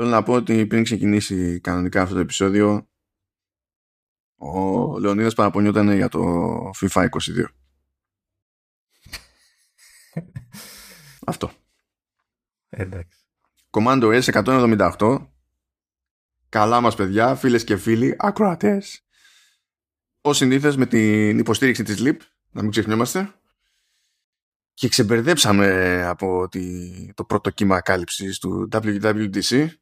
θέλω να πω ότι πριν ξεκινήσει κανονικά αυτό το επεισόδιο ο Λεωνίδας παραπονιόταν για το FIFA 22. αυτό. Εντάξει. Commando S 178 Καλά μας παιδιά, φίλες και φίλοι, ακροατές. Ως συνήθως με την υποστήριξη της LIP, να μην ξεχνιόμαστε. Και ξεμπερδέψαμε από το πρώτο κύμα κάλυψης του WWDC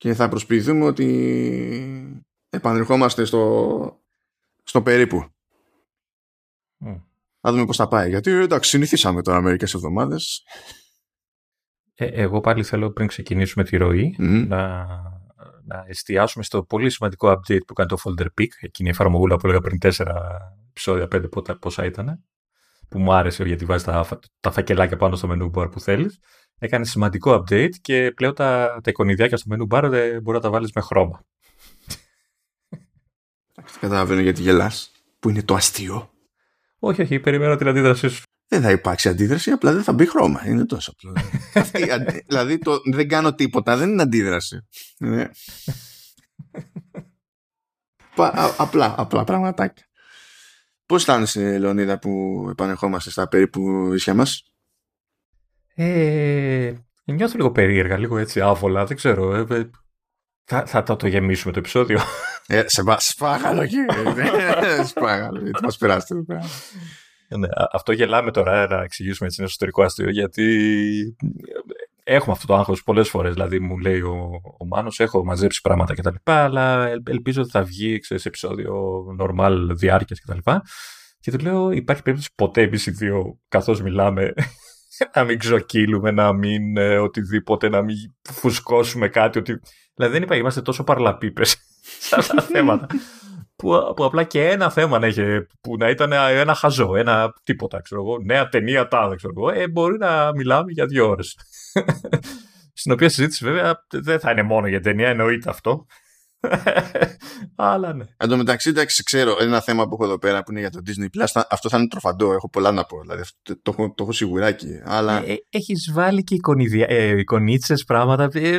και θα προσποιηθούμε ότι επανερχόμαστε στο, στο περίπου. Mm. Θα δούμε πώς θα πάει. Γιατί εντάξει, συνηθίσαμε τώρα μερικές εβδομάδες. Ε, εγώ πάλι θέλω πριν ξεκινήσουμε τη ροή να να εστιάσουμε στο πολύ σημαντικό update που κάνει το Folder Pick, εκείνη η εφαρμογούλα που έλεγα πριν τέσσερα επεισόδια, πέντε πόσα ήταν, που μου άρεσε γιατί βάζει τα, τα φακελάκια πάνω στο menu bar που θέλεις. Έκανε σημαντικό update και πλέον τα, τα εικονιδιάκια στο menu bar δεν μπορεί να τα βάλεις με χρώμα. Καταλαβαίνω γιατί γελάς, που είναι το αστείο. Όχι, όχι, περιμένω την αντίδρασή σου δεν θα υπάρξει αντίδραση, απλά δεν θα μπει χρώμα. Είναι τόσο απλό. Αυτή, δηλαδή το δεν κάνω τίποτα, δεν είναι αντίδραση. Ναι. απλά, απλά πραγματάκια. Πώς αισθάνεσαι, Λεωνίδα, που επανερχόμαστε στα περίπου ίσια μας, ε, Νιώθω λίγο περίεργα, λίγο έτσι άβολα, δεν ξέρω. Ε, ε θα, θα, το γεμίσουμε το επεισόδιο. Ε, σε σπάγαλο, κύριε. σπάγαλο, γιατί μας περάσετε εδώ πέρα. Ναι, αυτό γελάμε τώρα να εξηγήσουμε έτσι ένα εσωτερικό αστείο, γιατί έχουμε αυτό το άγχος πολλές φορές. Δηλαδή, μου λέει ο, ο Μάνος, έχω μαζέψει πράγματα κτλ. Αλλά ελπίζω ότι θα βγει σε επεισόδιο normal διάρκειας κτλ. Και, και του λέω, υπάρχει περίπτωση ποτέ εμείς οι δύο, καθώς μιλάμε, να μην ξοκύλουμε, να μην ε, οτιδήποτε, να μην φουσκώσουμε κάτι. Ότι... Δηλαδή, δεν είπα, είμαστε τόσο παρλαπίπες σε αυτά τα θέματα που, που απλά και ένα θέμα να είχε, που να ήταν ένα χαζό, ένα τίποτα, ξέρω εγώ, νέα ταινία τάδε, ξέρω εγώ, ε, μπορεί να μιλάμε για δύο ώρες. Στην οποία συζήτηση βέβαια δεν θα είναι μόνο για ταινία, εννοείται αυτό. Αλλά ναι. Εν τω μεταξύ, εντάξει, ξέρω ένα θέμα που έχω εδώ πέρα που είναι για το Disney Plus. Αυτό θα είναι τροφαντό. Έχω πολλά να πω. Δηλαδή, αυτό, το, έχω, το έχω σιγουράκι. Αλλά... Ε, ε Έχεις βάλει και ε, εικονίτσες πράγματα. Ε,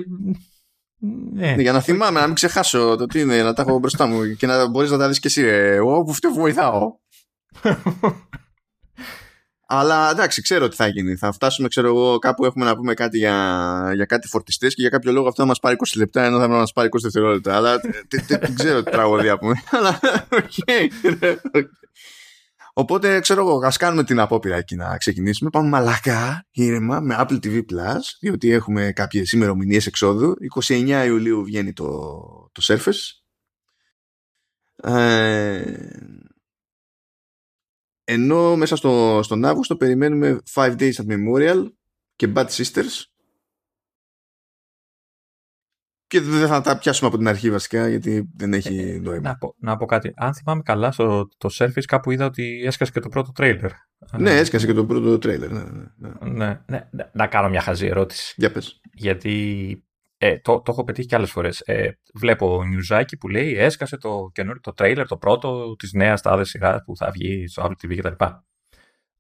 ναι. Για να θυμάμαι, να μην ξεχάσω το τι είναι, να τα έχω μπροστά μου και να μπορείς να τα δεις και εσύ. Εγώ που φταίω βοηθάω. Αλλά εντάξει, ξέρω τι θα γίνει. Θα φτάσουμε, ξέρω εγώ, κάπου έχουμε να πούμε κάτι για, για κάτι φορτιστές και για κάποιο λόγο αυτό θα μας πάρει 20 λεπτά, ενώ θα μας πάρει 20 δευτερόλεπτα. Αλλά δεν ξέρω τι τραγωδία πούμε. Αλλά οκ. Οπότε ξέρω εγώ, ας κάνουμε την απόπειρα εκεί να ξεκινήσουμε. Πάμε μαλακά, ήρεμα, με Apple TV Plus, διότι έχουμε κάποιες ημερομηνίες εξόδου. 29 Ιουλίου βγαίνει το, το Surface. Ε, ενώ μέσα στο, στον Αύγουστο περιμένουμε 5 Days at Memorial και Bad Sisters και δεν θα τα πιάσουμε από την αρχή βασικά γιατί δεν έχει ε, νόημα. Να πω, να πω κάτι. Αν θυμάμαι καλά, στο το Surface κάπου είδα ότι έσκασε και το πρώτο τρέιλερ. Ναι, έσκασε και το πρώτο τρέιλερ. Ναι, ναι, ναι. ναι, ναι, ναι. Να κάνω μια χαζή ερώτηση. Για πες. Γιατί ε, το, το έχω πετύχει και άλλες φορές. Ε, βλέπω νιουζάκι που λέει έσκασε το καινούριο το τρέιλερ, το πρώτο της νέας τάδες σειράς που θα βγει στο Apple TV κτλ.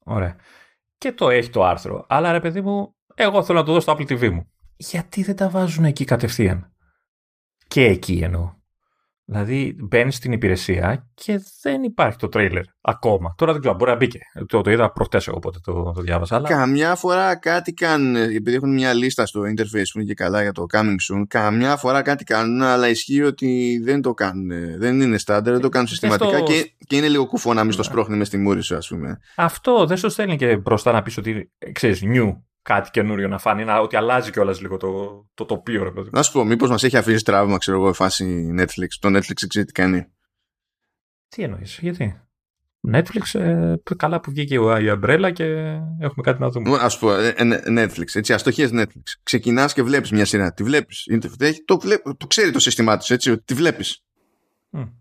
Ωραία. Και το έχει το άρθρο. Αλλά ρε παιδί μου, εγώ θέλω να το δω στο Apple TV μου. Γιατί δεν τα βάζουν εκεί κατευθείαν; Και εκεί εννοώ. Δηλαδή μπαίνεις στην υπηρεσία και δεν υπάρχει το τρέιλερ ακόμα. Τώρα δεν ξέρω, μπορεί να μπήκε. Το, το είδα προχτές εγώ οπότε το, το διάβασα. Αλλά... Καμιά φορά κάτι κάνουν, επειδή έχουν μια λίστα στο interface που είναι και καλά για το coming soon, καμιά φορά κάτι κάνουν, αλλά ισχύει ότι δεν το κάνουν. Δεν είναι στάνταρ, δεν το κάνουν συστηματικά και, και είναι λίγο κουφό να μην στο σπρώχνει μες στη μούρη σου, ας πούμε. Αυτό δεν σου στέλνει και μπροστά να πεις ότι ξέρεις, new κάτι καινούριο να φάνει, να, ότι αλλάζει κιόλας λίγο το, το τοπίο. Ρε, να σου πω, μήπως μας έχει αφήσει τραύμα, ξέρω εγώ, φάση Netflix. Το Netflix ξέρει τι κάνει. Τι εννοείς, γιατί; Netflix, ε, καλά που βγήκε η αμπρέλα και έχουμε κάτι να δούμε. Α πω, ε, ε, Netflix, έτσι, αστοχίες Netflix. Ξεκινάς και βλέπεις μια σειρά. Τη βλέπεις. Το, το ξέρει το σύστημά τους, έτσι, ότι τη βλέπεις. Mm.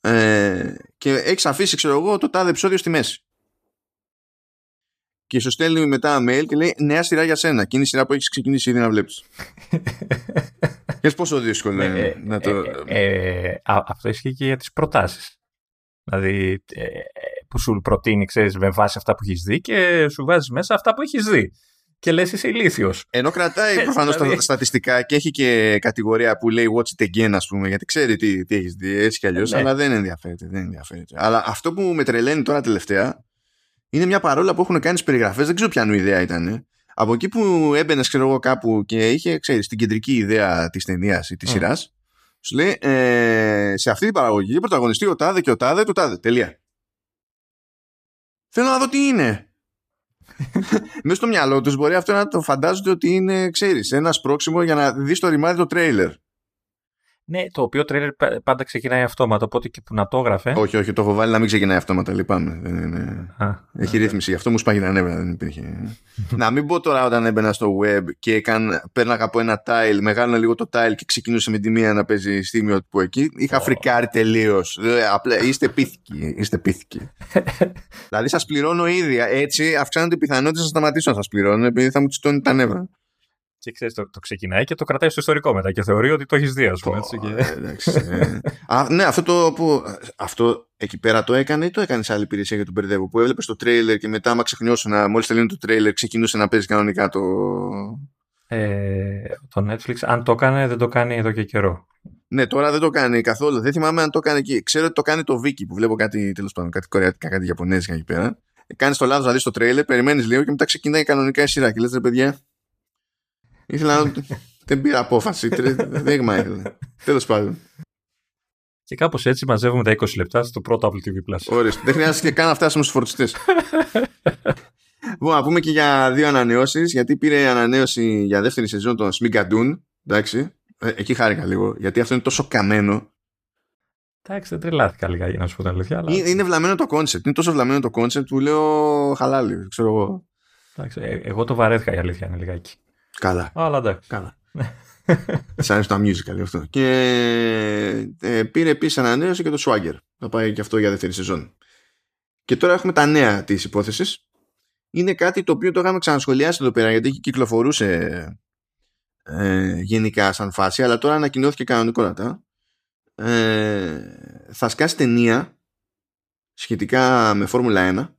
Ε, και έχεις αφήσει, ξέρω εγώ, το τάδε επεισόδιο στη μέση και σου στέλνει μετά mail και λέει νέα σειρά για σένα. Και είναι η σειρά που έχεις ξεκινήσει ήδη να βλέπεις. Και πόσο δύσκολο είναι ε, να το. Ε, ε, αυτό ισχύει και για τις προτάσεις. Δηλαδή, που σου προτείνει, ξέρεις, με βάση αυτά που έχεις δει και σου βάζεις μέσα αυτά που έχεις δει. και λες είσαι ηλίθιος. Ενώ κρατάει προφανώς δηλαδή. τα στατιστικά και έχει και κατηγορία που λέει watch it again, ας πούμε, γιατί ξέρει τι, τι έχεις δει έτσι κι αλλιώς, Ναι. αλλά δεν ενδιαφέρεται, δεν ενδιαφέρεται. Αλλά αυτό που με τρελαίνει τώρα τελευταία είναι μια παρόλα που έχουν κάνει στι περιγραφές, δεν ξέρω ποια ιδέα ήταν. Από εκεί που έμπαινες, ξέρω εγώ, κάπου και είχε, ξέρεις, την κεντρική ιδέα της ταινίας ή της Mm. σειράς, σου λέει ε, σε αυτή την παραγωγή πρωταγωνιστεί ο τάδε και ο τάδε του τάδε. Τελεία. Θέλω να δω τι είναι. Μέσα στο μυαλό τους μπορεί αυτό να το φαντάζονται ότι είναι, ξέρεις, ένα πρόξιμο για να δεις το ρημάδι το τρέιλερ. Ναι, το οποίο τρέλερ πάντα ξεκινάει αυτόματα, οπότε και που να το έγραφε. Όχι, όχι, το έχω βάλει να μην ξεκινάει αυτόματα. Λυπάμαι. Δεν είναι... Α, Έχει ρύθμιση. Γι' αυτό μου σπάγει τα νεύρα. Δεν υπήρχε. να μην πω τώρα όταν έμπαινα στο web και έκαν, πέρναγα από ένα tile, μεγάλωνα λίγο το tile και ξεκινούσε με τη μία να παίζει στιγμή που εκεί. Είχα Ω. φρικάρει τελείως. Είστε πίθηκοι. Είστε πίθηκοι. δηλαδή σας πληρώνω ήδη. Έτσι αυξάνονται οι πιθανότητες να σταματήσω να σας πληρώνω επειδή θα μου τσιτώνει τα νεύρα. Και ξέρεις, το, το ξεκινάει και το κρατάει στο ιστορικό μετά και θεωρεί ότι το έχεις δει, ας πούμε. Έτσι, Πω, και... ε, εντάξει, ε. Α, ναι, αυτό το που. Αυτό εκεί πέρα το έκανε ή το έκανες σε άλλη υπηρεσία για τον μπερδεύω. Που έβλεπες το τρέιλερ και μετά, άμα ξεχνιώσουν, μόλις τελειώνει το τρέιλερ, ξεκινούσε να παίζει κανονικά το. Ε, το Netflix, αν το έκανε, δεν το κάνει εδώ και καιρό. Ναι, τώρα δεν το κάνει καθόλου. Δεν θυμάμαι αν το κάνει εκεί. Ξέρω ότι το κάνει το Viki που βλέπω κάτι τέλος πάντων, κάτι κορεατικά, κάτι Ιαπωνέζικα εκεί πέρα. Κάνεις το λάθος να δεις το τρέιλερ, περιμένεις λίγο και μετά ξεκινάει κανονικά η σειρά. Και λες, ρε παιδιά, ήθελα να. δεν πήρα απόφαση. Δείγμα ήθελα. Τέλος πάντων. Και κάπως έτσι μαζεύουμε τα 20 λεπτά στο πρώτο Apple TV Plus. Ορίστε. Δεν χρειάζεται καν να φτάσουμε στους φορτιστές. Λοιπόν, να πούμε και για δύο ανανεώσεις, γιατί πήρε ανανέωση για δεύτερη σεζόν των Smigadoon. Εντάξει. Ε, εκεί χάρηκα λίγο, γιατί αυτό είναι τόσο καμένο. Εντάξει, δεν τρελάθηκα λίγα για να σου πω την αλήθεια. Αλλά... Είναι, είναι βλαμμένο το κόνσεπτ. Είναι τόσο βλαμμένο το κόνσεπτ που λέω χαλάλι, ξέρω εγώ. Εντάξει, ε, εγώ το βαρέθηκα η αλήθεια είναι λιγάκι. Καλά. Αλλά εντάξει. Καλά. Σ' αρέσει το musical αυτό. Και ε, πήρε επίσης ανανέωση και το Swagger. Θα πάει και αυτό για δεύτερη σεζόν. Και τώρα έχουμε τα νέα της υπόθεσης. Είναι κάτι το οποίο το είχαμε ξανασχολιάσει εδώ πέρα γιατί κυκλοφορούσε ε, γενικά σαν φάση, αλλά τώρα ανακοινώθηκε κανονικότατα. Ε, θα σκάσει ταινία σχετικά με Φόρμουλα 1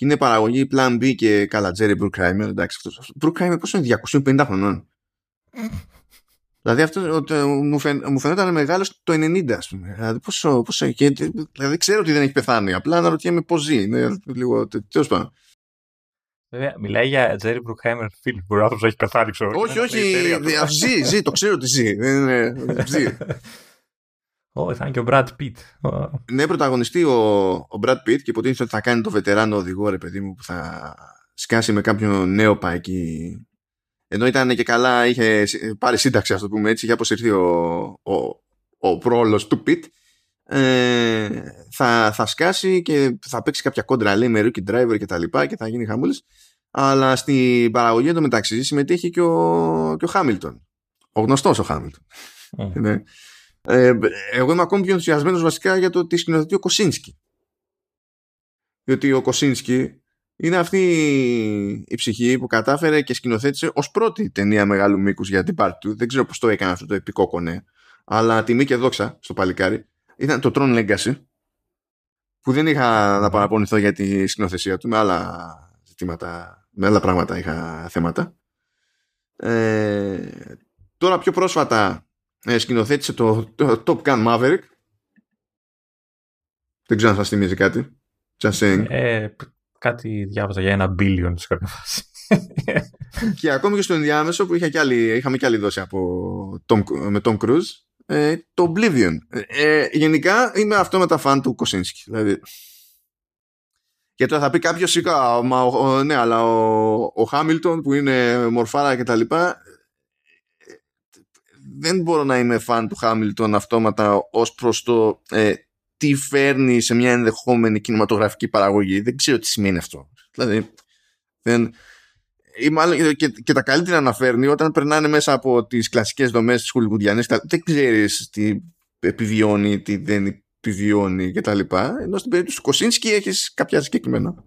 και είναι παραγωγή Plan B και καλά Jerry Bruckheimer εντάξει αυτός Bruckheimer πόσο είναι 250 χρονών δηλαδή αυτός ότι μου, φαι, μου φαινόταν μεγάλος το 90 ας πούμε δηλαδή πόσο, πόσο και, δηλαδή ξέρω ότι δεν έχει πεθάνει απλά αναρωτιέμαι πως ζει είναι λίγο τέλος πάντων Βέβαια, μιλάει για Jerry Bruckheimer film. Μπορεί ο άνθρωπος να έχει πεθάνει, ξέρω. όχι, Είναι όχι, μια εταιρεία τώρα. ζει, ζει, το ξέρω ότι ζει. Δεν είναι, ζει. Ω, θα είναι και ο Brad Pitt. Ω, ναι, πρωταγωνιστεί ο, ο Brad Pitt και υποτίθεται ότι θα κάνει το βετεράνο οδηγό, ρε παιδί μου, που θα σκάσει με κάποιον νέο εκεί. Ενώ ήταν και καλά, είχε πάρει σύνταξη, ας το πούμε έτσι, είχε αποσυρθεί ο, ο, ο πρόλος του Pitt. Ε, θα, θα σκάσει και θα παίξει κάποια κόντρα λέει με rookie driver και τα λοιπά και θα γίνει χαμούλης αλλά στην παραγωγή εντωμεταξύ συμμετέχει και ο, και ο Χάμιλτον ο γνωστός ο Χάμιλτον Μμ. Ναι. ε, εγώ είμαι ακόμη πιο ενθουσιασμένος βασικά για το ότι σκηνοθετεί ο Κοσίνσκι. Διότι ο Κοσίνσκι είναι αυτή η ψυχή που κατάφερε και σκηνοθέτησε ως πρώτη ταινία μεγάλου μήκους για την part του δεν ξέρω πως το έκανε αυτό το επικό κονέ αλλά τιμή και δόξα στο παλικάρι. Ήταν το Tron Legacy που δεν είχα να παραπονηθώ για τη σκηνοθεσία του με άλλα ζητήματα με άλλα πράγματα είχα θέματα. Ε, τώρα πιο πρόσφατα ε, σκηνοθέτησε το, το Top Gun Maverick δεν ξέρω αν σας θυμίζει κάτι Just saying. Ε, κάτι διάβαζα για ένα billion σε κάποια φάση. και ακόμη και στο ενδιάμεσο που είχα κι άλλη, είχαμε κι άλλη δόση από Tom, με Tom Cruise ε, το Oblivion. Ε, γενικά είμαι αυτό με τα φαν του Κοσίνσκι. Δηλαδή, γιατί θα πει κάποιος σίκα, μα, ο, ναι, αλλά ο, ο Χάμιλτον που είναι μορφάρα και τα λοιπά, ε, δεν μπορώ να είμαι φαν του Χάμιλτον αυτόματα ως προς το ε, τι φέρνει σε μια ενδεχόμενη κινηματογραφική παραγωγή. Δεν ξέρω τι σημαίνει αυτό. Δηλαδή, δεν, ή μάλλον και, και τα καλύτερα αναφέρνει όταν περνάνε μέσα από τις κλασικές δομές της χουλιγουδιανής δεν ξέρεις τι επιβιώνει, τι δεν επιβιώνει κτλ. Ενώ στην περίπτωση του Κοσίνσκι έχεις κάποια συγκεκριμένα.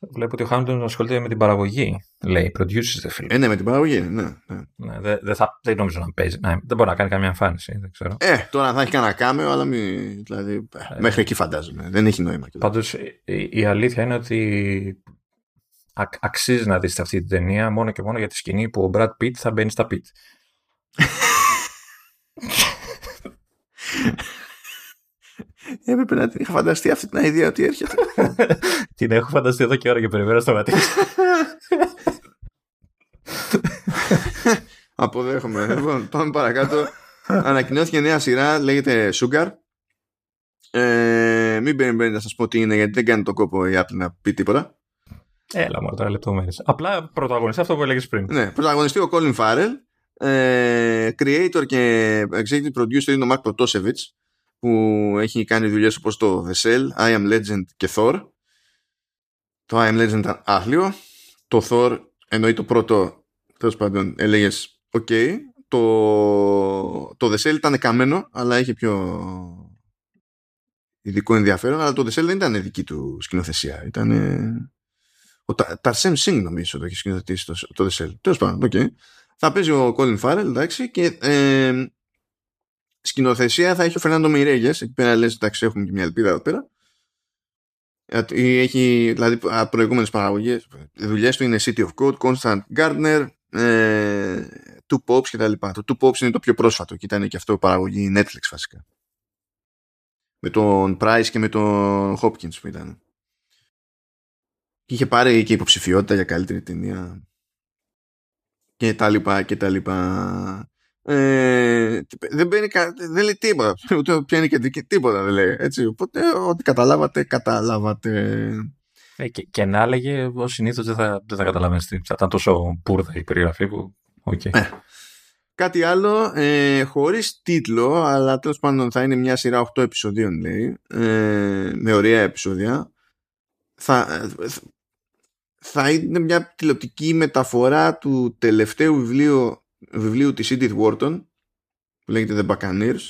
Βλέπω ότι ο Χάμιλτον ασχολείται με την παραγωγή. Λέει, produces the film. Ε, ναι, με την παραγωγή, ναι. ναι. Ναι, δεν, δεν, θα, δεν νομίζω να παίζει. Ναι, δεν μπορεί να κάνει καμία εμφάνιση. Δεν ξέρω. Ε, τώρα θα έχει κανένα κάμεο, αλλά μη, δηλαδή, ε, μέχρι εκεί φαντάζομαι. Δεν έχει νόημα. Πάντως η, η αλήθεια είναι ότι αξίζει να δεις αυτή την ταινία μόνο και μόνο για τη σκηνή που ο Brad Pitt θα μπαίνει στα Pitt. Έπρεπε να την είχα φανταστεί αυτή την ιδέα ότι έρχεται. την έχω φανταστεί εδώ και ώρα και περιμένω στο ματί. Αποδέχομαι. λοιπόν, πάμε παρακάτω. Ανακοινώθηκε νέα σειρά, λέγεται Sugar. Ε, μην περιμένετε να σας πω τι είναι, γιατί δεν κάνει τον κόπο η Apple να πει τίποτα. Έλα μόνο τώρα λεπτομέρειες. Απλά πρωταγωνιστή αυτό που έλεγες πριν. Ναι, πρωταγωνιστή ο Colin Farrell. Ε, creator και executive producer είναι ο Mark Protosevich που έχει κάνει δουλειές όπως το The Cell, I Am Legend και Thor. Το I Am Legend ήταν άθλιο. Το Thor εννοεί το πρώτο, τέλος πάντων, έλεγες OK. Το, το The Cell ήταν καμένο, αλλά είχε πιο ειδικό ενδιαφέρον. Αλλά το The Cell δεν ήταν δική του σκηνοθεσία. Ήταν. Ο Ταρσέμ Σινγκ νομίζω το έχει σκηνοθετήσει το, το The Cell. Τέλος πάντων, okay. Θα παίζει ο Colin Farrell, εντάξει, και ε, σκηνοθεσία θα έχει ο Φερνάντο Μιρέγες. Εκεί πέρα λες, εντάξει, έχουμε και μια ελπίδα εδώ πέρα. Έχει δηλαδή προηγούμενες παραγωγές. Δουλειές του είναι City of Code, Constant Gardner, ε, Two Pops κτλ. Το Two Pops είναι το πιο πρόσφατο και ήταν και αυτό παραγωγή Netflix βασικά. Με τον Price και με τον Hopkins που ήταν. Είχε πάρει και υποψηφιότητα για καλύτερη ταινία και τα λοιπά και τα λοιπά. Ε, δεν, μπαίνει, δεν λέει τίποτα. Ούτε πιάνει και τίποτα δεν λέει. Έτσι, οπότε ό,τι καταλάβατε, καταλάβατε. Ε, και, και να έλεγε, ως συνήθως δεν θα, δεν θα καταλαβαίνεις τι. Θα ήταν τόσο πούρδα η περιγραφή που. Okay. Ε, κάτι άλλο, ε, χωρίς τίτλο, αλλά τέλος πάντων θα είναι μια σειρά 8 επεισοδίων, λέει, ε, με ωραία επεισόδια. Θα, θα είναι μια τηλεοπτική μεταφορά του τελευταίου βιβλίου, βιβλίου της Edith Wharton που λέγεται The Buccaneers.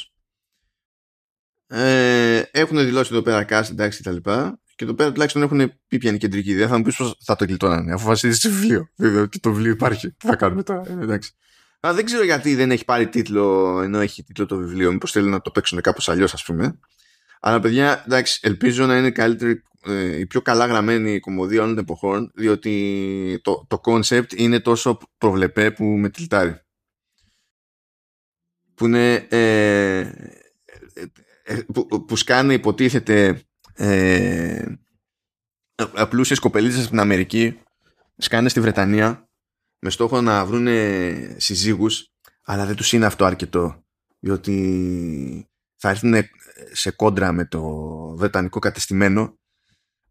Ε, έχουν δηλώσει εδώ πέρα cast εντάξει και τα λοιπά. Και εδώ πέρα τουλάχιστον έχουν πει ποια είναι η κεντρική ιδέα. Θα μου πεις πως θα το γλιτώνανε αφού βασίζεται σε βιβλίο. Βέβαια ότι το βιβλίο υπάρχει. Τι θα κάνουμε. τώρα ε, εντάξει. Αλλά δεν ξέρω γιατί δεν έχει πάρει τίτλο ενώ έχει τίτλο το βιβλίο. Μήπως θέλει να το παίξουν κάπως αλλιώς ας πούμε. Αλλά παιδιά, εντάξει, ελπίζω να είναι καλύτερη, ε, η πιο καλά γραμμένη κομμωδία όλων των εποχών, διότι το, το concept είναι τόσο προβλεπέ που με τυλτάρει. Που είναι. Ε, ε, που, που σκάνε υποτίθεται ε, απλούσιες κοπελίτσες στην Αμερική σκάνε στη Βρετανία με στόχο να βρουν συζύγους αλλά δεν τους είναι αυτό αρκετό διότι θα έρθουν σε κόντρα με το βρετανικό κατεστημένο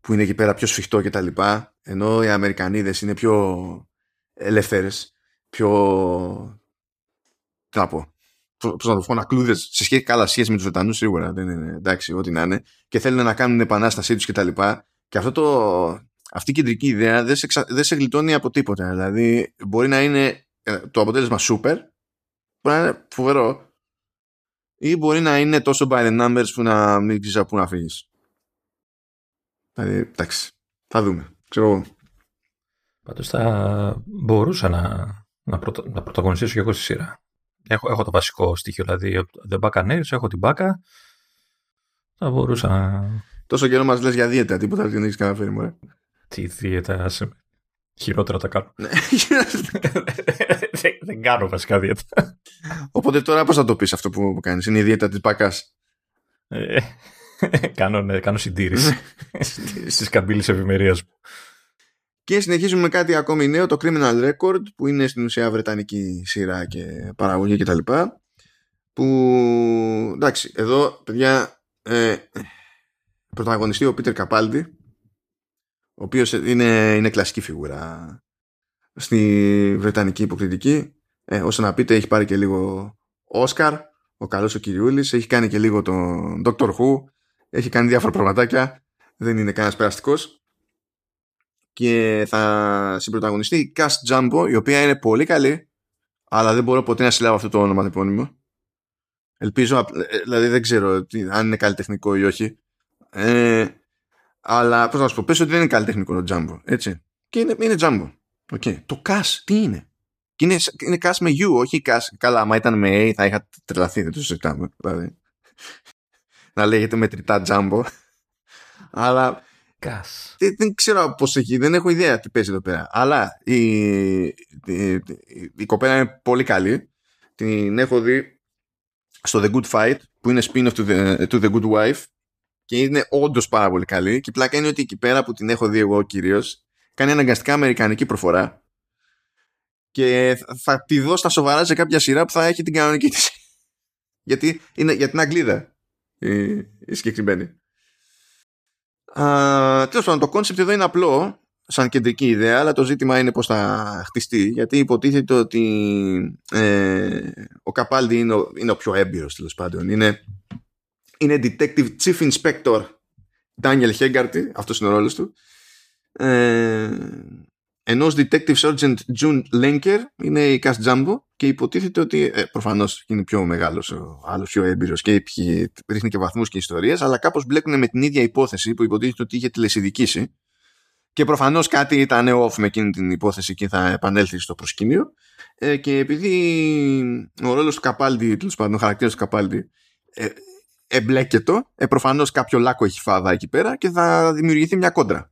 που είναι εκεί πέρα πιο σφιχτό και τα λοιπά ενώ οι Αμερικανίδες είναι πιο ελεύθερες πιο τι να πω πώς να το πω, νακλούδες σε σχέση καλά σχέση με τους Βρετανούς σίγουρα δεν είναι εντάξει ό,τι να είναι και θέλουν να κάνουν επανάστασή τους και τα λοιπά και αυτό το, αυτή η κεντρική ιδέα δεν σε, δεν σε γλιτώνει από τίποτα δηλαδή μπορεί να είναι ε, το αποτέλεσμα super μπορεί να είναι φοβερό ή μπορεί να είναι τόσο by the numbers που να μην ξέρεις από πού να φύγεις. Δηλαδή, εντάξει, θα δούμε. Ξέρω εγώ. Πάντως θα μπορούσα να, να, πρωτα, να πρωταγωνιστήσω και εγώ στη σειρά. Έχω, έχω το βασικό στοιχείο, δηλαδή δεν Buccaneers, έχω την μπάκα. Θα μπορούσα να. Τόσο καιρό μας λες για δίαιτα, τίποτα δεν έχεις καταφέρει, μωρέ. Τι δίαιτα, άσε Χειρότερα τα κάνω. Ναι. δεν κάνω βασικά δίαιτα. Οπότε τώρα πώς θα το πεις αυτό που κάνεις. Είναι η δίαιτα της μπακάς; Ε, κάνω, ναι, κάνω συντήρηση στις καμπύλες ευημερίας μου. Και συνεχίζουμε με κάτι ακόμη νέο, το Criminal Record, που είναι στην ουσία βρετανική σειρά και παραγωγή κτλ. Που, εντάξει, εδώ, παιδιά, ε, πρωταγωνιστεί ο Πίτερ Καπάλντι, ο οποίος είναι, είναι κλασική φιγούρα στη βρετανική υποκριτική ε, όσο να πείτε έχει πάρει και λίγο Όσκαρ ο καλός ο Κυριούλης έχει κάνει και λίγο τον Dr. Who έχει κάνει διάφορα πραγματάκια δεν είναι κανένας περαστικός και θα συμπροταγωνιστεί η Cast Jumbo η οποία είναι πολύ καλή αλλά δεν μπορώ ποτέ να συλλάβω αυτό το όνομα επώνυμο ελπίζω ε, δηλαδή δεν ξέρω αν είναι καλλιτεχνικό ή όχι ε, αλλά πώς να σου πω πες ότι δεν είναι καλλιτεχνικό το Jumbo έτσι και είναι, είναι Jumbo Okay. Το CAS τι είναι; Και είναι, είναι CAS με U, όχι CAS. Καλά, άμα ήταν με A θα είχα τρελαθεί, δεν το συζητάμε. Δηλαδή. Να λέγεται μετρητά Jumbo. Αλλά Δεν, δεν ξέρω πώς έχει, δεν έχω ιδέα τι παίζει εδώ πέρα. Αλλά η, η, η, η κοπέλα είναι πολύ καλή. Την έχω δει στο The Good Fight που είναι spin-off to the, to the Good Wife και είναι όντως πάρα πολύ καλή. Και η πλάκα είναι ότι εκεί πέρα που την έχω δει εγώ κυρίως κάνει αναγκαστικά αμερικανική προφορά και θα τη δω στα σοβαρά σε κάποια σειρά που θα έχει την κανονική της γιατί είναι για την Αγγλίδα η, η συγκεκριμένη Τέλος πάντων, το κόνσεπτ εδώ είναι απλό σαν κεντρική ιδέα, αλλά το ζήτημα είναι πώς θα χτιστεί, γιατί υποτίθεται ότι ε, ο Καπάλντι είναι ο, είναι ο πιο έμπειρος τέλος πάντων. Είναι, είναι Detective Chief Inspector Daniel Hegarty, αυτός είναι ο ρόλος του, ε, ενώ Detective Sergeant June Lenker είναι η Cush Jumbo και υποτίθεται ότι ε, προφανώς είναι πιο μεγάλος ο άλλος, πιο έμπειρος και ρίχνει και βαθμούς και ιστορίες, αλλά κάπως μπλέκουν με την ίδια υπόθεση που υποτίθεται ότι είχε τηλεσυδικήσει. Και προφανώς κάτι ήταν off με εκείνη την υπόθεση και θα επανέλθει στο προσκήνιο. Ε, και επειδή ο ρόλος του Καπάλντι, τέλος πάντων, ο χαρακτήρας του Καπάλντι, ε, εμπλέκεται, ε, προφανώς κάποιο λάκκο έχει φάδα εκεί πέρα και θα δημιουργηθεί μια κόντρα.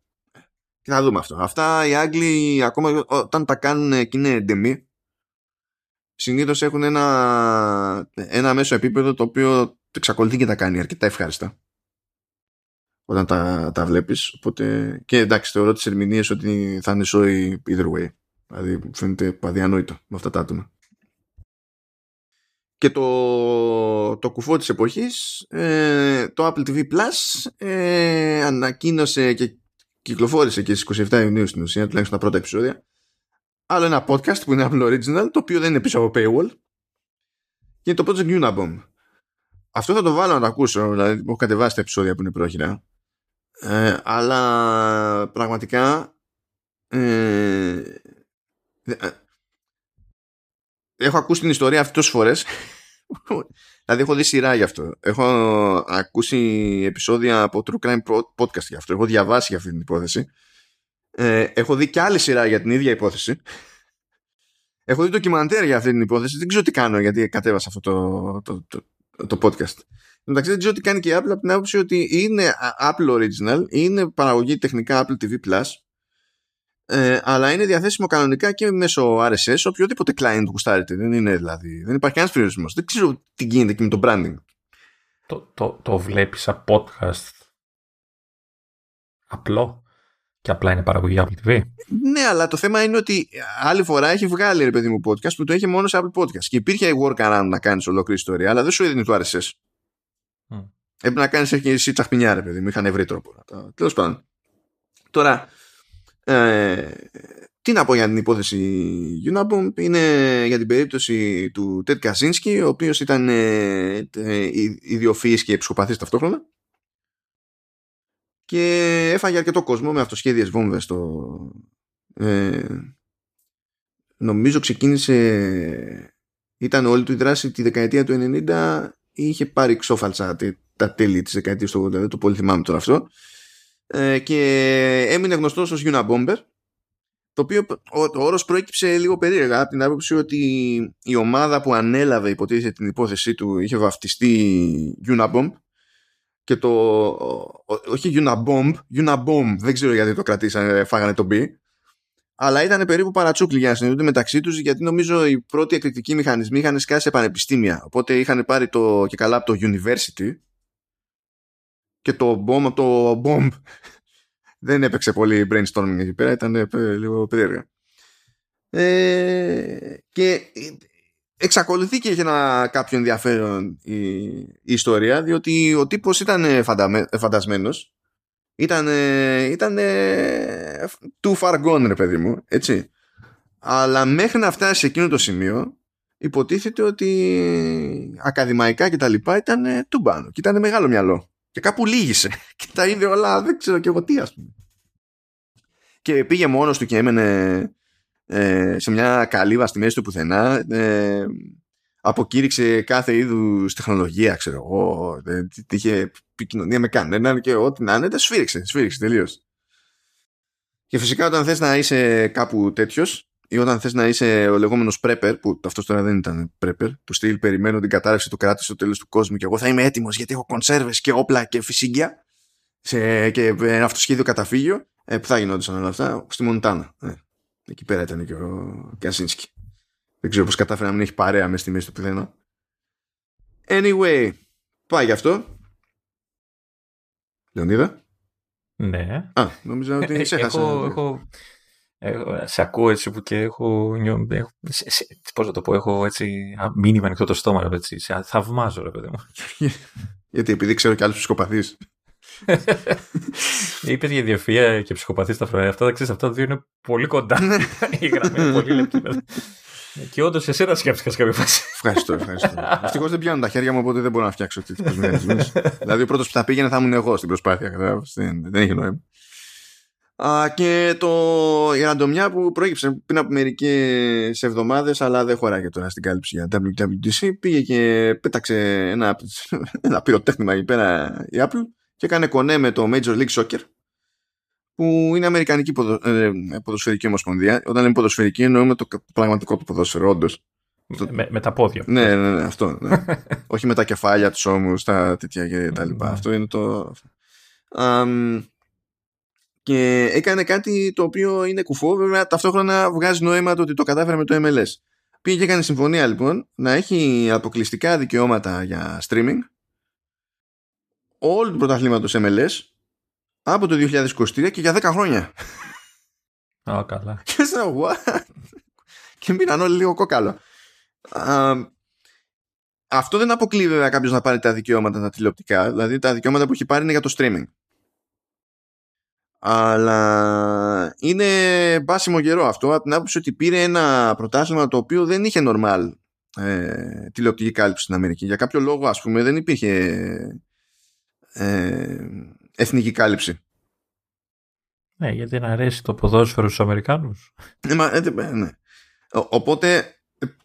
Και θα δούμε αυτό. Αυτά οι Άγγλοι ακόμα όταν τα κάνουν και είναι εντεμή συνήθως έχουν ένα, ένα μέσο επίπεδο το οποίο εξακολουθεί και τα κάνει αρκετά ευχάριστα. Όταν τα, τα βλέπεις. Οπότε και εντάξει θεωρώ τις ερμηνείες ότι θα είναι σόι either way. Δηλαδή φαίνεται αδιανόητο με αυτά τα άτομα. Και το, το κουφό της εποχής ε, το Apple TV Plus ε, ανακοίνωσε και κυκλοφόρησε και στις 27 Ιουνίου στην ουσία, τουλάχιστον τα πρώτα επεισόδια. Άλλο ένα podcast που είναι Apple Original, το οποίο δεν είναι πίσω από paywall. Και είναι το Project Unabomb. Αυτό θα το βάλω να το ακούσω, δηλαδή έχω κατεβάσει τα επεισόδια που είναι πρόχειρα. Ε, αλλά πραγματικά ε, ε, έχω ακούσει την ιστορία αυτή τόσες φορές Δηλαδή έχω δει σειρά γι' αυτό. Έχω ακούσει επεισόδια από True Crime Podcast γι' αυτό. Έχω διαβάσει για αυτή την υπόθεση. Ε, έχω δει και άλλη σειρά για την ίδια υπόθεση. Έχω δει ντοκιμαντέρ για αυτή την υπόθεση. Δεν ξέρω τι κάνω γιατί κατέβασα αυτό το, το, το, το podcast. Εντάξει, δεν ξέρω τι κάνει και η Apple από την άποψη ότι είναι Apple Original, είναι παραγωγή τεχνικά Apple TV Plus ε, αλλά είναι διαθέσιμο κανονικά και μέσω RSS οποιοδήποτε client γουστάρετε. Δεν είναι δηλαδή. Δεν υπάρχει κανένας περιορισμός. Δεν ξέρω τι γίνεται και με το branding. Το, το, το βλέπεις σαν podcast απλό και απλά είναι παραγωγή Apple TV. Ναι, αλλά το θέμα είναι ότι άλλη φορά έχει βγάλει ρε παιδί μου podcast που το έχει μόνο σε Apple Podcast. Και υπήρχε workaround να κάνεις ολόκληρη ιστορία, αλλά δεν σου έδινε το RSS. Mm. Έπρεπε να κάνεις εσύ τσαχπινιά, ρε παιδί μου. Είχαν βρει τρόπο. Τέλος πάντων. Τώρα, ε, τι να πω για την υπόθεση Unabomb είναι για την περίπτωση του Τετ Καζίνσκι ο οποίος ήταν ε, ε, ιδιοφυής και ψυχοπαθής ταυτόχρονα. Και έφαγε αρκετό κόσμο με αυτοσχέδιες βόμβες στο, ε, νομίζω ξεκίνησε ήταν όλη του η δράση τη δεκαετία του 90 ή είχε πάρει ξόφαλτσα τα τέλη της δεκαετίας του 80 δεν το πολύ θυμάμαι τώρα αυτό ε, και έμεινε γνωστός ως Unabomber το οποίο ο, ο όρος προέκυψε λίγο περίεργα από την άποψη ότι η ομάδα που ανέλαβε υποτίθεται την υπόθεσή του είχε βαφτιστεί Unabomb και το όχι Unabomb, Unabomb δεν ξέρω γιατί το κρατήσανε, φάγανε το B αλλά ήταν περίπου παρατσούκλοι για να συνειδητούν μεταξύ τους γιατί νομίζω οι πρώτοι εκρηκτικοί μηχανισμοί είχαν σκάσει σε πανεπιστήμια οπότε είχαν πάρει το και καλά από το University και το bomb, το bomb δεν έπαιξε πολύ brainstorming εκεί πέρα, ήταν ε, λίγο περίεργα. Ε, και εξακολουθεί και έχει ένα κάποιο ενδιαφέρον η, ιστορία διότι ο τύπος ήταν φαντασμένος. Ήταν, ήταν too far gone ρε παιδί μου έτσι. Αλλά μέχρι να φτάσει σε εκείνο το σημείο υποτίθεται ότι ακαδημαϊκά και τα λοιπά ήταν τουμπάνο και ήταν μεγάλο μυαλό και κάπου λύγησε. Και τα είδε όλα δεν ξέρω και εγώ τι ας πούμε. Και πήγε μόνος του και έμενε ε, σε μια καλύβα στη μέση του πουθενά ε, αποκήρυξε κάθε είδους τεχνολογία ξέρω εγώ δεν είχε επικοινωνία με κανέναν και ό,τι να είναι σφύριξε, σφύριξε τελείως. Και φυσικά όταν θες να είσαι κάπου τέτοιος ή όταν θες να είσαι ο λεγόμενος prepper που αυτό τώρα δεν ήταν prepper του στυλ περιμένω την κατάρρευση του κράτους στο τέλος του κόσμου και εγώ θα είμαι έτοιμος γιατί έχω κονσέρβες και όπλα και φυσίγγια σε, και ένα αυτοσχέδιο καταφύγιο ε, που θα γινόντουσαν όλα αυτά στη Μοντάνα. Ε, εκεί πέρα ήταν και ο Κασίνσκι. Δεν ξέρω πώς κατάφερε να μην έχει παρέα μες στη μέση του πουθενά. Anyway, πάει γι' αυτό. Λεωνίδα. Ναι. Α, νόμιζα ότι σε έχασα. έχω, έχω, έχω, σε ακούω έτσι που και έχω, έχω σε, σε, πώς θα το πω, έχω έτσι μήνυμα ανοιχτό το στόμα, ρε, έτσι, σε θαυμάζω ρε παιδί μου. Γιατί επειδή ξέρω και άλλους ψυχοπαθείς. Είπες για ιδιοφυα και ψυχοπαθή στα φρονιά. Αυτά, ξέρεις, αυτά δύο είναι πολύ κοντά. Η γραμμή είναι πολύ λεπτή. Και όντως εσένα σκέφτηκα σε κάποια φάση. Ευχαριστώ, ευχαριστώ. Ευτυχώς δεν πιάνουν τα χέρια μου, οπότε δεν μπορώ να φτιάξω τέτοιου μηχανισμού. δηλαδή, ο πρώτος που θα πήγαινε θα ήμουν εγώ στην προσπάθεια. Δεν, δεν έχει νόημα. Α, και το, η ραντομιά που προέκυψε πριν από μερικές εβδομάδες, αλλά δεν χωράει τώρα στην κάλυψη για WWDC, πήγε και πέταξε ένα, ένα πυροτέχνημα εκεί πέρα η Apple και έκανε κονέ με το Major League Soccer που είναι Αμερικανική ποδο, ε, ποδοσφαιρική ομοσπονδία. Όταν λέμε ποδοσφαιρική εννοούμε το πραγματικό του ποδόσφαιρο, όντως. Με, με, τα πόδια. Ναι, ναι, ναι, αυτό. Ναι. Όχι με τα κεφάλια τους ώμους, τα τέτοια και τα λοιπά. αυτό είναι το. Um, και έκανε κάτι το οποίο είναι κουφό, βέβαια ταυτόχρονα βγάζει νόημα το ότι το κατάφερε με το MLS. Πήγε και έκανε συμφωνία λοιπόν να έχει αποκλειστικά δικαιώματα για streaming όλου του πρωταθλήματος MLS από το 2023 και για 10 χρόνια. Α, καλά. Και σε what? Και μείναν όλοι λίγο κόκαλο. αυτό δεν αποκλείει βέβαια κάποιος να πάρει τα δικαιώματα τα τηλεοπτικά. Δηλαδή τα δικαιώματα που έχει πάρει είναι για το streaming. Αλλά είναι μπάσιμο καιρό αυτό από την άποψη ότι πήρε ένα πρωτάθλημα το οποίο δεν είχε normal ε, τηλεοπτική κάλυψη στην Αμερική. Για κάποιο λόγο ας πούμε δεν υπήρχε ε, εθνική κάλυψη. Ναι, γιατί να αρέσει το ποδόσφαιρο στους Αμερικάνους. Ναι, μα, ε, ναι. Οπότε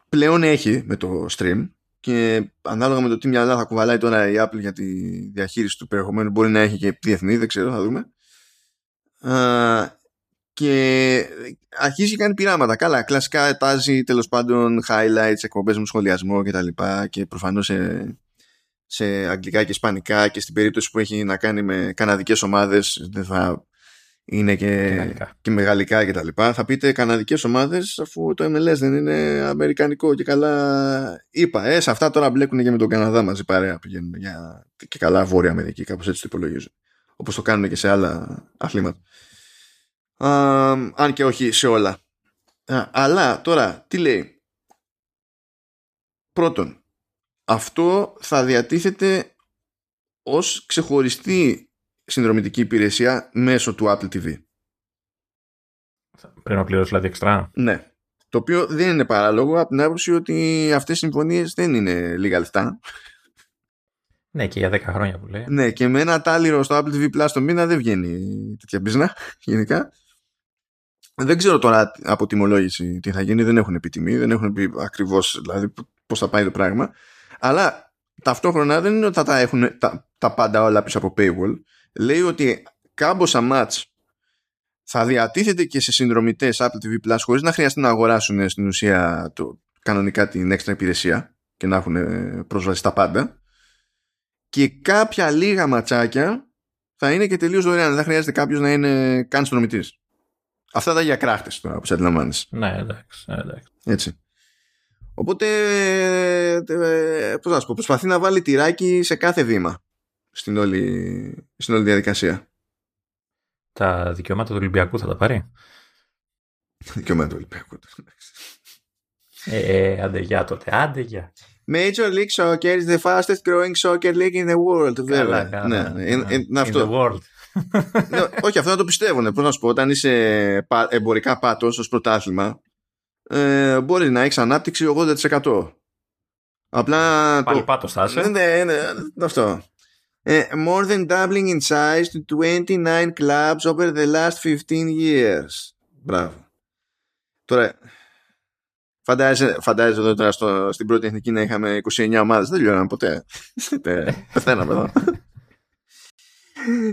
πλέον έχει με το stream και ανάλογα με το τι μυαλά θα κουβαλάει τώρα η Apple για τη διαχείριση του περιεχομένου μπορεί να έχει και διεθνή, δεν ξέρω, θα δούμε. Και αρχίζει και κάνει πειράματα. Καλά, κλασικά ετάζει τέλος πάντων highlights, εκπομπές με σχολιασμό κτλ. Και, και προφανώς σε σε αγγλικά και ισπανικά και στην περίπτωση που έχει να κάνει με καναδικές ομάδες δεν θα είναι και, και, μεγαλικά και τα λοιπά. Θα πείτε καναδικές ομάδες αφού το MLS δεν είναι αμερικανικό και καλά είπα. Ε, σε αυτά τώρα μπλέκουν και με τον Καναδά μαζί παρέα πηγαίνουν για, και καλά Βόρεια Αμερική κάπως έτσι το υπολογίζω. Όπως το κάνουν και σε άλλα αθλήματα. αν και όχι σε όλα. αλλά τώρα τι λέει; Πρώτον, αυτό θα διατίθεται ως ξεχωριστή συνδρομητική υπηρεσία μέσω του Apple TV. Πρέπει να πληρώσει δηλαδή εξτρά. Ναι. Το οποίο δεν είναι παράλογο από την άποψη ότι αυτές οι συμφωνίες δεν είναι λίγα λεφτά. Ναι, και για 10 χρόνια που λέει. Ναι, και με ένα τάλιρο στο Apple TV Plus το μήνα δεν βγαίνει τέτοια μπίζνα γενικά. Δεν ξέρω τώρα από τιμολόγηση τι θα γίνει, δεν έχουν πει τιμή, δεν έχουν πει ακριβώς δηλαδή πώς θα πάει το πράγμα. Αλλά ταυτόχρονα δεν είναι ότι θα τα έχουν τα, τα πάντα όλα πίσω από paywall. Λέει ότι κάμποσα match θα διατίθεται και σε συνδρομητές Apple TV Plus χωρίς να χρειαστεί να αγοράσουν στην ουσία το, κανονικά την έξτρα υπηρεσία και να έχουν ε, πρόσβαση στα πάντα. Και κάποια λίγα ματσάκια θα είναι και τελείως δωρεάν. Δεν χρειάζεται κάποιος να είναι καν συνδρομητής. Αυτά τα για κράχτες τώρα, όπως αντιλαμβάνεσαι. Ναι, εντάξει, εντάξει. Έτσι. Οπότε, ε, πώς να πω, προσπαθεί να βάλει τυράκι σε κάθε βήμα στην όλη, στην όλη διαδικασία. Τα δικαιώματα του Ολυμπιακού θα τα πάρει; δικαιώματα του Ολυμπιακού. ε, ε, άντε για τότε, άντε για. Major League Soccer is the fastest growing soccer league in the world. Καλά, καλά, ναι, ναι, είναι, είναι αυτό. In the world. ναι, όχι, αυτό να το πιστεύουν. Πώς να σου πω, όταν είσαι εμπορικά πάτος ως πρωτάθλημα, ε, μπορεί να έχεις ανάπτυξη 80%. Απλά. Πάλι το... πάτος θα είσαι. Ναι, ναι, αυτό. Ε, more than doubling in size to 29 clubs over the last 15 years. Μπράβο. Τώρα, φαντάζεσαι, φαντάζεσαι εδώ τώρα στο, στην πρώτη εθνική να είχαμε 29 ομάδες. Δεν λιώναμε ποτέ. Πεθαίναμε εδώ.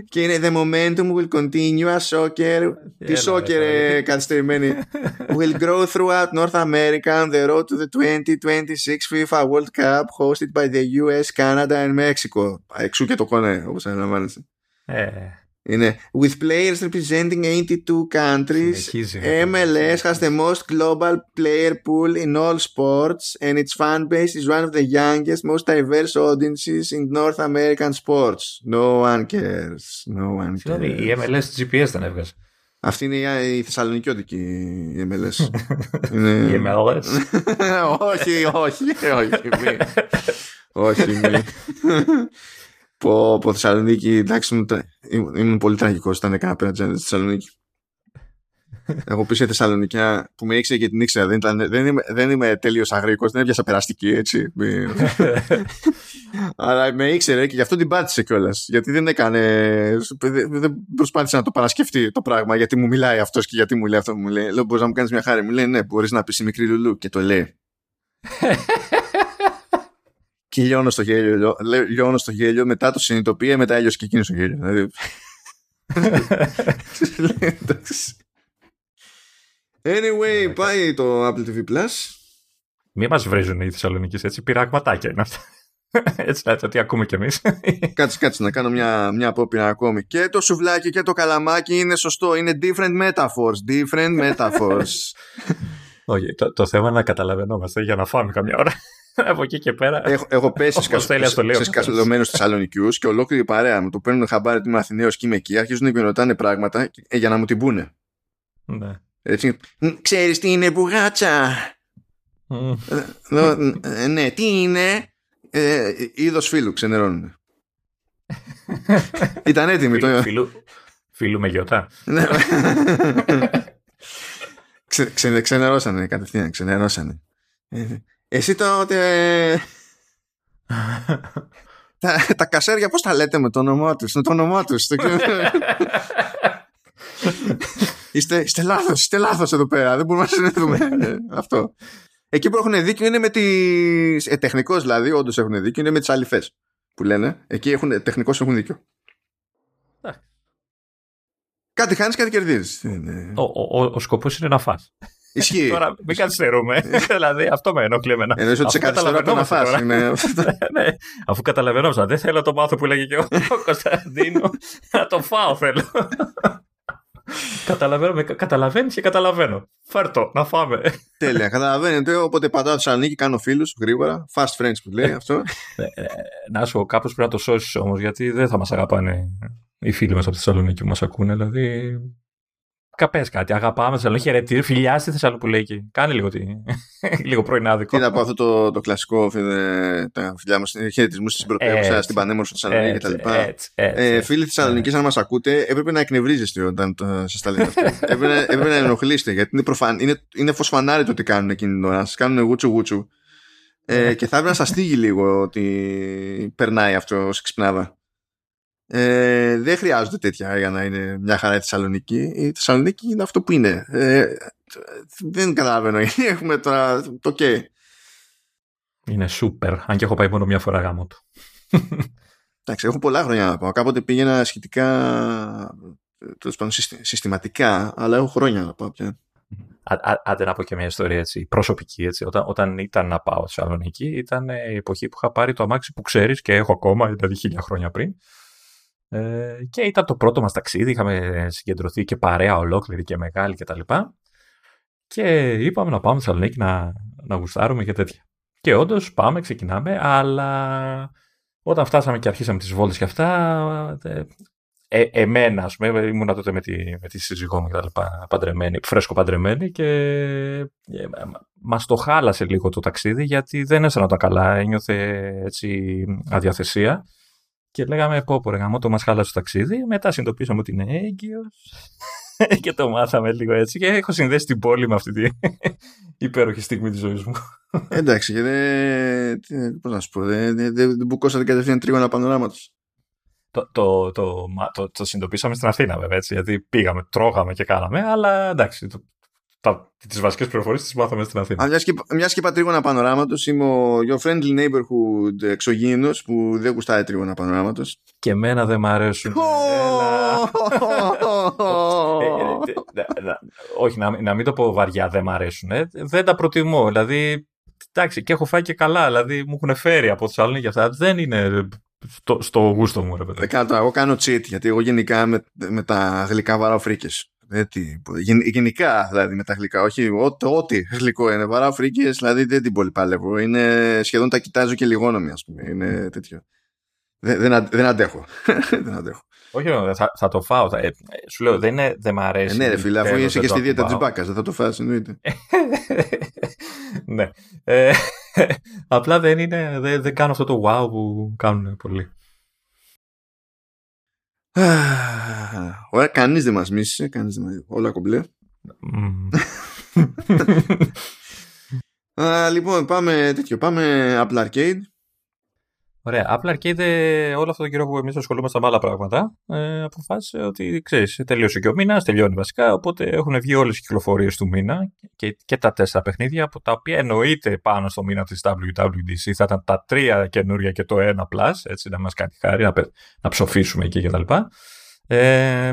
Και είναι The momentum will continue as soccer. Τι soccer καθυστερημένη. Will grow throughout North America on the road to the 2026 FIFA World Cup hosted by the US, Canada and Mexico. Εξού και το κονέ όπως αναλαμβάνεσαι. Ε, Είναι with players representing 82 countries. συνεχίζει. MLS has the most global player pool in all sports and its fan base is one of the youngest, most diverse audiences in North American sports. No one cares. No one Συγγνώμη, cares. η MLS GPS δεν έβγαζε. Αυτή είναι η, η θεσσαλονικιώτικη η MLS. είναι... Η MLS. όχι, όχι, όχι. Μη. όχι, μη. Πω, πω, Θεσσαλονίκη, εντάξει, ήμουν, τρα- ήμουν, ήμουν πολύ τραγικός όταν έκανα πέρα στη Θεσσαλονίκη. Εγώ πίσω Θεσσαλονικιά που με ήξερε και την ήξερα. Δεν, ήταν, δεν, είμαι, δεν είμαι τέλειος αγρίκο, δεν έπιασα περαστική έτσι. Μη- Αλλά με ήξερε και γι' αυτό την πάτησε κιόλας. Γιατί δεν έκανε. Δεν, δεν προσπάθησε να το παρασκεφτεί το πράγμα. Γιατί μου μιλάει αυτός και γιατί μου λέει αυτό που μου λέει. Λέω: Μπορείς να μου κάνεις μια χάρη. Μου λέει: Ναι, μπορείς να πεις η μικρή Λουλού. Και το λέει. Και λιώνω στο γέλιο. λιώ- λέ- Λιώνω στο γέλιο. Μετά το συνειδητοποιεί, μετά έλειωσε και εκείνος στο γέλιος. Δηλαδή. Εντάξει. Anyway, πάει το Apple TV Plus. Μη μας βρίζουν οι Θεσσαλονίκη έτσι. Πειραγματάκια είναι αυτά. Έτσι λέτε ότι ακούμε κι εμείς. Κάτσε, κάτσε να κάνω μια, μια απόπειρα ακόμη. Και το σουβλάκι και το καλαμάκι είναι σωστό. Είναι different metaphors. Different metaphors. Όχι, το, το θέμα είναι να καταλαβαίνόμαστε για να φάμε καμιά ώρα. Από εκεί και πέρα. έχω, έχω πέσει Όπως θέλει, ας το λέω. σε σκασοδομένου Θεσσαλονικιούς και ολόκληρη η παρέα μου το παίρνουν χαμπάρι ότι είμαι Αθηναίος και είμαι εκεί. Αρχίζουν να ρωτάνε πράγματα και- ε, για να μου την πούνε. Ναι. Έτσι. Ξέρεις τι είναι μπουγάτσα; Μμ. Λέω, «Ε, ναι, τι είναι; Ε, είδος φίλου, ξενερώνουν. Ήταν έτοιμη το. Φίλου, φίλου με γιοτά. Ναι. Ξε, ξε, ξενερώσανε κατευθείαν, ξενερώσανε. Ε, εσύ τότε... τα, τα κασέρια πώς τα λέτε με το όνομά τους, με το όνομά τους. το ξέρω. είστε, είστε λάθος, είστε λάθος εδώ πέρα, δεν μπορούμε να συνεχίσουμε. Ε, Αυτό. Εκεί που έχουν δίκιο είναι με τις... Ε, τεχνικώς δηλαδή, όντως έχουν δίκιο, είναι με τις αληθές που λένε. Εκεί έχουν, τεχνικώς έχουν δίκιο. Εντάξει. Κάτι χάνεις, κάτι κερδίζεις. Είναι- Ο, ο, ο, ο σκοπός είναι να φας. Ισχύει. Τώρα μην καθυστερούμε. δηλαδή αυτό με ενοχλεί εμένα. Εννοείς ότι σε Αφού καθυστερώ από το να καταλαβαίνόμαστε φας. τώρα. Είναι... ναι, αφού καταλαβαίνόμαστε. Δεν θέλω το μάθο που έλεγε και ο, ο Κωνσταντίνο. να το φάω θέλω. Καταλαβαίνω, με- καταλαβαίνεις και καταλαβαίνω. Φέρτο, να φάμε. Τέλεια. Καταλαβαίνετε. Οπότε πατάω Θεσσαλονίκη, κάνω φίλους γρήγορα. Fast friends που λέει αυτό. να σου πω, κάπως πρέπει να το σώσεις όμως, γιατί δεν θα μας αγαπάνε οι φίλοι μας από τη Θεσσαλονίκη που μας ακούνε. Δηλαδή, καπές κάτι. Αγαπάμε τη Θεσσαλονίκη, χαιρετήρι, φιλιά στη Θεσσαλονίκη. Κάνε λίγο, τι... λίγο πρωινάδικο. Τι να πω αυτό το, το κλασικό φιλε, τα φιλιά μας, χαιρετισμούς στην πρωτεύουσα, Έτσι. στην πανέμορφη Θεσσαλονίκη Έτσι, κτλ. έτσι, έτσι. Ε, φίλοι Θεσσαλονίκης, αν μας ακούτε, έπρεπε να εκνευρίζεστε όταν σας τα λέτε αυτό. έπρεπε, να- έπρεπε να ενοχλείστε, γιατί είναι, προφαν, είναι, είναι φως φανάρι το τι κάνουν εκείνη την ώρα. Σας κάνουν γούτσου γούτσου. Ε, και θα έπρεπε να σας στείλει λίγο ότι περνάει αυτό ως ξυπνάδα. Ε, δεν χρειάζονται τέτοια για να είναι μια χαρά η Θεσσαλονίκη. Η Θεσσαλονίκη είναι αυτό που είναι. Ε, δεν καταλαβαίνω. Έχουμε τώρα το okay. Είναι σούπερ, αν και έχω πάει μόνο μια φορά γάμο του. Εντάξει, έχω πολλά χρόνια να πάω. Κάποτε πήγαινα σχετικά τέλος πάντων, συστη- συστηματικά, αλλά έχω χρόνια να πάω πια. Α- α- Άντε να πω και μια ιστορία έτσι, προσωπική. Έτσι. Όταν, όταν ήταν να πάω στη Θεσσαλονίκη, ήταν ε, η εποχή που είχα πάρει το αμάξι που ξέρεις και έχω ακόμα, δηλαδή χίλια χρόνια πριν. Ε, και ήταν το πρώτο μας ταξίδι, είχαμε συγκεντρωθεί και παρέα ολόκληρη και μεγάλη κτλ. Και, και είπαμε να πάμε στη Θεσσαλονίκη να, να γουστάρουμε και τέτοια. Και όντως πάμε, ξεκινάμε, αλλά όταν φτάσαμε και αρχίσαμε τις βόλτες και αυτά, ε, ε, εμένα, ας πούμε, ήμουνα τότε με τη, με τη σύζυγό μου και τα λοιπά, παντρεμένη, φρέσκο παντρεμένη και ε, μας το χάλασε λίγο το ταξίδι γιατί δεν έσανα καλά, ένιωθε έτσι αδιαθεσία και λέγαμε πω πω ρε γαμώ, το μας χάλασε το ταξίδι, μετά συνειδητοποίησαμε ότι είναι έγκυος και το μάθαμε λίγο έτσι και έχω συνδέσει την πόλη με αυτή την υπέροχη στιγμή της ζωής μου. Εντάξει, και δεν. τι- Πώς να σου πω, δεν, δεν, δεν, δεν μπουκώσατε κατευθείαν τρίγωνα πανοράματος. Το, το, το, μα- το, το συνειδητοποίησαμε στην Αθήνα βέβαια έτσι, γιατί πήγαμε, τρώγαμε και κάναμε, αλλά εντάξει, το, τα, τις βασικές πληροφορίες τις μάθαμε στην Αθήνα. Αν μιας και, μιας και είπα τρίγωνα πανοράματος, είμαι ο Your Friendly Neighborhood εξωγήινος που δεν γουστάει τρίγωνα πανοράματος. Και εμένα δεν μ' αρέσουν. Έλα. Ε, ε, ε, να- Όχι, να, να μην το πω βαριά, δεν μ' αρέσουν. ε. Δεν τα προτιμώ. Δηλαδή, εντάξει, και έχω φάει και καλά. Δηλαδή, μου έχουν φέρει από Θεσσαλονίκη αυτά. Δεν είναι στο, στο γούστο μου, ρε παιδί. Κάτω, εγώ κάνω cheat, γιατί εγώ γενικά με, με τα γλυκά βαράω φρίκες. Ε, γενικά δηλαδή με τα γλυκά, όχι ό,τι, ό,τι γλυκό είναι. Βαράω φρίκες, δηλαδή δεν την πολύ παλεύω. Είναι σχεδόν τα κοιτάζω και λιγόνομοι, ας πούμε. Είναι τέτοιο. Δεν, δεν, δεν αντέχω. δεν αντέχω. Όχι, θα, θα το φάω. Θα, ε, σου λέω, δεν, είναι, δεν μ' αρέσει. Ε, ναι, ρε φίλε, αφού είσαι και στη δίαιτα της μπάκας, δεν θα το φας, εννοείται. ναι. Ε, απλά δεν, είναι, δεν, δεν κάνω αυτό το wow που κάνουν πολλοί. Ωραία, κανείς δεν μας μίσησε, κανείς δεν μας... όλα κομπλέ. λοιπόν, πάμε τέτοιο, πάμε Apple Arcade. Ωραία. Apple Arcade ε, όλο αυτό το καιρό που εμείς ασχολούμαστε με άλλα πράγματα, ε, αποφάσισε ότι ξέρεις, τελείωσε και ο μήνας, τελειώνει βασικά. Οπότε έχουν βγει όλες οι κυκλοφορίες του μήνα και, και τα τέσσερα παιχνίδια, από τα οποία εννοείται πάνω στο μήνα της WWDC θα ήταν τα τρία καινούρια και το ένα Plus, έτσι να μας κάνει χάρη, να, να ψοφήσουμε εκεί κτλ. Ε,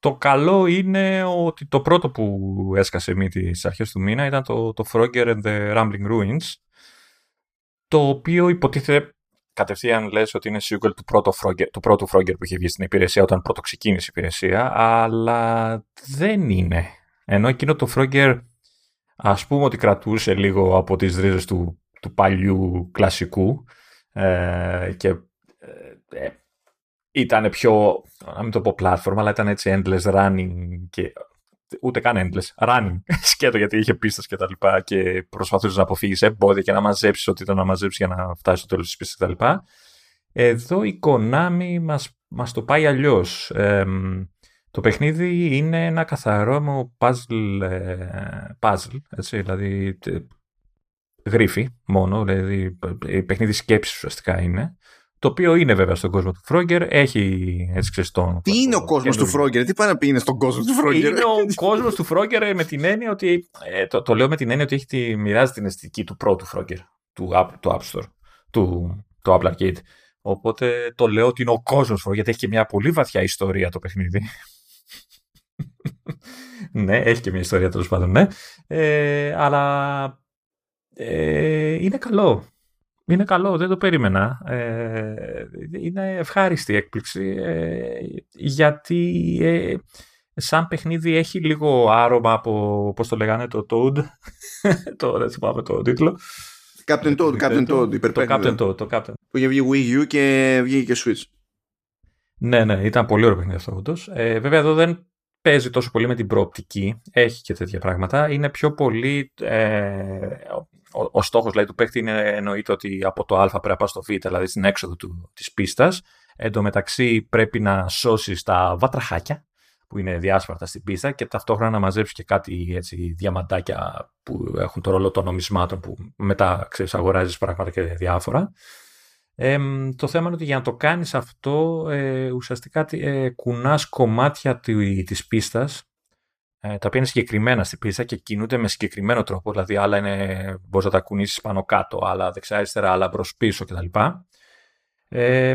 το καλό είναι ότι το πρώτο που έσκασε μύτη στις αρχές του μήνα ήταν το, το Frogger and the Rambling Ruins, το οποίο υποτίθεται κατευθείαν λες ότι είναι sequel του πρώτου, Frogger, του πρώτου Frogger που είχε βγει στην υπηρεσία όταν πρώτο ξεκίνησε η υπηρεσία, αλλά δεν είναι. Ενώ εκείνο το Frogger ας πούμε ότι κρατούσε λίγο από τις ρίζες του, του παλιού κλασικού ε, και ε, ε ήταν πιο, να μην το πω platform, αλλά ήταν έτσι endless running και ούτε καν endless, running, σκέτο γιατί είχε πίστες και τα λοιπά και προσπαθούσε να αποφύγεις εμπόδια και να μαζέψεις ό,τι ήταν να μαζέψεις για να φτάσεις στο τέλος της πίστας και τα λοιπά. Εδώ η Konami μας, μας το πάει αλλιώς. το παιχνίδι είναι ένα καθαρό puzzle, ε, puzzle έτσι, δηλαδή γρίφη μόνο, δηλαδή ε, παιχνίδι σκέψης ουσιαστικά είναι. Το οποίο είναι βέβαια στον κόσμο του Φρόγκερ. Έχει έτσι ξεστόν. Τι είναι ο κόσμος του Φρόγκερ, τι πάει να πει είναι στον κόσμο του Φρόγκερ. Είναι ο κόσμος του Φρόγκερ με την έννοια ότι. Ε, το, το λέω με την έννοια ότι έχει τη, μοιράζει την αισθητική του πρώτου Φρόγκερ. Του, του App Store. Του, του Apple Arcade. Οπότε το λέω ότι είναι ο κόσμος Φρόγκερ, γιατί έχει και μια πολύ βαθιά ιστορία το παιχνίδι. ναι, έχει και μια ιστορία τέλος πάντων, ναι. Ε, αλλά ε, είναι καλό. Είναι καλό, δεν το περίμενα. Ε, είναι ευχάριστη έκπληξη ε, γιατί ε, σαν παιχνίδι έχει λίγο άρωμα από, πώς το λέγανε, το Toad. το, δεν θυμάμαι το τίτλο. Captain Toad, Captain Toad, Το Captain Toad, το Captain. Που είχε βγει Wii U και βγήκε και Switch. Ναι, ναι, ήταν πολύ ωραίο παιχνίδι αυτό όντως. Ε, βέβαια εδώ δεν παίζει τόσο πολύ με την προοπτική, έχει και τέτοια πράγματα. Είναι πιο πολύ ε, ο, ο στόχος δηλαδή, του παίκτη είναι εννοείται ότι από το α πρέπει να πάει στο β, δηλαδή στην έξοδο του, της πίστας. Εν τω μεταξύ πρέπει να σώσεις τα βατραχάκια που είναι διάσπαρτα στην πίστα και ταυτόχρονα να μαζέψεις και κάτι έτσι, διαμαντάκια που έχουν το ρόλο των νομισμάτων που μετά ξέρεις, αγοράζεις πράγματα και διάφορα. Ε, το θέμα είναι ότι για να το κάνεις αυτό ε, ουσιαστικά ε, κουνάς κομμάτια της πίστας ε, τα οποία είναι συγκεκριμένα στην πίστα και κινούνται με συγκεκριμένο τρόπο. Δηλαδή, άλλα είναι μπορείς να τα κουνήσεις πάνω κάτω, άλλα δεξιά-αριστερά, άλλα μπρο-πίσω κτλ. Ε,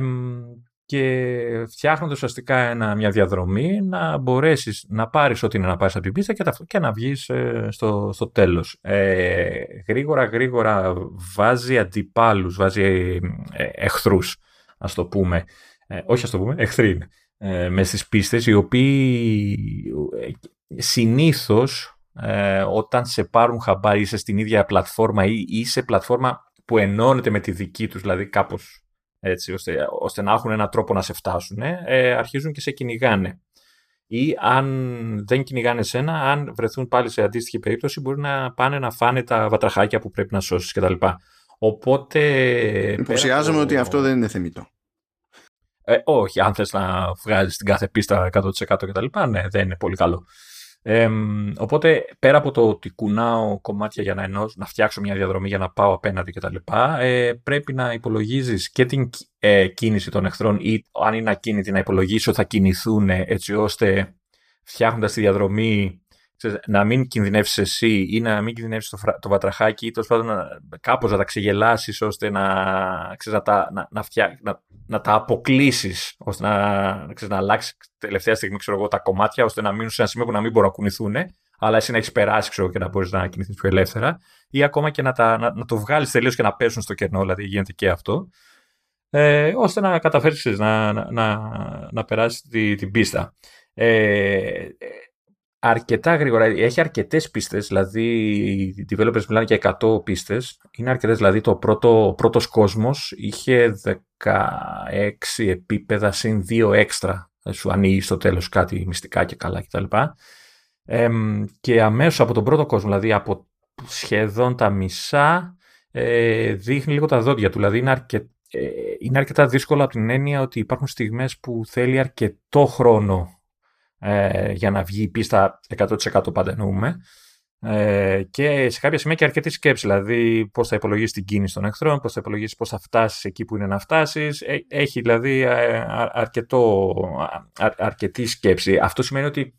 και φτιάχνοντας ουσιαστικά ένα, μια διαδρομή να μπορέσεις να πάρεις ό,τι είναι να πάρεις από την πίστα και, και να βγεις ε, στο, στο τέλος. Ε, γρήγορα, γρήγορα βάζει αντιπάλους, βάζει ε, εχθρούς, ας το πούμε. Ε, όχι, ας το πούμε, εχθροί είναι. Ε, μες στις πίστες οι οποίοι συνήθως ε, όταν σε πάρουν χαμπάρι είσαι στην ίδια πλατφόρμα ή, ή σε πλατφόρμα που ενώνεται με τη δική τους, δηλαδή κάπως έτσι, ώστε, ώστε να έχουν έναν τρόπο να σε φτάσουν, ε, αρχίζουν και σε κυνηγάνε. Ή αν δεν κυνηγάνε σένα, αν βρεθούν πάλι σε αντίστοιχη περίπτωση, μπορεί να πάνε να φάνε τα βατραχάκια που πρέπει να σώσεις κτλ. Οπότε. Υποψιάζομαι ότι αυτό δεν είναι θεμητό. Ε, όχι, αν θες να βγάλεις την κάθε πίστα 100% κτλ. Ναι, δεν είναι πολύ καλό. Ε, οπότε πέρα από το ότι κουνάω κομμάτια για να, ενώσω, να φτιάξω μια διαδρομή για να πάω απέναντι κτλ. Ε, πρέπει να υπολογίζεις και την ε, κίνηση των εχθρών ή αν είναι ακίνητη να υπολογίσει ότι θα κινηθούν έτσι ώστε φτιάχνοντας τη διαδρομή να μην κινδυνεύσεις εσύ ή να μην κινδυνεύσεις το, το βατραχάκι ή τέλος πάντων κάπως να τα ξεγελάσεις ώστε να, ξέρεις, να, τα, να, να, φτιά, να, να τα αποκλείσεις, ώστε να, ξέρεις, να αλλάξεις τελευταία στιγμή ξέρω εγώ, τα κομμάτια, ώστε να μείνουν σε ένα σημείο που να μην μπορούν να κουνηθούν, αλλά εσύ να έχεις περάσει ξέρω, και να μπορείς να κινηθείς πιο ελεύθερα, ή ακόμα και να, τα, να, να το βγάλεις τελείως και να πέσουν στο κενό, δηλαδή γίνεται και αυτό. ε, ώστε να καταφέρεις να, να, να, να περάσεις την, την πίστα. Ε, αρκετά γρήγορα, έχει αρκετές πίστες, δηλαδή οι developers μιλάνε για 100 πίστες. Είναι αρκετές, δηλαδή το πρώτο πρώτος κόσμος είχε 16 επίπεδα συν 2 έξτρα. Σου ανοίγει στο τέλος κάτι μυστικά και καλά κτλ. Ε, και αμέσως από τον πρώτο κόσμο, δηλαδή από σχεδόν τα μισά, ε, δείχνει λίγο τα δόντια του. Δηλαδή είναι, αρκε, ε, είναι αρκετά δύσκολο από την έννοια ότι υπάρχουν στιγμές που θέλει αρκετό χρόνο ε, για να βγει η πίστα 100% πάντα εννοούμε. Ε, και σε κάποια σημεία και αρκετή σκέψη, δηλαδή πώς θα υπολογίσεις την κίνηση των εχθρών, πώς θα υπολογίσεις πώς θα φτάσεις εκεί που είναι να φτάσεις. Ε, έχει δηλαδή ε, αρκετό, αρκετή σκέψη. Αυτό σημαίνει ότι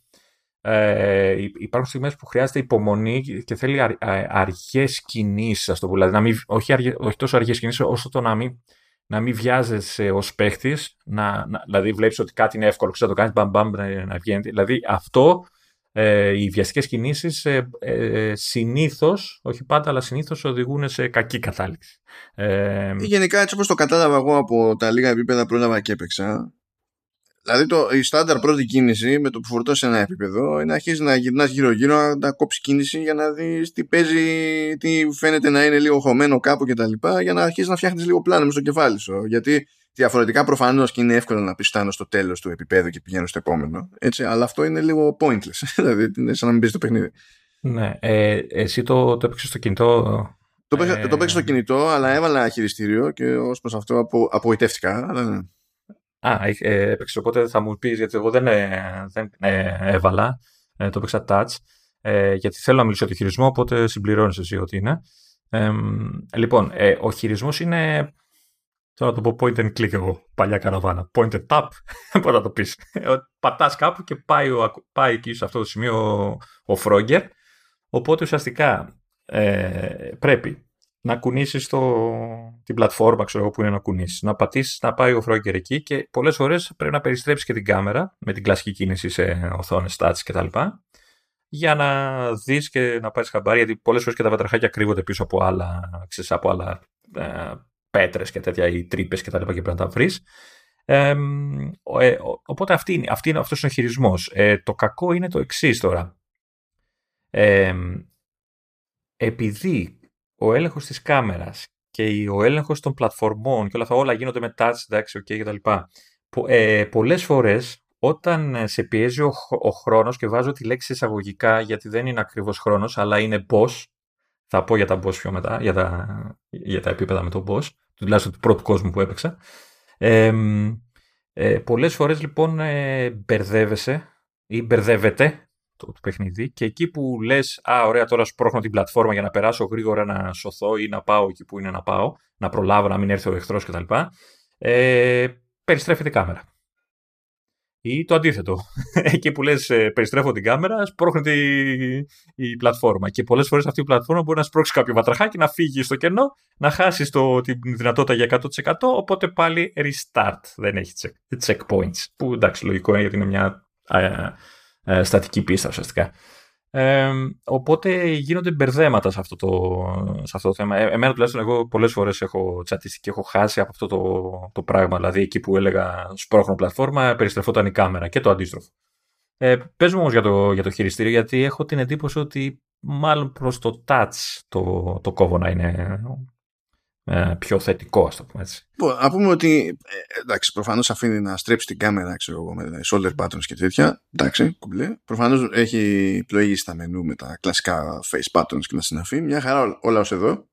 ε, υπάρχουν στιγμές που χρειάζεται υπομονή και θέλει αρ, αργές κινήσεις, ας το πω. Δηλαδή, όχι, όχι τόσο αργές κινήσεις, όσο το να μην να μην βιάζεσαι ως παίχτης, να, να, δηλαδή βλέπεις ότι κάτι είναι εύκολο, ξέρω το κάνεις μπαμ μπαμ να, να βγαίνει. Δηλαδή αυτό, ε, οι βιαστικές κινήσεις ε, ε, συνήθως, όχι πάντα, αλλά συνήθως οδηγούν σε κακή κατάληξη. Ε, Γενικά, έτσι όπως το κατάλαβα εγώ από τα λίγα επίπεδα πρόλαβα και έπαιξα, Δηλαδή το, η στάνταρ πρώτη κίνηση με το που φορτώσεις ένα επίπεδο είναι να αρχίσεις να γυρνάς γύρω-γύρω να κόψεις κίνηση για να δεις τι παίζει, τι φαίνεται να είναι λίγο χωμένο κάπου κτλ. Για να αρχίσεις να φτιάχνεις λίγο πλάνο μες στο κεφάλι σου. Γιατί διαφορετικά προφανώς και είναι εύκολο να πεις φτάνω στο τέλος του επίπεδου και πηγαίνω στο επόμενο. Έτσι, αλλά αυτό είναι λίγο pointless. δηλαδή είναι σαν να μην παίζει το παιχνίδι. Ναι. Ε, εσύ το, το έπαιξες στο κινητό; Το, ε... το έπαιξε στο κινητό, αλλά έβαλα χειριστήριο και ως προς αυτό απο, απογοητεύτηκα. Αλλά... Ναι. Α, ε, έπαιξε, οπότε θα μου πεις, γιατί εγώ δεν, ε, δεν ε, έβαλα, το έπαιξα touch, γιατί θέλω να μιλήσω για το χειρισμό, οπότε συμπληρώνεις εσύ ότι είναι. λοιπόν, ο χειρισμός είναι, τώρα να το πω point and click εγώ, παλιά καραβάνα, point and tap, πώς να το πεις. Πατάς κάπου και πάει, πάει εκεί σε αυτό το σημείο ο, ο Frogger, οπότε ουσιαστικά πρέπει να κουνήσεις την πλατφόρμα ξέρω, που είναι να κουνήσεις. Να πατήσεις να πάει ο Frogger εκεί και πολλές φορές πρέπει να περιστρέψεις και την κάμερα με την κλασική κίνηση σε οθόνες, touch κτλ. Για να δεις και να πάρεις χαμπάρι, γιατί πολλές φορές και τα βατραχάκια κρύβονται πίσω από άλλα, ξέρεις, από άλλα ε, πέτρες και τέτοια ή τρύπες κτλ. Και, και πρέπει να τα βρεις. Ε, ε, οπότε αυτή είναι, αυτή είναι, αυτός είναι ο χειρισμός. Ε, το κακό είναι το εξής τώρα. Ε, επειδή ο έλεγχος της κάμερας και ο έλεγχος των πλατφορμών και όλα αυτά όλα γίνονται με touch, εντάξει, ok κτλ. Ε, Πολλές φορές όταν ε, σε πιέζει ο, ο χρόνος και βάζω τη λέξη εισαγωγικά γιατί δεν είναι ακριβώς χρόνος, αλλά είναι boss. Θα πω για τα boss πιο μετά, για τα, για τα επίπεδα με τον boss, τουλάχιστον του πρώτου κόσμου που έπαιξα. Ε, ε, πολλές φορές λοιπόν ε, μπερδεύεσαι ή μπερδεύεται το, το παιχνίδι και εκεί που λες «Α, ωραία, τώρα σπρώχνω την πλατφόρμα για να περάσω γρήγορα να σωθώ ή να πάω εκεί που είναι να πάω, να προλάβω να μην έρθει ο εχθρός κτλ. Ε, περιστρέφεται η κάμερα. Ή το αντίθετο. Εκεί που λες ε, περιστρέφω την κάμερα, σπρώχνεται η, η πλατφόρμα. Και πολλές φορές αυτή η πλατφόρμα μπορεί να σπρώξει κάποιο βατραχάκι, να φύγει στο κενό, να χάσει το, την δυνατότητα για 100%, οπότε πάλι restart. Δεν έχει check, checkpoints. Που εντάξει, λογικό είναι γιατί είναι μια ε, στατική πίστα ουσιαστικά. Ε, οπότε γίνονται μπερδέματα σε αυτό το, σε αυτό το θέμα. Ε, εμένα τουλάχιστον εγώ πολλές φορές έχω τσατίσει και έχω χάσει από αυτό το, το πράγμα. Δηλαδή εκεί που έλεγα σπρώχνω πλατφόρμα περιστρεφόταν η κάμερα και το αντίστροφο. Ε, πες μου όμως για το, για το χειριστήριο γιατί έχω την εντύπωση ότι μάλλον προς το touch το, το κόβω να είναι ε, πιο θετικό, ας το πούμε έτσι. Να πούμε ότι ε, εντάξει, προφανώς αφήνει να στρέψει την κάμερα ξέρω εγώ, με shoulder buttons και τέτοια. Εντάξει, κουμπλέ. Προφανώς έχει πλοήγηση στα μενού με τα κλασικά face buttons και να συναφεί. Μια χαρά όλα ως εδώ.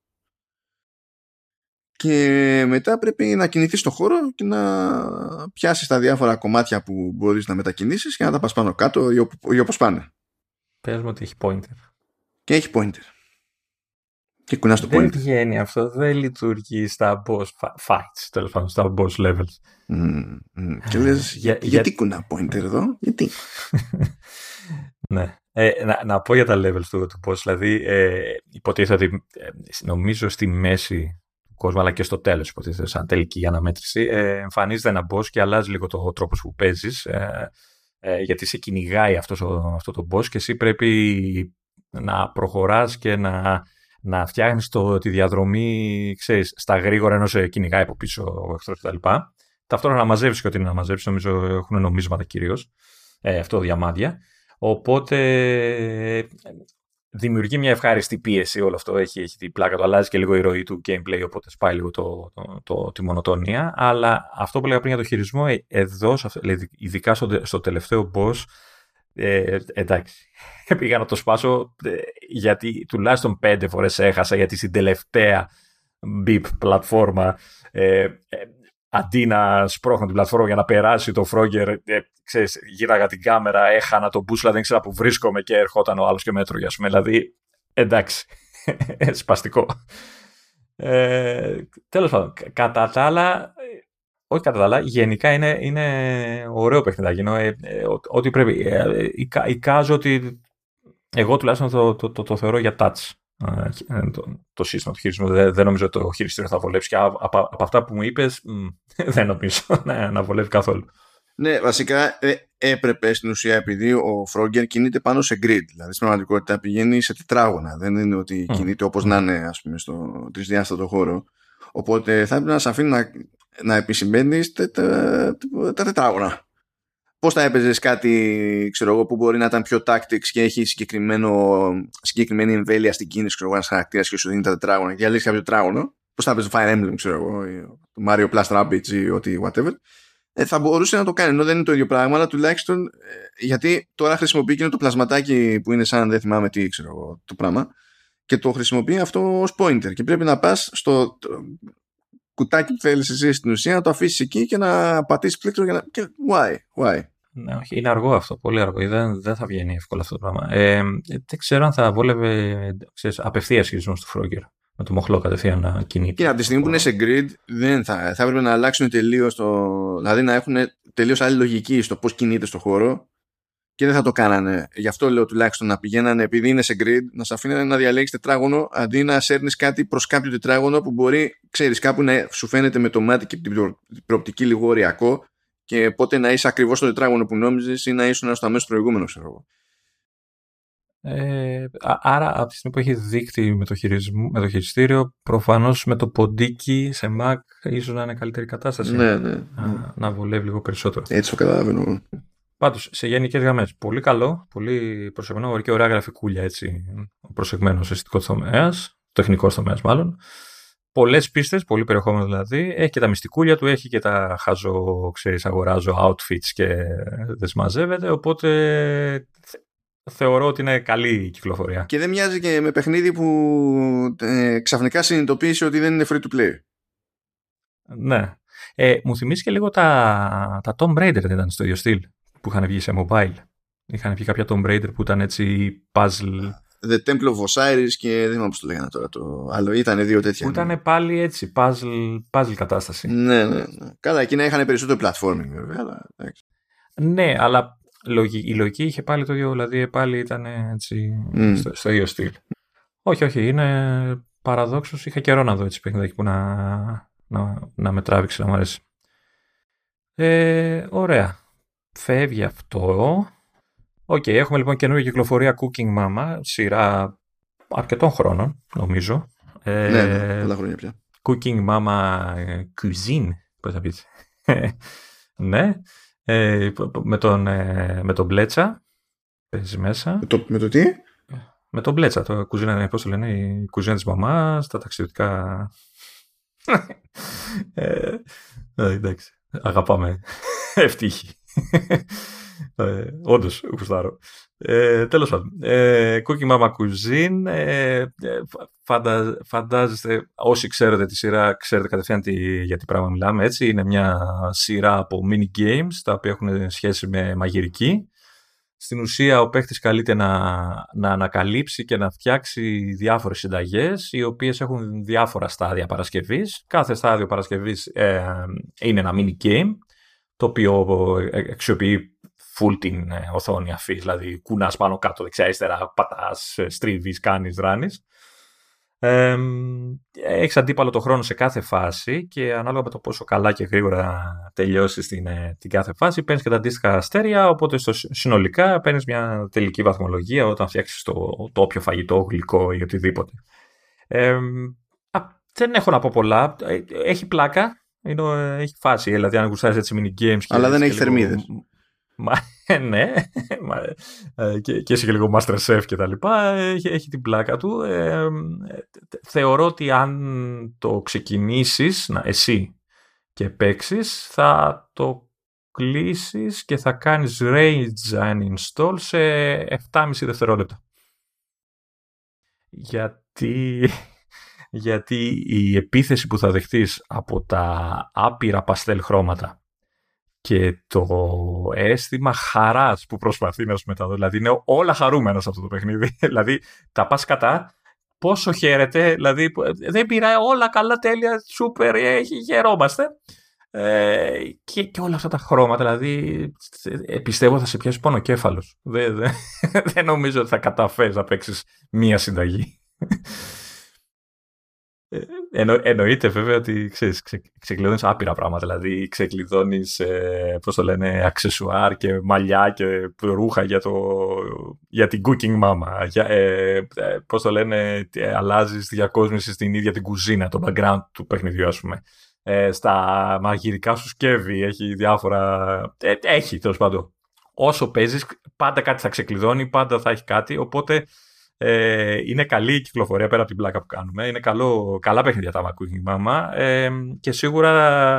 Και μετά πρέπει να κινηθείς στο χώρο και να πιάσεις τα διάφορα κομμάτια που μπορείς να μετακινήσεις και να τα πας πάνω κάτω ή όπως πάνε. Πες μου ότι έχει pointer. Και έχει pointer. Και κουνάς το δεν βγαίνει αυτό, δεν λειτουργεί στα boss fights, τέλος πάντων, στα boss levels. Mm, mm. Και λες, για, γιατί για... κουνά pointer εδώ, γιατί; ναι. Ε, να, να, πω για τα levels του, του boss, δηλαδή ε, υποτίθεται ότι ε, νομίζω στη μέση του κόσμου αλλά και στο τέλος υποτίθεται σαν τελική αναμέτρηση ε, εμφανίζεται ένα boss και αλλάζει λίγο το τρόπος που παίζεις ε, ε, γιατί σε κυνηγάει αυτός, αυτό το boss και εσύ πρέπει να προχωράς και να να φτιάχνεις τη διαδρομή ξέρεις, στα γρήγορα ενώ σε κυνηγάει από πίσω ο εχθρό κτλ. Ταυτόχρονα να μαζεύει και ό,τι είναι να μαζεύει, νομίζω έχουν νομίσματα κυρίως. Ε, αυτό διαμάντια. Οπότε δημιουργεί μια ευχάριστη πίεση όλο αυτό. Έχει, έχει την πλάκα του, αλλάζει και λίγο η ροή του gameplay, οπότε σπάει λίγο το, το, το, τη μονοτονία. Αλλά αυτό που λέγα πριν για το χειρισμό, ε, εδώ, ειδικά στο, στο τελευταίο boss, ε, εντάξει, πήγα να το σπάσω ε, γιατί τουλάχιστον πέντε φορές έχασα γιατί στην τελευταία BIP πλατφόρμα ε, ε, αντί να σπρώχνω την πλατφόρμα για να περάσει το Frogger, ε, ξέρεις, γύραγα την κάμερα, έχανα τον μπούσλα, δεν ξέρα που βρίσκομαι και ερχόταν ο άλλος και μέτρο για πούμε. Δηλαδή, εντάξει, σπαστικό. Ε, τέλος πάντων, κατά τα άλλα, όχι κατά τα άλλα, γενικά είναι, είναι ωραίο παιχνιδάκι. Ε, ε, ό,τι πρέπει. Ε, εικάζω ότι εγώ τουλάχιστον το, το, το, το θεωρώ για touch ε, το, το σύστημα του χειρισμού. Δεν, δεν νομίζω ότι το χειριστήριο θα βολέψει. Και από, από αυτά που μου είπες, δεν νομίζω να, να βολεύει καθόλου. Ναι, βασικά ε, έπρεπε στην ουσία επειδή ο Frogger κινείται πάνω σε grid. Δηλαδή στην πραγματικότητα πηγαίνει σε τετράγωνα. Δεν είναι ότι mm. κινείται όπως mm. να είναι ας πούμε, στο τρισδιάστατο χώρο. Οπότε θα έπρεπε να σε αφήνει να, να επισημαίνεις τα, τα, τα τετράγωνα. Πώς θα έπαιζες κάτι ξέρω εγώ, που μπορεί να ήταν πιο tactics και έχει συγκεκριμένη εμβέλεια στην κίνηση, ξέρω εγώ, ένας χαρακτήρας και σου δίνει τα τετράγωνα και διαλέξει κάποιο τετράγωνο. Πώς θα έπαιζε Fire Emblem, ξέρω εγώ, ή το Mario Plus Rabbids ή ό,τι whatever. Ε, θα μπορούσε να το κάνει, ενώ δεν είναι το ίδιο πράγμα, αλλά τουλάχιστον ε, γιατί τώρα χρησιμοποιεί και το πλασματάκι που είναι σαν δεν θυμάμαι τι ξέρω εγώ το πράγμα και το χρησιμοποιεί αυτό ως pointer και πρέπει να πας στο κουτάκι που θέλεις εσύ στην ουσία να το αφήσεις εκεί και να πατήσεις πλήκτρο για να... Και why, why; Ναι, όχι, είναι αργό αυτό, πολύ αργό. Δεν, δεν θα βγαίνει εύκολα αυτό το πράγμα. Ε, δεν ξέρω αν θα βόλευε απευθείας χειρισμός του Frogger. Με το μοχλό κατευθείαν να κινείται. Και από τη στιγμή που είναι σε grid, δεν θα, θα έπρεπε να αλλάξουν τελείως το. Δηλαδή να έχουν τελείως άλλη λογική στο πώς κινείται στο χώρο και δεν θα το κάνανε. Γι' αυτό λέω τουλάχιστον να πηγαίνανε, επειδή είναι σε grid, να σε αφήνανε να διαλέξει τετράγωνο αντί να σέρνεις κάτι προς κάποιο τετράγωνο που μπορεί, ξέρεις, κάπου να σου φαίνεται με το μάτι και την προοπτική λίγο ωριακό και πότε να είσαι ακριβώς στο τετράγωνο που νόμιζες ή να ήσουν στο αμέσω προηγούμενο, ξέρω εγώ. Ε, άρα από τη στιγμή που έχεις δίκτυο με το, με το χειριστήριο προφανώς με το ποντίκι σε Mac ίσως να είναι καλύτερη κατάσταση ναι, ναι, ναι. Να, να βολεύει λίγο περισσότερο έτσι το καταλαβαίνω Πάντως, σε γενικές γραμμές, πολύ καλό, πολύ προσεγμένο και ωραία γραφικούλια έτσι. Προσεγμένος αισθητικό τομέας, τεχνικός τομέας μάλλον. Πολλές πίστες, πολύ περιεχόμενο δηλαδή. Έχει και τα μυστικούλια του, έχει και τα χάζω, ξέρεις, αγοράζω outfits και δεν συμμαζεύεται. Οπότε θεωρώ ότι είναι καλή η κυκλοφορία. Και δεν μοιάζει και με παιχνίδι που ε, ξαφνικά συνειδητοποίησε ότι δεν είναι free to play. Ναι. Ε, μου θυμίζει και λίγο τα, τα Tomb Raider δεν ήταν στο ίδιο στυλ που είχαν βγει σε mobile. Είχαν βγει κάποια Tomb Raider που ήταν έτσι puzzle. The Temple of Osiris και δεν θυμάμαι πώς το λέγανε τώρα το άλλο. Ήταν δύο τέτοια. Που ήταν πάλι έτσι, puzzle, puzzle κατάσταση. Ναι, ναι, ναι. Καλά, εκείνα είχαν περισσότερο platforming βέβαια. Αλλά... Ναι, αλλά η λογική είχε πάλι το ίδιο, δηλαδή πάλι ήταν έτσι mm. στο, στο ίδιο στυλ. Όχι, όχι, είναι παραδόξως. Είχα καιρό να δω έτσι παιχνιδάκι που να, να, να με τράβηξε, να μου αρέσει. Ε, ωραία φεύγει αυτό. Ok, okay, έχουμε λοιπόν καινούργια κυκλοφορία Cooking Mama, σειρά αρκετών χρόνων, νομίζω. Ναι, ναι, πολλά χρόνια πια. Cooking Mama Cuisine, πώς θα πείτε. ναι, ε, με, τον, ε, με τον Μπλέτσα, παίζει μέσα. Με το, με το τι; Με τον Μπλέτσα, το κουζίνα, πώς το λένε, η κουζίνα της μαμάς, τα ταξιδιωτικά... ε, εντάξει, αγαπάμε. Ευτύχη. Ε, Όντως, γουστάρω. Ε, Τέλος πάντων. Ε, Cookie Mama Cuisine. Ε, ε φαντα, φαντάζεστε, όσοι ξέρετε τη σειρά, ξέρετε κατευθείαν τι, για τι πράγμα μιλάμε. Έτσι. Είναι μια σειρά από mini games τα οποία έχουν σχέση με μαγειρική. Στην ουσία ο παίχτης καλείται να, να ανακαλύψει και να φτιάξει διάφορες συνταγές οι οποίες έχουν διάφορα στάδια παρασκευής. Κάθε στάδιο παρασκευής ε, είναι ένα mini game το οποίο ε, αξιοποιεί full την ε, οθόνη αφή, δηλαδή κουνάς πάνω κάτω δεξιά ύστερα, πατάς, ε, στρίβεις, κάνεις, δράνεις. Ε, έχεις αντίπαλο το χρόνο σε κάθε φάση και ανάλογα με το πόσο καλά και γρήγορα τελειώσεις την, την κάθε φάση παίρνεις και τα αντίστοιχα αστέρια οπότε στο συνολικά παίρνεις μια τελική βαθμολογία όταν φτιάξεις το, το όποιο φαγητό, γλυκό ή οτιδήποτε. Ε, δεν έχω να πω πολλά. Ε, έχει πλάκα. Είναι, έχει φάση. Δηλαδή, αν γουστάρεις έτσι mini games. Αλλά δεν έχει θερμίδες. Μα, ναι, ε, και, και έχει και λίγο Masterchef και τα λοιπά, έχει, έχει την πλάκα του. Ε, θεωρώ ότι αν το ξεκινήσεις, να, εσύ, και παίξεις, θα το κλείσεις και θα κάνεις range uninstall σε 7,5 δευτερόλεπτα. Γιατί, γιατί η επίθεση που θα δεχτείς από τα άπειρα παστέλ χρώματα και το αίσθημα χαράς που προσπαθεί να σου μεταδώσει. Δηλαδή είναι όλα χαρούμενα σε αυτό το παιχνίδι. δηλαδή τα πας κατά, πόσο χαίρεται, δηλαδή δεν πειράει όλα καλά, τέλεια, σούπερ, έχει, χαιρόμαστε. Ε, και, και όλα αυτά τα χρώματα, δηλαδή ε, πιστεύω θα σε πιάσει πονοκέφαλος. Δεν, δεν, δεν νομίζω ότι θα καταφέρεις να παίξεις μία συνταγή. Ε, εννο, εννοείται βέβαια ότι ξέρεις, ξε, ξεκλειδώνεις άπειρα πράγματα. Δηλαδή ξεκλειδώνεις, ε, πώς το λένε, αξεσουάρ και μαλλιά και ρούχα για, το, για την cooking mama. Για, ε, ε πώς το λένε, ε, αλλάζεις διακόσμηση στην ίδια την κουζίνα, το background του παιχνιδιού ας πούμε. Ε, στα μαγειρικά σου σκεύη, έχει διάφορα... Ε, έχει τέλος πάντων. Όσο παίζεις, πάντα κάτι θα ξεκλειδώνει, πάντα θα έχει κάτι, οπότε ε, είναι καλή η κυκλοφορία πέρα από την πλάκα που κάνουμε. Είναι καλό, καλά παιχνίδια τα Macuing Mama ε, και σίγουρα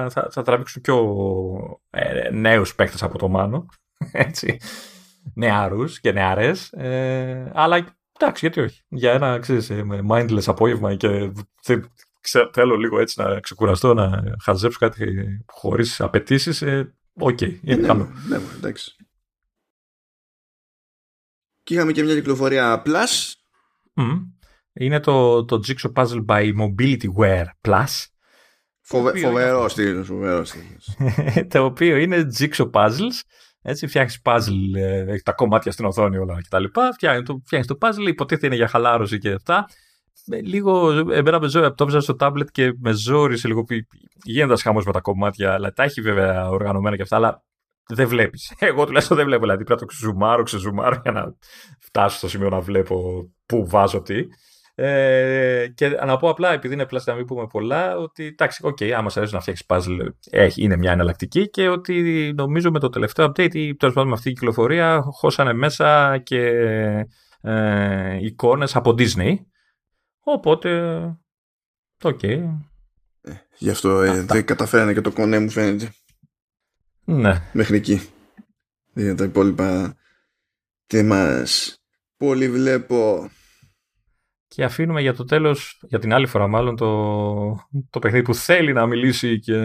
θα, θα τραβήξουν πιο ε, νέους παίκτες από το Μάνο. Έτσι. Νεάρους και νεαρές. Ε, αλλά εντάξει, γιατί όχι. Για ένα ξέρεις, ε, mindless απόγευμα και θέλω λίγο έτσι να ξεκουραστώ, να χαζέψω κάτι χωρίς απαιτήσεις. Ε, ok, okay, είναι ναι, καλό. Ναι, εντάξει. Και είχαμε και μια κυκλοφορία Plus. Είναι το, το Jigsaw Puzzle by MobilityWare Plus. Φοβε, φοβερό στυλ, φοβερό το οποίο είναι Jigsaw Puzzles. Έτσι, φτιάχνει puzzle, ε, έχει τα κομμάτια στην οθόνη όλα κτλ. Φτιάχνει το, φτιάχνεις το puzzle, υποτίθεται είναι για χαλάρωση και αυτά. Λίγο, εμένα με ζόρι, το στο tablet και με ζόρισε λίγο. Γίνεται χαμό με τα κομμάτια, αλλά τα έχει βέβαια οργανωμένα και αυτά, αλλά δεν βλέπεις. Εγώ τουλάχιστον δεν βλέπω. Δηλαδή πρέπει να το ξεζουμάρω, ξεζουμάρω για να φτάσω στο σημείο να βλέπω πού βάζω τι. Ε, και να πω απλά, επειδή είναι Plus τα να μην πούμε πολλά, ότι εντάξει, ok, okay, άμα σα αρέσει να φτιάξεις puzzle, έχει, είναι μια εναλλακτική και ότι νομίζω με το τελευταίο update ή τέλος πάντων με αυτή η κυκλοφορία χώσανε μέσα και ε, εικόνες από Disney. Οπότε. Ok. Okay. Ε, γι' αυτό ε, δεν καταφέρανε και το κονέ μου φαίνεται. Ναι. Μέχρι εκεί. Για τα υπόλοιπα τι μας πολύ βλέπω. Και αφήνουμε για το τέλος, για την άλλη φορά μάλλον, το, το παιχνίδι που θέλει να μιλήσει και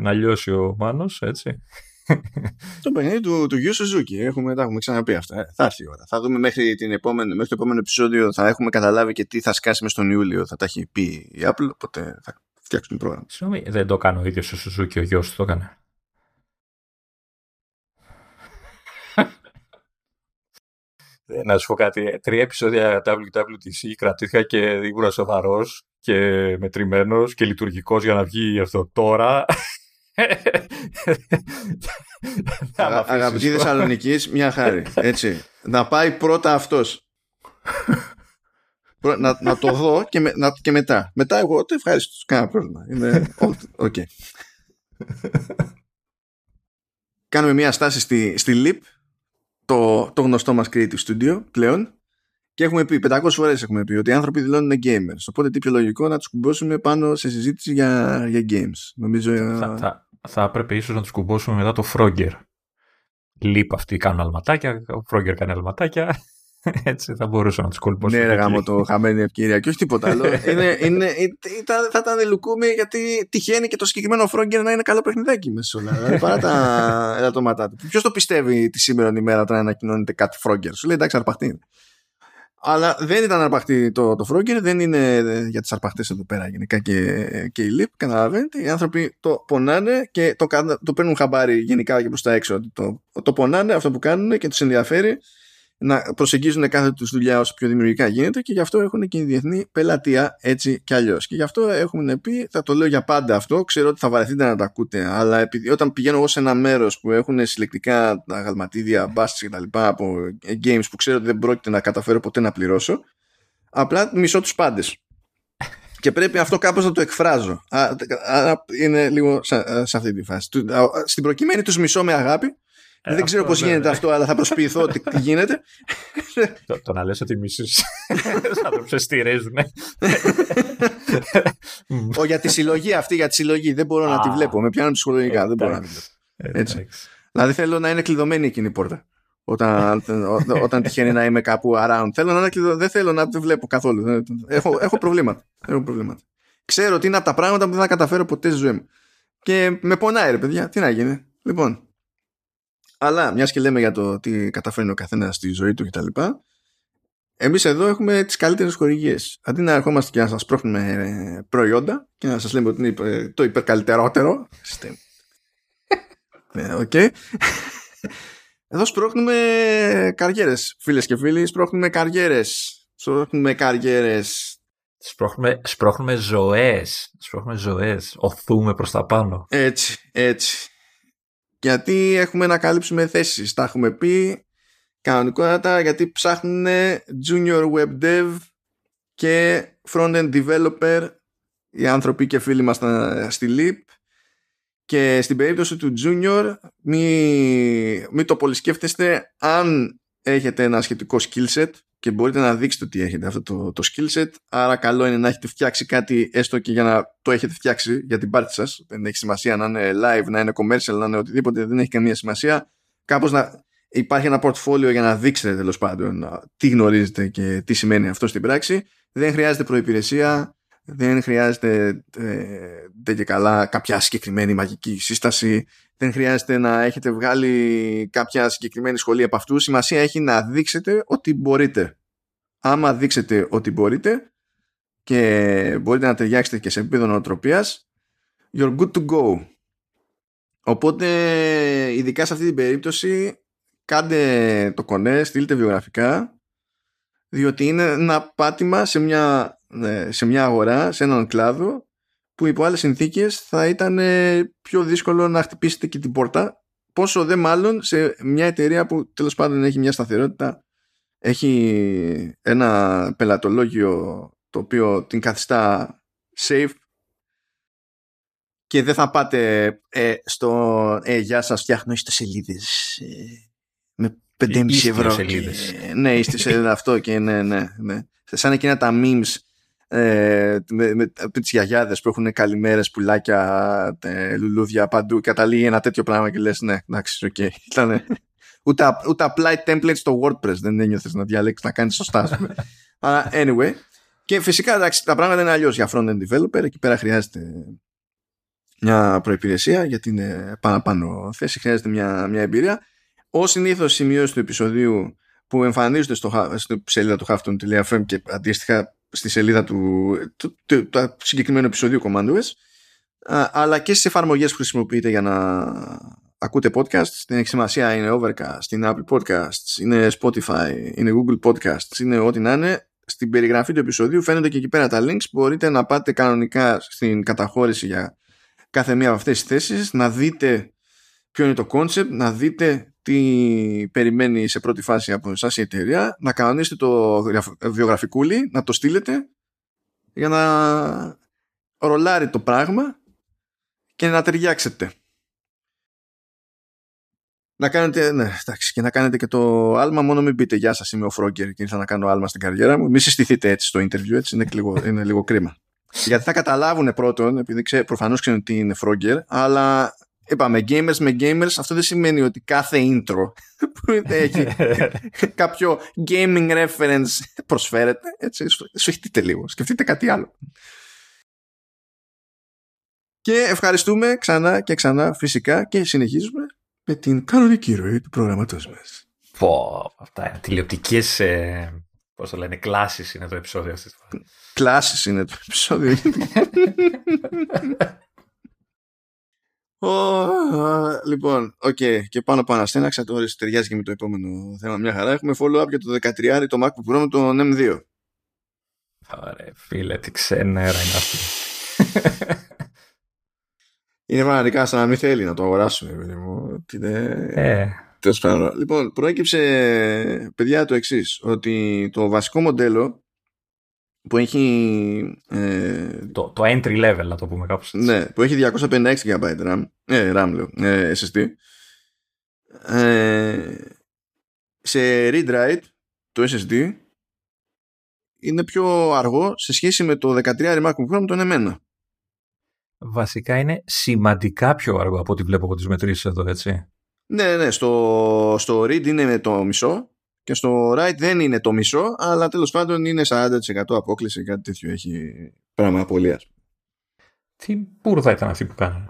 να λιώσει ο Μάνος, έτσι. το παιχνίδι του, του Γιου Σουζούκη. Έχουμε, τα έχουμε ξαναπεί αυτά. Ε, θα έρθει η ώρα. Θα δούμε μέχρι, την επόμενη, μέχρι το επόμενο επεισόδιο. Θα έχουμε καταλάβει και τι θα σκάσει μες στον Ιούλιο. Θα τα έχει πει η Apple. Οπότε θα φτιάξουμε πρόγραμμα. Συγγνώμη, δεν το κάνω ο ίδιο ο Σουζούκη, ο γιος του το έκανε. Να σου πω κάτι. Τρία επεισόδια WWDC κρατήθηκα και ήμουν σοβαρός και μετρημένος και λειτουργικός για να βγει αυτό τώρα. Αγαπητή Θεσσαλονίκη, μια χάρη. Έτσι. Να πάει πρώτα αυτός. να, να το δω και, με, να, και μετά. Μετά εγώ το ευχαριστώ. Κάνα πρόβλημα. Είναι. Okay. Κάνουμε μια στάση στη, στη LIP το, το γνωστό μας Creative Studio πλέον και έχουμε πει, 500 φορές έχουμε πει ότι οι άνθρωποι δηλώνουν gamers. Οπότε τι πιο λογικό να τους κουμπώσουμε πάνω σε συζήτηση για, για games. Νομίζω, θα, θα, θα έπρεπε ίσως να τους κουμπώσουμε μετά το Frogger. Λείπ αυτοί κάνουν αλματάκια, ο Frogger κάνει αλματάκια. Έτσι θα μπορούσα να τους κολυμπώσω. Ναι, ρε γάμο το χαμένη ευκαιρία και όχι τίποτα άλλο. είναι, είναι, ήταν, θα ήταν λουκούμι γιατί τυχαίνει και το συγκεκριμένο Frogger να είναι καλό παιχνιδάκι μέσα σε όλα. Δηλαδή παρά τα ελαττώματά του. Ποιος το πιστεύει τη σήμερα ημέρα όταν ανακοινώνεται κάτι Frogger; Σου λέει εντάξει, αρπαχτή Αλλά δεν ήταν αρπαχτή το, το Frogger, δεν είναι για τις αρπαχτές εδώ πέρα γενικά και, και η Leap. Καταλαβαίνετε, οι άνθρωποι το πονάνε και το, το παίρνουν χαμπάρι γενικά και προς τα έξω. Το, το πονάνε αυτό που κάνουν και τους ενδιαφέρει να προσεγγίζουν κάθε τους δουλειά όσο πιο δημιουργικά γίνεται και γι' αυτό έχουν και η διεθνή πελατεία έτσι κι αλλιώς. Και γι' αυτό έχουν πει, θα το λέω για πάντα αυτό, ξέρω ότι θα βαρεθείτε να τα ακούτε, αλλά επειδή, όταν πηγαίνω εγώ σε ένα μέρος που έχουν συλλεκτικά αγαλματίδια, μπάσει και τα λοιπά από games που ξέρω ότι δεν πρόκειται να καταφέρω ποτέ να πληρώσω, απλά μισώ τους πάντες. Και πρέπει αυτό κάπως να το εκφράζω. Άρα είναι λίγο σε αυτή τη φάση. Στην προκειμένη τους μισώ με αγάπη. Ε, δεν ξέρω πώς ναι, γίνεται ναι. αυτό, αλλά θα προσποιηθώ ότι γίνεται. Το, το να λες ότι μισούς θα το στηρίζουν. Ο, για τη συλλογή αυτή, για τη συλλογή. Δεν μπορώ να τη βλέπω. Με πιάνουν ψυχολογικά. Δεν μπορώ να τη βλέπω. Έτσι. Δηλαδή θέλω να είναι κλειδωμένη εκείνη η πόρτα. Όταν, όταν τυχαίνει να είμαι κάπου around. Θέλω να είναι κλειδω... Δεν θέλω να τη βλέπω καθόλου. Έχω, έχω, προβλήματα. έχω προβλήματα. Ξέρω ότι είναι από τα πράγματα που δεν θα καταφέρω ποτέ στη ζωή μου. Και με πονάει ρε παιδιά. Τι να γίνει. Λοιπόν. Αλλά μιας και λέμε για το τι καταφέρνει ο καθένας στη ζωή του κτλ. Εμείς εδώ έχουμε τις καλύτερες χορηγίες. Αντί να ερχόμαστε και να σας πρόχνουμε ε, προϊόντα και να σας λέμε ότι είναι το υπερκαλυτερότερο. Ναι, οκ. Εδώ σπρώχνουμε καριέρες, φίλες και φίλοι. Σπρώχνουμε καριέρες. Σπρώχνουμε καριέρες. Σπρώχνουμε, σπρώχνουμε ζωές. Σπρώχνουμε ζωές. Ωθούμε προς τα πάνω. Έτσι, έτσι. Γιατί έχουμε να καλύψουμε θέσεις. Τα έχουμε πει κανονικότατα γιατί ψάχνουν junior web dev και front-end developer οι άνθρωποι και φίλοι μας στη Leap και στην περίπτωση του junior μην μη το πολυσκέφτεστε αν έχετε ένα σχετικό skill set και μπορείτε να δείξετε ότι έχετε αυτό το, το skill set. Άρα καλό είναι να έχετε φτιάξει κάτι έστω και για να το έχετε φτιάξει για την πάρτι σας. Δεν έχει σημασία να είναι live, να είναι commercial, να είναι οτιδήποτε δεν έχει καμία σημασία. Κάπως να υπάρχει ένα portfolio για να δείξετε τέλος πάντων τι γνωρίζετε και τι σημαίνει αυτό στην πράξη. Δεν χρειάζεται προϋπηρεσία δεν χρειάζεται ε, δεν και καλά κάποια συγκεκριμένη μαγική σύσταση. Δεν χρειάζεται να έχετε βγάλει κάποια συγκεκριμένη σχολή από αυτού. Σημασία έχει να δείξετε ότι μπορείτε. Άμα δείξετε ότι μπορείτε και μπορείτε να ταιριάξετε και σε επίπεδο νοοτροπίας you're good to go. Οπότε ειδικά σε αυτή την περίπτωση κάντε το κονέ, στείλτε βιογραφικά διότι είναι ένα πάτημα σε μια ε, σε μια αγορά, σε έναν κλάδο που υπό άλλες συνθήκες θα ήταν ε, πιο δύσκολο να χτυπήσετε και την πόρτα. Πόσο δε μάλλον σε μια εταιρεία που τέλος πάντων έχει μια σταθερότητα έχει ένα πελατολόγιο το οποίο την καθιστά safe και δεν θα πάτε ε, στο ε, γεια σας φτιάχνω ιστοσελίδες ε, με 5,5 ευρώ και, ναι είστε σε αυτό και ναι ναι ναι. Σαν εκείνα τα memes ε, με, με, με τις γιαγιάδες που έχουν καλημέρες, πουλάκια, ε, λουλούδια παντού καταλήγει ένα τέτοιο πράγμα και λες ναι, εντάξει, ok. Okay. ούτε, ούτε apply template στο WordPress δεν ένιωθες να διαλέξεις να κάνεις σωστά. Αλλά anyway. Και φυσικά εντάξει, τα πράγματα είναι αλλιώς για front-end developer. Εκεί πέρα χρειάζεται μια προϋπηρεσία γιατί είναι πάνω θέση, χρειάζεται μια, μια εμπειρία. Ω συνήθως σημειώσει του επεισοδίου που εμφανίζονται στο, στο σελίδα του hafton.fm και αντίστοιχα στη σελίδα του, του, του, του συγκεκριμένου επεισοδίου CommandOS αλλά και στις εφαρμογές που χρησιμοποιείτε για να ακούτε podcast. Στην έχει σημασία είναι Overcast, είναι Apple Podcasts, είναι Spotify, είναι Google Podcasts, είναι ό,τι να είναι. Στην περιγραφή του επεισοδίου φαίνονται και εκεί πέρα τα links. Μπορείτε να πάτε κανονικά στην καταχώρηση για κάθε μία από αυτές τις θέσεις να δείτε ποιο είναι το concept, να δείτε τι περιμένει σε πρώτη φάση από εσάς η εταιρεία, να κανονίσετε το βιογραφικούλι, να το στείλετε για να ρολάρει το πράγμα και να ταιριάξετε. Να κάνετε, ναι, εντάξει, και να κάνετε και το άλμα, μόνο μην πείτε Γεια σας, είμαι ο Φρόγκερ και ήρθα να κάνω άλμα στην καριέρα μου. Μην συστηθείτε έτσι στο interview, έτσι είναι λίγο, είναι λίγο κρίμα. Γιατί θα καταλάβουν πρώτον, επειδή προφανώς ξέρουν τι είναι Φρόγκερ, αλλά είπαμε gamers με gamers αυτό δεν σημαίνει ότι κάθε intro που έχει κάποιο gaming reference προσφέρεται έτσι σφιχτείτε λίγο. Σκεφτείτε κάτι άλλο. Και ευχαριστούμε ξανά και ξανά φυσικά και συνεχίζουμε με την κανονική ροή του προγραμματός μας. Πω, αυτά είναι τηλεοπτικές ε, πώς το λένε, κλάσεις είναι το επεισόδιο αυτής Κλάσεις είναι το επεισόδιο Oh, λοιπόν, οκ. Okay. Και πάνω πάνω ασθέναξα το ταιριάζει και με το επόμενο θέμα. Μια χαρά. Έχουμε follow-up για το 13 το MacBook Pro με το M2. Ωραία, φίλε, τι ξενέρα είναι αυτή. είναι πραγματικά σαν να μην θέλει να το αγοράσουμε, παιδί μου. Ε. Λοιπόν, προέκυψε, παιδιά, το εξής ότι το βασικό μοντέλο που έχει ε, το, το entry level να το πούμε κάπως ναι, που έχει 256 GB RAM, ε, RAM λέω, ε, SSD ε, σε read-write το SSD είναι πιο αργό σε σχέση με το 13 MacBook Pro με τον εμένα. Βασικά είναι σημαντικά πιο αργό από ό,τι βλέπω από τις μετρήσεις εδώ, έτσι. Ναι, ναι, στο, στο read είναι το μισό και στο write δεν είναι το μισό, αλλά τέλος πάντων είναι 40% απόκληση, κάτι τέτοιο έχει πράγμα απολίας. Τι μπουρδα ήταν αυτή που κάνανε.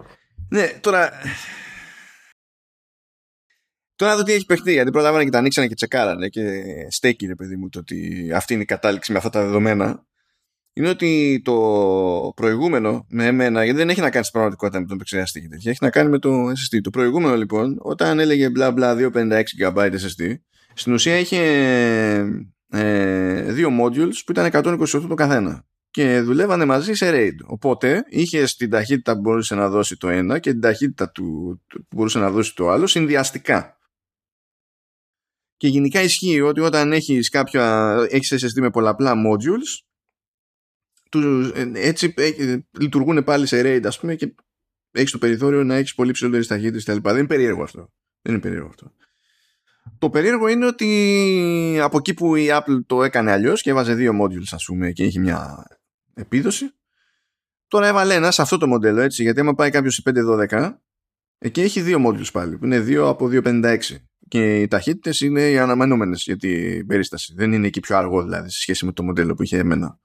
Ναι, τώρα Τώρα δω τι έχει παιχτεί, γιατί πρώτα και τα ανοίξανε και τσεκάρανε και στέκει ρε παιδί μου το ότι αυτή είναι η κατάληξη με αυτά τα δεδομένα. Είναι ότι το προηγούμενο με εμένα, γιατί δεν έχει να κάνει στην πραγματικότητα με τον επεξεργαστή και τέτοια, έχει να κάνει με το SSD. Το προηγούμενο λοιπόν, όταν έλεγε μπλα μπλα 256 GB SSD, στην ουσία είχε ε, δύο modules που ήταν 128 το καθένα και δουλεύανε μαζί σε RAID. Οπότε είχε την ταχύτητα που μπορούσε να δώσει το ένα και την ταχύτητα του, που μπορούσε να δώσει το άλλο συνδυαστικά. Και γενικά ισχύει ότι όταν έχεις κάποια, έχεις SSD με πολλαπλά modules, τους, ε, έτσι ε, λειτουργούν πάλι σε RAID ας πούμε και έχεις το περιθώριο να έχεις πολύ ψηλότερες ταχύτητες κτλ. Δεν είναι περίεργο αυτό. Δεν είναι περίεργο αυτό. Το περίεργο είναι ότι από εκεί που η Apple το έκανε αλλιώς και έβαζε δύο modules ας πούμε και είχε μια επίδοση τώρα έβαλε ένα σε αυτό το μοντέλο έτσι γιατί άμα πάει κάποιος σε 512 εκεί έχει δύο modules πάλι που είναι δύο από 256 και οι ταχύτητες είναι οι αναμενόμενες για την περίσταση. Δεν είναι εκεί πιο αργό δηλαδή σε σχέση με το μοντέλο που είχε εμένα.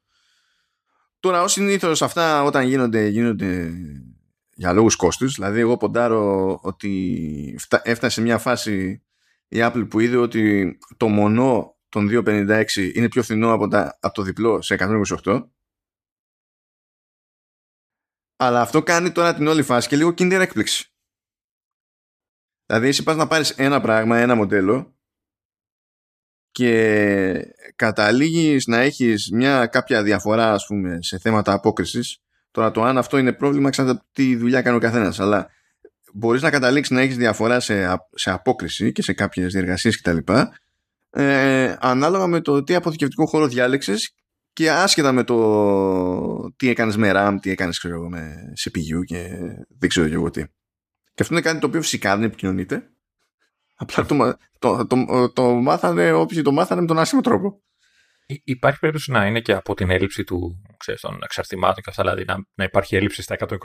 Τώρα, ως συνήθως αυτά όταν γίνονται, γίνονται για λόγους κόστους. Δηλαδή, εγώ ποντάρω ότι έφτασε σε μια φάση η Apple που είδε ότι το μονό των 256 είναι πιο φθηνό από, τα, από το διπλό σε 128. Αλλά αυτό κάνει τώρα την όλη φάση και λίγο κίνδυνα έκπληξη. Δηλαδή εσύ πας να πάρεις ένα πράγμα, ένα μοντέλο και καταλήγεις να έχεις μια κάποια διαφορά ας πούμε σε θέματα απόκρισης τώρα το αν αυτό είναι πρόβλημα ξέρετε τι δουλειά κάνει ο καθένας αλλά μπορείς να καταλήξεις να έχεις διαφορά σε, σε απόκριση και σε κάποιες διεργασίες κτλ ε, ανάλογα με το τι αποθηκευτικό χώρο διάλεξες και άσχετα με το τι έκανες με RAM, τι έκανες ξέρω, με CPU και δεν ξέρω εγώ τι. Και αυτό είναι κάτι το οποίο φυσικά δεν επικοινωνείται. Απλά το, το, το, το, μάθανε όποιοι το μάθανε με τον άσχημο τρόπο. Υπάρχει περίπτωση να είναι και από την έλλειψη του, ξέρεις, των εξαρτημάτων και αυτά, δηλαδή να, να υπάρχει έλλειψη στα 128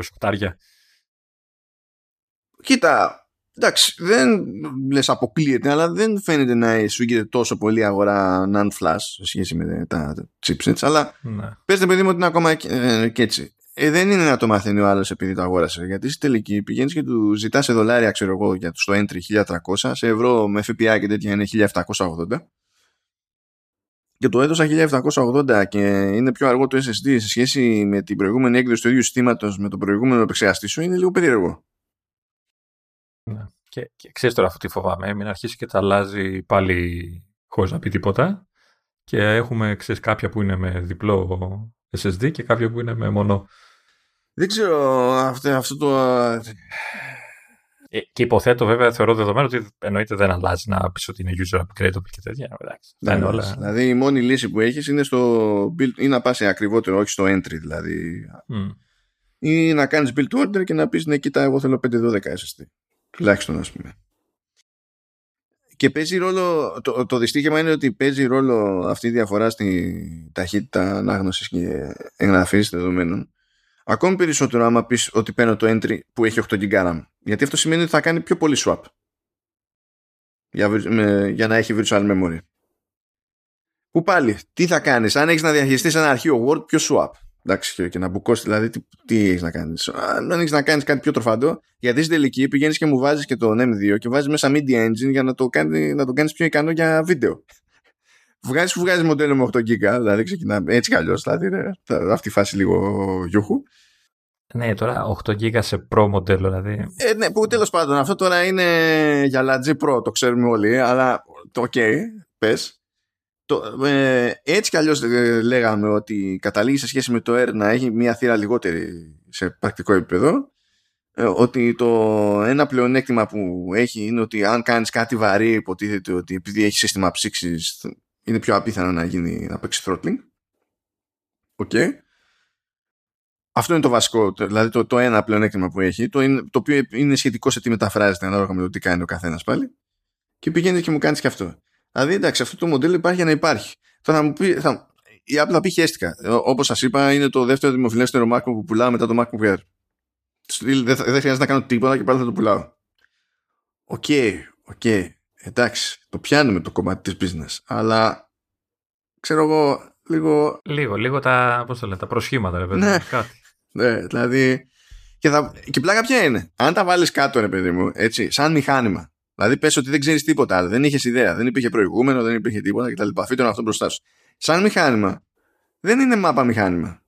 Κοίτα, εντάξει, δεν λες αποκλείεται, αλλά δεν φαίνεται να σου γίνεται τόσο πολύ αγορά non-flash σε σχέση με τα chipsets, αλλά ναι. πες παιδί μου ότι είναι ακόμα ε, και έτσι ε, δεν είναι να το μαθαίνει ο άλλος επειδή το αγόρασε. Γιατί στη τελική πηγαίνεις και του ζητάς σε δολάρια, ξέρω εγώ, για το entry 1300, σε ευρώ με FPI και τέτοια είναι 1780. Και το έδωσα 1780 και είναι πιο αργό το SSD σε σχέση με την προηγούμενη έκδοση του ίδιου συστήματος με το προηγούμενο επεξεργαστή σου, είναι λίγο περίεργο. Ναι. Και, και ξέρεις τώρα αυτό τι φοβάμαι, μην αρχίσει και τα αλλάζει πάλι χωρίς να πει τίποτα. Και έχουμε, ξέρεις, κάποια που είναι με διπλό SSD και κάποια που είναι με μόνο δεν ξέρω αυτό, αυτό το... Ε, και υποθέτω βέβαια, θεωρώ δεδομένο ότι εννοείται δεν αλλάζει να πεις ότι είναι user upgradable και τέτοια. Εντάξει, ναι, όλα... Δηλαδή η μόνη λύση που έχεις είναι, στο build, ή να πας σε ακριβότερο, όχι στο entry δηλαδή. Mm. Ή να κάνεις build order και να πεις ναι κοίτα εγώ θέλω 512 SSD. Τουλάχιστον ας πούμε. Και παίζει ρόλο, το, το δυστύχημα είναι ότι παίζει ρόλο αυτή η διαφορά στη ταχύτητα ανάγνωσης και εγγραφής δεδομένων Ακόμη περισσότερο άμα πεις ότι παίρνω το entry που έχει 8 GB RAM. Γιατί αυτό σημαίνει ότι θα κάνει πιο πολύ swap. Για, με, για να έχει virtual memory. Που πάλι, τι θα κάνεις, αν έχεις να διαχειριστείς ένα αρχείο Word, πιο swap; Εντάξει, και να μπουκώσεις, δηλαδή, τι, τι έχεις να κάνεις. Αν έχεις να κάνεις κάτι πιο τροφαντό, γιατί στην τελική πηγαίνεις και μου βάζεις και το M2 και βάζεις μέσα Media Engine για να το κάνει να το κάνεις πιο ικανό για βίντεο. Βγάζεις, βγάζεις μοντέλο με 8 GB, δηλαδή ξεκινά έτσι κι αλλιώς. Δηλαδή, αυτή η φάση λίγο γιούχου. Ναι, τώρα 8 GB σε Pro μοντέλο, δηλαδή. Ε, ναι, που τέλος πάντων αυτό τώρα είναι για Lagi Pro, το ξέρουμε όλοι, αλλά το OK, πες. Ε, έτσι κι αλλιώς ε, λέγαμε ότι καταλήγει σε σχέση με το Air να έχει μία θύρα λιγότερη σε πρακτικό επίπεδο. Ε, ότι το ένα πλεονέκτημα που έχει είναι ότι αν κάνεις κάτι βαρύ υποτίθεται ότι επειδή έχεις σύστημα ψήξης είναι πιο απίθανο να γίνει να παίξεις throttling Okay. Αυτό είναι το βασικό, δηλαδή το, το ένα πλεονέκτημα που έχει, το, είναι, το οποίο είναι σχετικό σε τι μεταφράζεται ανάλογα με το τι κάνει ο καθένας πάλι. Και πηγαίνεις και μου κάνεις και αυτό. Δηλαδή, εντάξει, αυτό το μοντέλο υπάρχει για να υπάρχει. Τώρα θα μου πει, θα, η Apple θα πει χέστηκα. Όπως σας είπα, είναι το δεύτερο δημοφιλέστερο MacBook που πουλάω μετά το MacBook Air. Δεν, δεν χρειάζεται να κάνω τίποτα και πάλι θα το πουλάω. Ok, okay, ok. Okay. Εντάξει, το πιάνουμε το κομμάτι της business. Αλλά ξέρω εγώ λίγο. Λίγο, λίγο τα, πώς το λέτε, τα προσχήματα, ρε παιδί. Ναι, κάτι. ναι, δηλαδή. Και, θα... και πλάκα ποια είναι; Αν τα βάλεις κάτω, ρε παιδί μου, έτσι, σαν μηχάνημα. Δηλαδή, πες ότι δεν ξέρεις τίποτα άλλο, δεν είχες ιδέα, δεν υπήρχε προηγούμενο, δεν υπήρχε τίποτα κτλ. Φύτω αυτό μπροστά σου. Σαν μηχάνημα, δεν είναι μάπα μηχάνημα.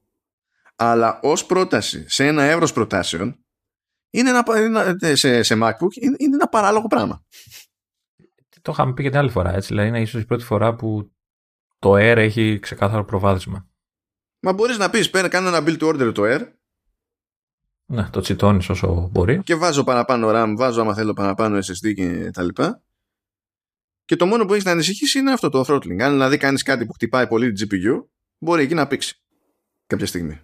Αλλά ως πρόταση σε ένα εύρος προτάσεων, είναι ένα, σε, σε MacBook είναι, είναι ένα παράλογο πράγμα. Το είχαμε πει και την άλλη φορά, έτσι. Δηλαδή, είναι ίσως η πρώτη φορά που το Air έχει ξεκάθαρο προβάδισμα. Μα μπορείς να πεις, πέρα κάνω ένα build to order το Air. Ναι, το τσιτώνεις όσο μπορεί. Και βάζω παραπάνω RAM, βάζω άμα θέλω παραπάνω SSD και τα λοιπά. Και το μόνο που έχεις να ανησυχήσει είναι αυτό το throttling. Αν δηλαδή κάνεις κάτι που χτυπάει πολύ την GPU, μπορεί εκεί να πήξει κάποια στιγμή.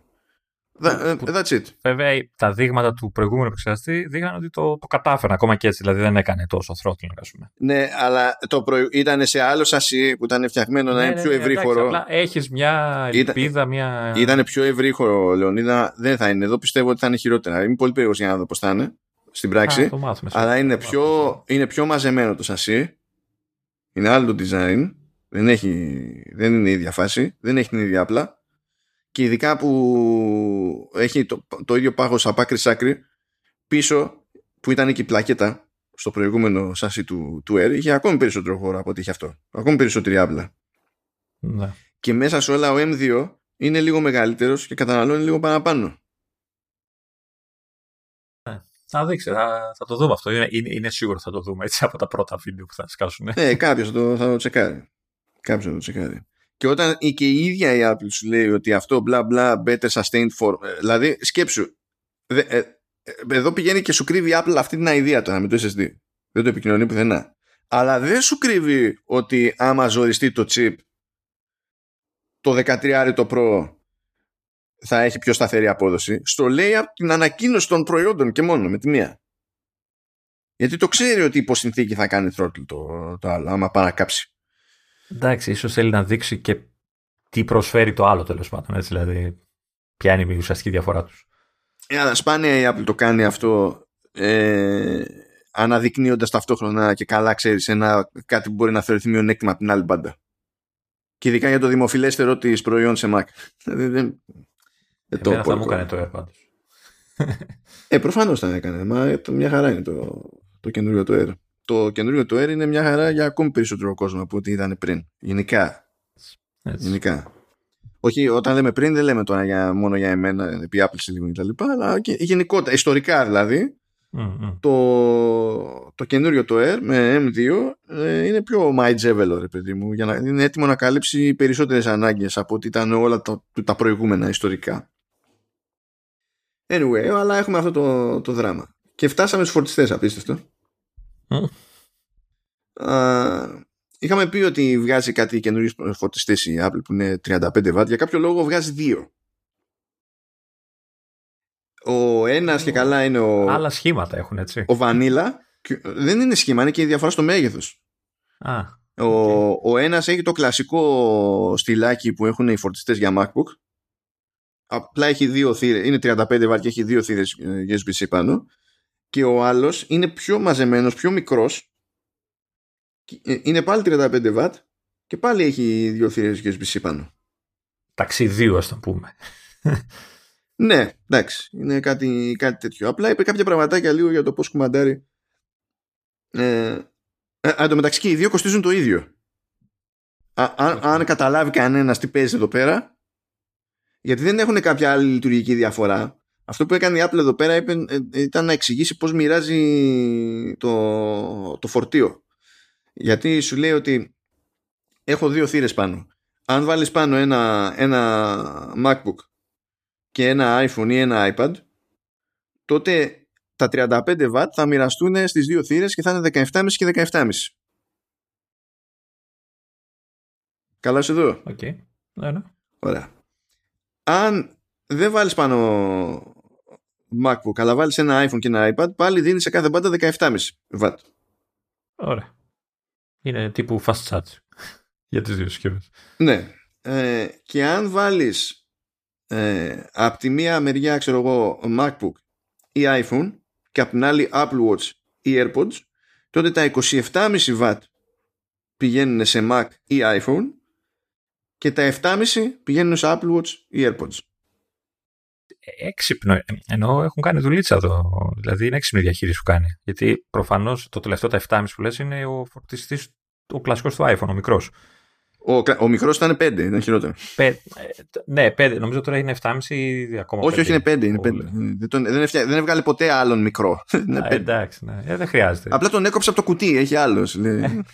Ε, that's it. Βέβαια, τα δείγματα του προηγούμενου επεξεργαστή δείχναν ότι το, το κατάφερε ακόμα και έτσι. Δηλαδή δεν έκανε τόσο throttling, ας πούμε. Ναι, αλλά το προ... ήταν σε άλλο σασί που ήταν φτιαγμένο να είναι ναι, πιο ναι, ευρύχωρο. Έχεις μια ελπίδα, μια. Ήταν πιο ευρύχωρο, Λεωνίδα. Δεν θα είναι. Εδώ πιστεύω ότι θα είναι χειρότερα. Είμαι πολύ περίεργος για να δω πώς θα είναι στην πράξη. το μάθουμε, αλλά είναι πιο, είναι πιο μαζεμένο το σασί. Είναι άλλο το design. Δεν, έχει, δεν είναι η ίδια φάση. Δεν έχει την ίδια απλά και ειδικά που έχει το, το ίδιο πάγος από άκρη άκρη πίσω που ήταν και η πλακέτα στο προηγούμενο σάσι του, του Air είχε ακόμη περισσότερο χώρο από ό,τι είχε αυτό ακόμη περισσότερη άπλα ναι. και μέσα σε όλα ο M2 είναι λίγο μεγαλύτερος και καταναλώνει λίγο παραπάνω ναι. Θα δείξει, θα, θα το δούμε αυτό. Είναι, είναι, είναι σίγουρο θα το δούμε έτσι από τα πρώτα βίντεο που θα σκάσουν. Ναι, κάποιος θα το, θα το τσεκάρει. Κάποιος θα το τσεκάρει. Και όταν και η ίδια η Apple σου λέει ότι αυτό μπλα μπλα better sustained for. Ε, δηλαδή σκέψου. Ε, ε, εδώ πηγαίνει και σου κρύβει η Apple αυτή την ιδέα τώρα με το SSD. Δεν το επικοινωνεί πουθενά. Αλλά δεν σου κρύβει ότι άμα ζοριστεί το chip το 13 το Pro θα έχει πιο σταθερή απόδοση. Στο λέει από την ανακοίνωση των προϊόντων και μόνο με τη μία. Γιατί το ξέρει ότι υπό συνθήκη θα κάνει throttle το, το άλλο, άμα παρακάψει. Εντάξει, ίσως θέλει να δείξει και τι προσφέρει το άλλο τέλος πάντων. Έτσι, δηλαδή, ποια είναι η ουσιαστική διαφορά τους. Ε, αλλά σπάνια η Apple το κάνει αυτό ε, αναδεικνύοντας ταυτόχρονα και καλά ξέρεις ένα, κάτι που μπορεί να θεωρηθεί μειονέκτημα από την άλλη μπάντα. Και ειδικά για το δημοφιλέστερο της προϊόν σε Mac. Δηλαδή, δεν, δεν το θα μου έκανε το Air πάντως. ε, προφανώς θα έκανε. Μα μια χαρά είναι το, το καινούριο το Air το καινούριο το Air είναι μια χαρά για ακόμη περισσότερο κόσμο από ό,τι ήταν πριν. Γενικά. Έτσι. Γενικά. Όχι, όταν λέμε πριν δεν λέμε τώρα για, μόνο για εμένα, επί Apple λίγο και τα λοιπά, αλλά και γενικότερα, ιστορικά δηλαδή, το, το καινούριο το Air με M2 ε, είναι πιο my ρε παιδί μου, για να είναι έτοιμο να καλύψει περισσότερες ανάγκες από ό,τι ήταν όλα τα, τα προηγούμενα ιστορικά. Anyway, αλλά έχουμε αυτό το, το δράμα. Και φτάσαμε στους φορτιστές, απίστευτο είχαμε πει ότι βγάζει κάτι καινούριο φορτιστή η Apple που είναι 35 W. Για κάποιο λόγο βγάζει δύο. Ο ένας και καλά είναι ο. Άλλα σχήματα έχουν έτσι. Ο Vanilla. Δεν είναι σχήμα, είναι και η διαφορά στο μέγεθος. Ο, ο ένας έχει το κλασικό στυλάκι που έχουν οι φορτιστέ για MacBook. Απλά έχει δύο θύρες, είναι 35 W και έχει δύο θύρες ε, USB-C πάνω. Και ο άλλος είναι πιο μαζεμένος, πιο μικρός ε, είναι πάλι 35 watt και πάλι έχει δύο θύρες USB-C πάνω. Ταξιδίου ας το πούμε. ναι, εντάξει, είναι κάτι, κάτι τέτοιο. Απλά είπε κάποια πραγματάκια λίγο για το πώς κουμαντάρει. Ε, ε, αν το μεταξύ και οι δύο κοστίζουν το ίδιο. Α, αν, αν καταλάβει κανένας τι παίζει εδώ πέρα, γιατί δεν έχουν κάποια άλλη λειτουργική διαφορά. Αυτό που έκανε η Apple εδώ πέρα είπε, ε, ήταν να εξηγήσει πώς μοιράζει το, το φορτίο. Γιατί σου λέει ότι έχω δύο θύρες πάνω. Αν βάλεις πάνω ένα, ένα MacBook και ένα iPhone ή ένα iPad, τότε τα 35 W θα μοιραστούν στις δύο θύρες και θα είναι 17,5 και 17,5. Καλά σου εδώ; Okay. Ναι, ναι. Ωραία. αν δεν βάλεις πάνω MacBook αλλά βάλεις ένα iPhone και ένα iPad πάλι δίνεις σε κάθε πάντα 17,5 W. Ωραία. Είναι τύπου fast charge για τις δύο συσκευές. Ναι. Ε, και αν βάλεις ε, από τη μία μεριά ξέρω εγώ MacBook ή iPhone και από την άλλη Apple Watch ή AirPods τότε τα 27,5 W πηγαίνουν σε Mac ή iPhone και τα 7,5 πηγαίνουν σε Apple Watch ή AirPods. Έξυπνο, ενώ έχουν κάνει δουλίτσα εδώ. Δηλαδή είναι έξυπνη η διαχείριση που κάνει. Γιατί προφανώς το τελευταίο τα 7,5 που λες είναι ο φορτιστής, ο κλασικός του iPhone, ο μικρός. Ο, ο μικρός ήταν 5, ήταν χειρότερο. Πέ, ναι, 5. Νομίζω τώρα είναι 7,5 ή ακόμα. Όχι, 5. όχι, είναι 5. Είναι 5. Δεν, τον, δεν, έφτια, δεν έβγαλε ποτέ άλλον μικρό. Α, εντάξει, ναι. ε, δεν χρειάζεται. Απλά τον έκοψε από το κουτί, έχει άλλος.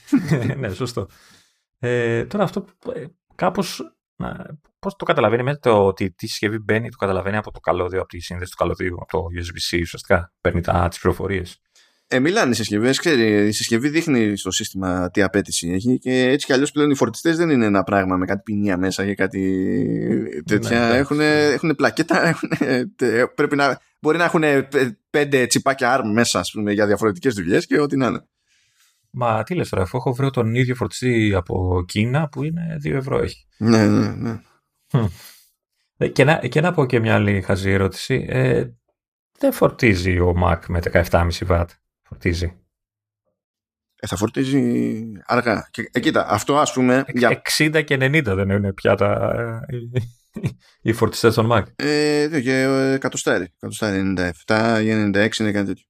ναι, σωστό. Ε, τώρα αυτό ε, κάπως. Πώς το καταλαβαίνει με το ότι τη συσκευή μπαίνει, το καταλαβαίνει από το καλώδιο, από τη σύνδεση του καλωδίου, από το USB-C ουσιαστικά. Παίρνει τις πληροφορίες. Ε, μιλάνε οι συσκευές. Ξέρει, η συσκευή δείχνει στο σύστημα τι απέτηση έχει και έτσι κι αλλιώς πλέον οι φορτιστές δεν είναι ένα πράγμα με κάτι ποινία μέσα και κάτι τέτοια. Ναι, έχουν, έχουν πλακέτα. Έχουν, πρέπει να, μπορεί να έχουν πέντε τσιπάκια ARM μέσα πούμε, για διαφορετικές δουλειές και ό,τι να είναι. Μα τι λες τώρα, αφού έχω βρει τον ίδιο φορτιστή από Κίνα που είναι 2 ευρώ έχει. Ναι, ναι, ναι. Ε, και, να, και να πω και μια άλλη χαζή ερώτηση. Ε, δεν φορτίζει ο Mac με 17,5 W φορτίζει. Ε, θα φορτίζει αργά. Και, ε, κοίτα, αυτό ας πούμε... Για... 60 και 90 δεν είναι πια τα, ε, οι φορτιστές των Mac. Ε, και εκατοστάρι. Εκατοστάρι 97 ή 96 είναι κάτι τέτοιο.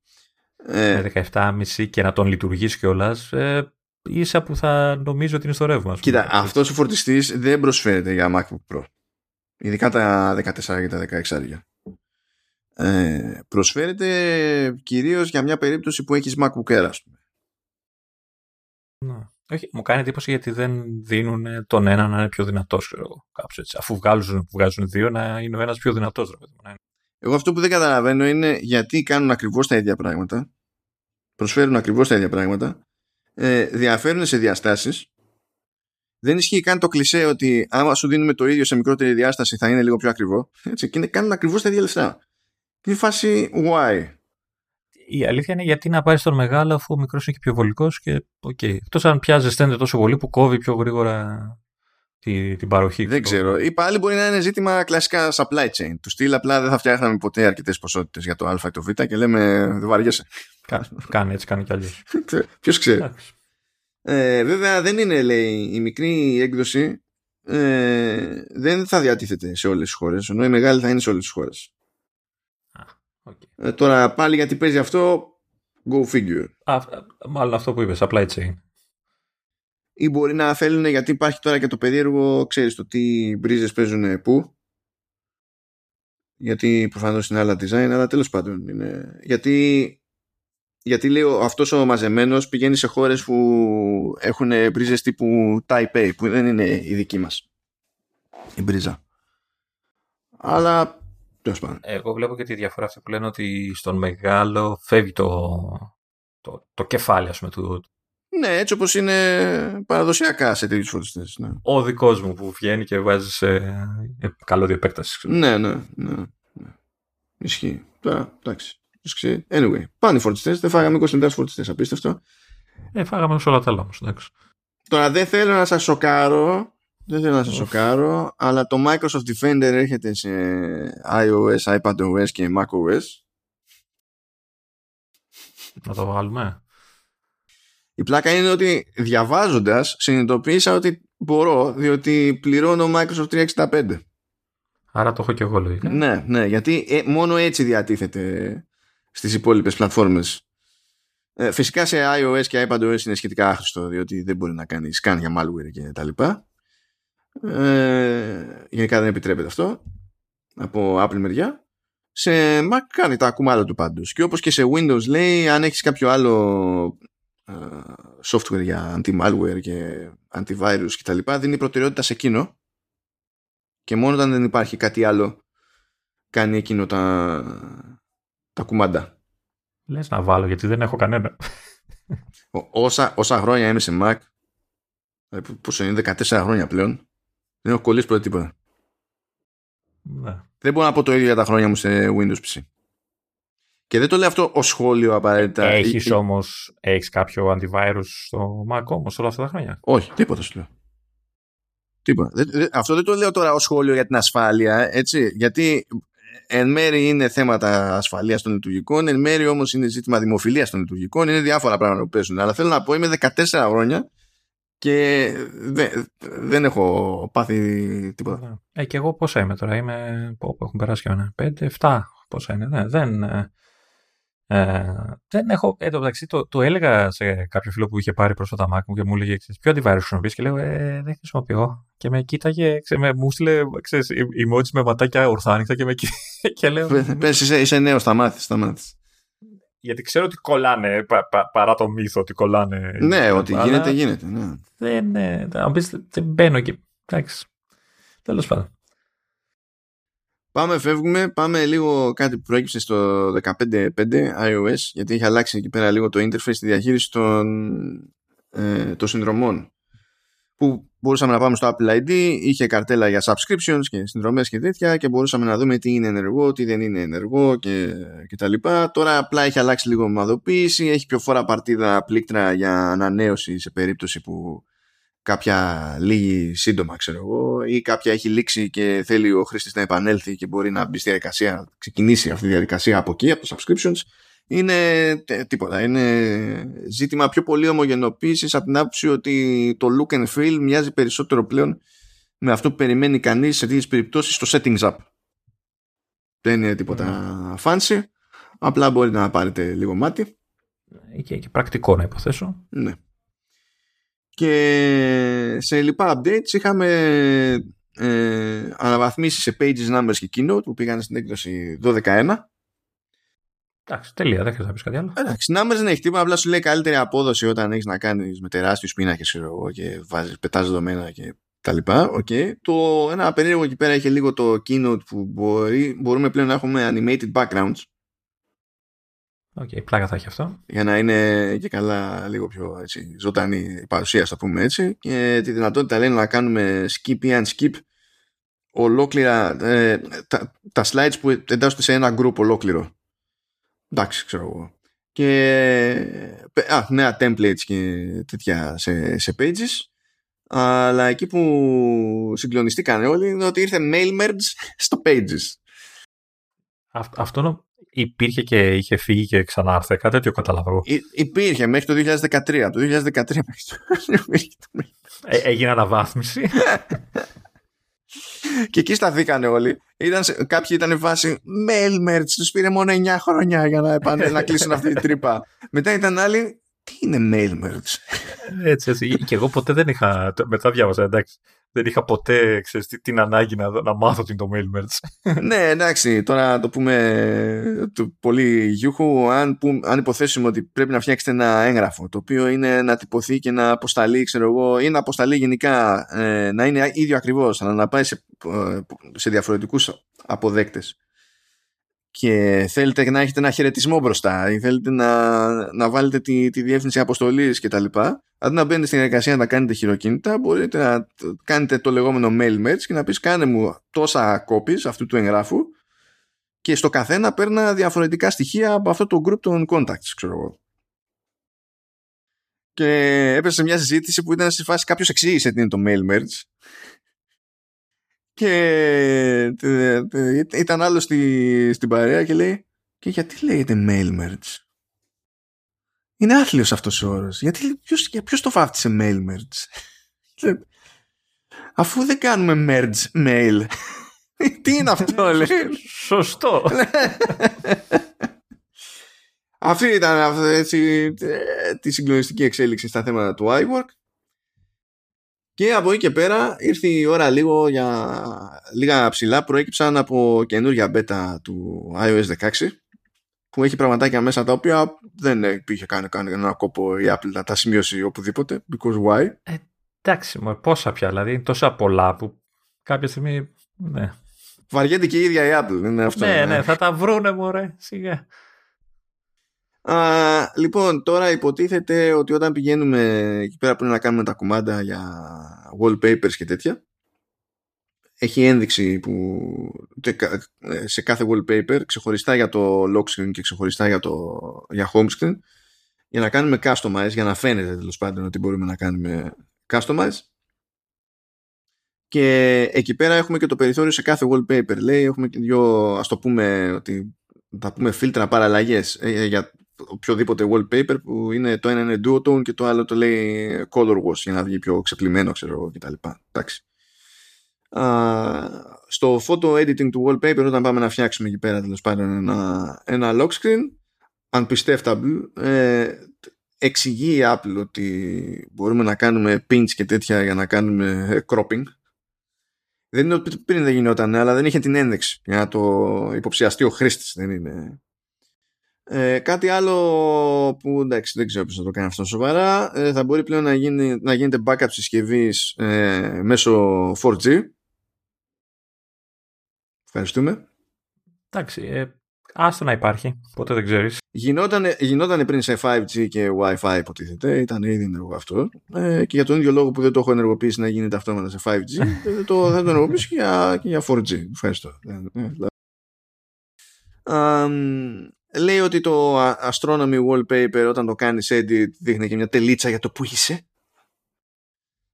Ε, με 17,5 και να τον λειτουργήσει κιόλας. Ε, ίσα που θα νομίζω ότι είναι στο ρεύμα. Κοίτα, αυτός ο φορτιστής δεν προσφέρεται για MacBook Pro. Ειδικά τα 14 και τα 16 ε, προσφέρεται κυρίως για μια περίπτωση που έχεις MacBook Air ας πούμε. Ναι. Όχι, μου κάνει εντύπωση γιατί δεν δίνουν τον ένα να είναι πιο δυνατός. Αφού βγάζουν, βγάζουν δύο, να είναι ο ένας πιο δυνατός. Εγώ αυτό που δεν καταλαβαίνω είναι γιατί κάνουν ακριβώς τα ίδια πράγματα. Προσφέρουν ακριβώς τα ίδια πράγματα. Ε, διαφέρουν σε διαστάσεις. Δεν ισχύει καν το κλισέ ότι άμα σου δίνουμε το ίδιο σε μικρότερη διάσταση θα είναι λίγο πιο ακριβό. Έτσι, και είναι, κάνουν ακριβώς τα ίδια λεφτά. Τι φάση why. Η αλήθεια είναι γιατί να πάρεις τον μεγάλο αφού ο μικρός είναι και πιο βολικός και ok. Okay. Εκτός αν πια ζεσταίνεται τόσο πολύ που κόβει πιο γρήγορα τη, την παροχή. Δεν ξέρω. Ή πάλι μπορεί να είναι ζήτημα κλασικά supply chain. Του στυλ απλά δεν θα φτιάχναμε ποτέ αρκετές ποσότητες για το Α ή το Β και λέμε δεν βαριέσαι. κάνει έτσι, κάνει κι αλλιώς. Ποιος ξέρει. Ε, βέβαια δεν είναι, λέει, η μικρή έκδοση ε, δεν θα διατίθεται σε όλες τις χώρες, ενώ η μεγάλη θα είναι σε όλες τις χώρες. Okay. Ε, τώρα πάλι γιατί παίζει αυτό, go figure. Α, μάλλον αυτό που είπες, supply chain. Ή μπορεί να θέλουν γιατί υπάρχει τώρα και το περίεργο, ξέρεις το τι μπρίζες παίζουν πού. Γιατί προφανώς είναι άλλα design, αλλά τέλος πάντων είναι... Γιατί, γιατί λέω αυτός ο μαζεμένος πηγαίνει σε χώρες που έχουν μπρίζες τύπου Taipei, που δεν είναι η δική μας. Η μπρίζα. Αλλά εγώ βλέπω και τη διαφορά αυτή που λένε ότι στον μεγάλο φεύγει το, το, το κεφάλι ας πούμε, του, ναι, έτσι όπως είναι παραδοσιακά σε τέτοιους φορτιστές. Ναι. Ο δικός μου που βγαίνει και βάζει σε ε, καλό διεπέκταση. Ναι, ναι, ναι, ναι. Ισχύει. Τώρα, εντάξει. Anyway, πάνε οι φορτιστές. Δεν φάγαμε 20 φορτιστές, απίστευτο. Ε, φάγαμε όλα τα άλλα όμως, εντάξει. Τώρα δεν θέλω να σας σοκάρω δεν θέλω να σας σοκάρω, αλλά το Microsoft Defender έρχεται σε iOS, iPadOS και macOS. Να το βάλουμε. Η πλάκα είναι ότι διαβάζοντας συνειδητοποίησα ότι μπορώ, διότι πληρώνω Microsoft 365. Άρα το έχω και εγώ λογικά. Ναι, ναι, γιατί ε, μόνο έτσι διατίθεται στις υπόλοιπες πλατφόρμες. Ε, φυσικά σε iOS και iPadOS είναι σχετικά άχρηστο, διότι δεν μπορεί να κάνεις scan για malware και τα λοιπά. Ε, γενικά δεν επιτρέπεται αυτό από Apple μεριά. Σε Mac κάνει τα κουμάδα του πάντως. Και όπως και σε Windows λέει, αν έχεις κάποιο άλλο ε, software για anti-malware και antivirus και τα λοιπά, δίνει προτεραιότητα σε εκείνο και μόνο όταν δεν υπάρχει κάτι άλλο κάνει εκείνο τα, τα κουμάντα. Λες να βάλω γιατί δεν έχω κανένα. όσα, όσα χρόνια είμαι σε Mac, ε, πόσο είναι 14 χρόνια πλέον, δεν έχω κολλήσει πρώτα τίποτα. Ναι. Δεν μπορώ να πω το ίδιο για τα χρόνια μου σε Windows PC. Και δεν το λέω αυτό ω σχόλιο απαραίτητα. Έχεις Ε, ε, όμως έχεις κάποιο antivirus στο Mac όμως όλα αυτά τα χρόνια; Όχι, τίποτα σου λέω. Τίποτα. Δεν- δεν- αυτό δεν το λέω τώρα ως σχόλιο για την ασφάλεια, έτσι, γιατί εν μέρει είναι θέματα ασφαλείας των λειτουργικών, εν μέρει όμως είναι ζήτημα δημοφιλίας των λειτουργικών, είναι διάφορα πράγματα που παίζουν. Αλλά θέλω να πω, είμαι 14 χρόνια και δεν, δεν έχω πάθει τίποτα. Ναι. Ε, και εγώ πόσα είμαι τώρα, είμαι. Πω, πω, έχουν περάσει και ένα. 5-7. Πόσα είναι, ναι. Δεν. Ε, ε, δεν έχω. Εν τω μεταξύ, το, το έλεγα σε κάποιο φίλο που είχε πάρει πρόσφατα Mac μου και μου έλεγε: ξέρεις, Ποιο antivirus χρησιμοποιείς, και λέω: ε, Δεν χρησιμοποιώ. Και με κοίταγε, ξέ, με, μου στείλε ξέρεις, emojis με ματάκια ορθάνικτα και με κοί- και λέω. Πες είσαι, είσαι νέος, θα μάθεις, θα μάθεις. Γιατί ξέρω ότι κολλάνε πα- πα- παρά το μύθο ότι κολλάνε. Ναι, ότι Αλλά γίνεται, γίνεται. Ναι. Δεν, ε, αν πεις, δεν μπαίνω εκεί. Εντάξει. Τέλος πάντων. Πάμε, φεύγουμε. Πάμε λίγο κάτι που προέκυψε στο 15.5 iOS, γιατί έχει αλλάξει εκεί πέρα λίγο το interface στη διαχείριση των, ε, των συνδρομών. Που μπορούσαμε να πάμε στο Apple ID, είχε καρτέλα για subscriptions και συνδρομές και τέτοια και μπορούσαμε να δούμε τι είναι ενεργό, τι δεν είναι ενεργό και, και τα λοιπά. Τώρα απλά έχει αλλάξει λίγο ομαδοποίηση, έχει πιο φορά παρτίδα πλήκτρα για ανανέωση σε περίπτωση που κάποια λίγη σύντομα ξέρω εγώ ή κάποια έχει λήξει και θέλει ο χρήστης να επανέλθει και μπορεί να μπει στη διαδικασία να ξεκινήσει αυτή τη διαδικασία από εκεί από τα subscriptions είναι τε- τίποτα. Είναι ζήτημα πιο πολύ ομογενοποίησης από την άποψη ότι το look and feel μοιάζει περισσότερο πλέον με αυτό που περιμένει κανείς σε τέτοιες περιπτώσεις στο settings app. Δεν είναι τίποτα fancy απλά μπορείτε να πάρετε λίγο μάτι. Και, και πρακτικό να υποθέσω. ναι. Και σε λοιπά updates είχαμε ε, αναβαθμίσεις σε pages numbers και keynote που πήγαν στην έκδοση 12.1. Εντάξει, τελεία, δεν χρειάζεται να πεις κάτι άλλο. Εντάξει, numbers δεν έχει τίποτα, απλά σου λέει καλύτερη απόδοση όταν έχεις να κάνεις με τεράστιους πίνακες και βάζεις, πετάς δεδομένα και τα λοιπά. Okay. Το ένα περίεργο εκεί πέρα είχε λίγο το keynote που μπορεί, μπορούμε πλέον να έχουμε animated backgrounds Ok, πλάκα θα έχει αυτό. για να είναι και καλά λίγο πιο έτσι, ζωντανή η παρουσία, ας το πούμε έτσι. Και τη δυνατότητα λένε να κάνουμε skip ή unskip ολόκληρα ε, τα, τα slides που εντάσσονται σε ένα group ολόκληρο. Εντάξει, ξέρω εγώ. Και α, νέα templates και τέτοια σε, σε pages. Αλλά εκεί που συγκλονιστήκαν όλοι είναι ότι ήρθε mail merge στο pages. Αυτ, αυτό νο- υπήρχε και είχε φύγει και ξανάρθε. Κάτι τέτοιο κατάλαβα εγώ. Υ- υπήρχε μέχρι το 2013. Το 2013 μέχρι το υπήρχε το mail Ε, έγινε αναβάθμιση. Και εκεί σταθήκανε όλοι. Ήταν σε, κάποιοι ήταν βάση mail merge. Τους πήρε μόνο 9 χρόνια για να, επανε, να κλείσουν αυτή την τρύπα. Μετά ήταν άλλοι. Τι είναι mail merge. έτσι, έτσι. Και εγώ ποτέ δεν είχα. το- Μετά διάβασα, εντάξει. Δεν είχα ποτέ ξέρεις, τι- την ανάγκη να, να μάθω τι είναι το mail merge. ναι, εντάξει, τώρα να το πούμε το πολύ γιούχου. Αν, που, αν υποθέσουμε ότι πρέπει να φτιάξετε ένα έγγραφο το οποίο είναι να τυπωθεί και να αποσταλεί, ξέρω εγώ, ή να αποσταλεί γενικά ε, να είναι ίδιο ακριβώς, αλλά να πάει σε, ε, σε διαφορετικούς αποδέκτες. Και θέλετε να έχετε ένα χαιρετισμό μπροστά ή θέλετε να, να βάλετε τη, τη διεύθυνση αποστολής και τα λοιπά αντί να μπαίνετε στην εργασία να τα κάνετε χειροκίνητα μπορείτε να το- κάνετε το λεγόμενο mail match και να πεις κάνε μου τόσα copies αυτού του εγγράφου και στο καθένα παίρνα διαφορετικά στοιχεία από αυτό το group των contacts ξέρω εγώ. Και έπεσε σε μια συζήτηση που ήταν σε φάση κάποιος εξήγησε τι είναι το mail merge. Και τε- τε- ήταν άλλο στη, στην παρέα και λέει και γιατί λέγεται mail merge; Είναι άθλιος αυτός ο όρος. Γιατί ποιος, για ποιος το βάφτισε mail merge; Λέει, αφού δεν κάνουμε merge mail. Τι είναι αυτό λέει; Σωστό. Αυτή ήταν αυτό, έτσι, ε, τη συγκλονιστική εξέλιξη στα θέματα του iWork. Και από εκεί και πέρα ήρθε η ώρα λίγο για λίγα ψηλά προέκυψαν από καινούργια beta του iOS 16 που έχει πραγματάκια μέσα τα οποία δεν υπήρχε καν, καν ένα κόπο η Apple να τα σημειώσει οπουδήποτε because why; Εντάξει, μου πόσα πια. Δηλαδή είναι τόσα πολλά που κάποια στιγμή. Ναι, βαριέται και η ίδια η Apple είναι αυτό ναι, ε. ναι, θα τα βρούνε, μωρέ. Σιγά. Α, λοιπόν, τώρα υποτίθεται ότι όταν πηγαίνουμε εκεί πέρα που είναι να κάνουμε τα κουμάντα για wallpapers και τέτοια, έχει ένδειξη που σε κάθε wallpaper ξεχωριστά για το lock screen και ξεχωριστά για, το, για home screen για να κάνουμε customize, για να φαίνεται τέλος πάντων ότι μπορούμε να κάνουμε customize και εκεί πέρα έχουμε και το περιθώριο σε κάθε wallpaper λέει έχουμε και δύο ας το πούμε ότι θα πούμε φίλτρα παραλλαγές ε, για οποιοδήποτε wallpaper που είναι το ένα είναι duotone και το άλλο το λέει color wash για να βγει πιο ξεπλημένο ξέρω εγώ κτλ. Εντάξει. Στο photo editing του wallpaper όταν πάμε να φτιάξουμε εκεί πέρα τέλος πάντων ένα, ένα lock screen unpistευτable ε, εξηγεί η Apple ότι μπορούμε να κάνουμε pinch και τέτοια για να κάνουμε cropping. Δεν είναι ότι πριν δεν γινόταν αλλά δεν είχε την ένδειξη για να το υποψιαστεί ο χρήστης δεν είναι. Ε, κάτι άλλο που εντάξει δεν ξέρω ποιος θα το κάνει αυτό σοβαρά. Ε, θα μπορεί πλέον να, γίνει, να γίνεται backup συσκευής ε, μέσω 4G Ευχαριστούμε. Εντάξει, ε, άστο να υπάρχει, ποτέ δεν ξέρεις. Γινότανε, γινότανε πριν σε 5G και Wi-Fi υποτίθεται, ήταν ήδη ενεργό αυτό. Ε, και για τον ίδιο λόγο που δεν το έχω ενεργοποιήσει να γίνεται αυτόματα σε 5G δεν το, θα το ενεργοποιήσω και για, και για 4G Ευχαριστώ. Um, λέει ότι το astronomy wallpaper όταν το κάνεις edit δείχνει και μια τελίτσα για το που είσαι.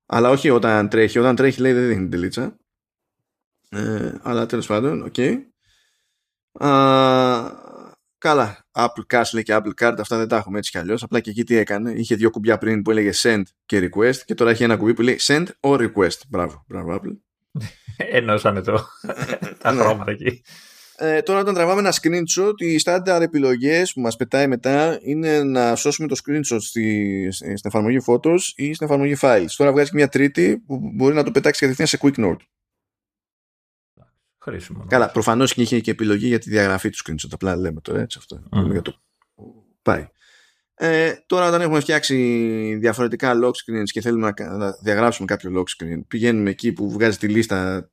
Αλλά όχι όταν τρέχει όταν τρέχει λέει δεν δείχνει τελίτσα ε, αλλά τέλος πάντων OK okay. καλά Apple Cash λέει και Apple Card αυτά δεν τα έχουμε έτσι κι αλλιώς απλά και εκεί τι έκανε είχε δύο κουμπιά πριν που έλεγε send και request και τώρα έχει ένα κουμπί που λέει send or request μπράβο, μπράβο Apple ενώσανε το τα ναι. χρώματα εκεί ε, τώρα όταν τραβάμε ένα screenshot οι στάνταρ επιλογές που μας πετάει μετά είναι να σώσουμε το screenshot στη, στην εφαρμογή Photos ή στην εφαρμογή Files. Τώρα βγάζει και μια τρίτη που μπορεί να το πετάξει κατευθείαν σε Quick Note. Χρήσιμο. Καλά, προφανώς και είχε και επιλογή για τη διαγραφή του screenshot. Απλά λέμε τώρα έτσι αυτό. Mm. Για το... Πάει. Ε, τώρα όταν έχουμε φτιάξει διαφορετικά lock screens και θέλουμε να διαγράψουμε κάποιο lock screen πηγαίνουμε εκεί που βγάζει τη λίστα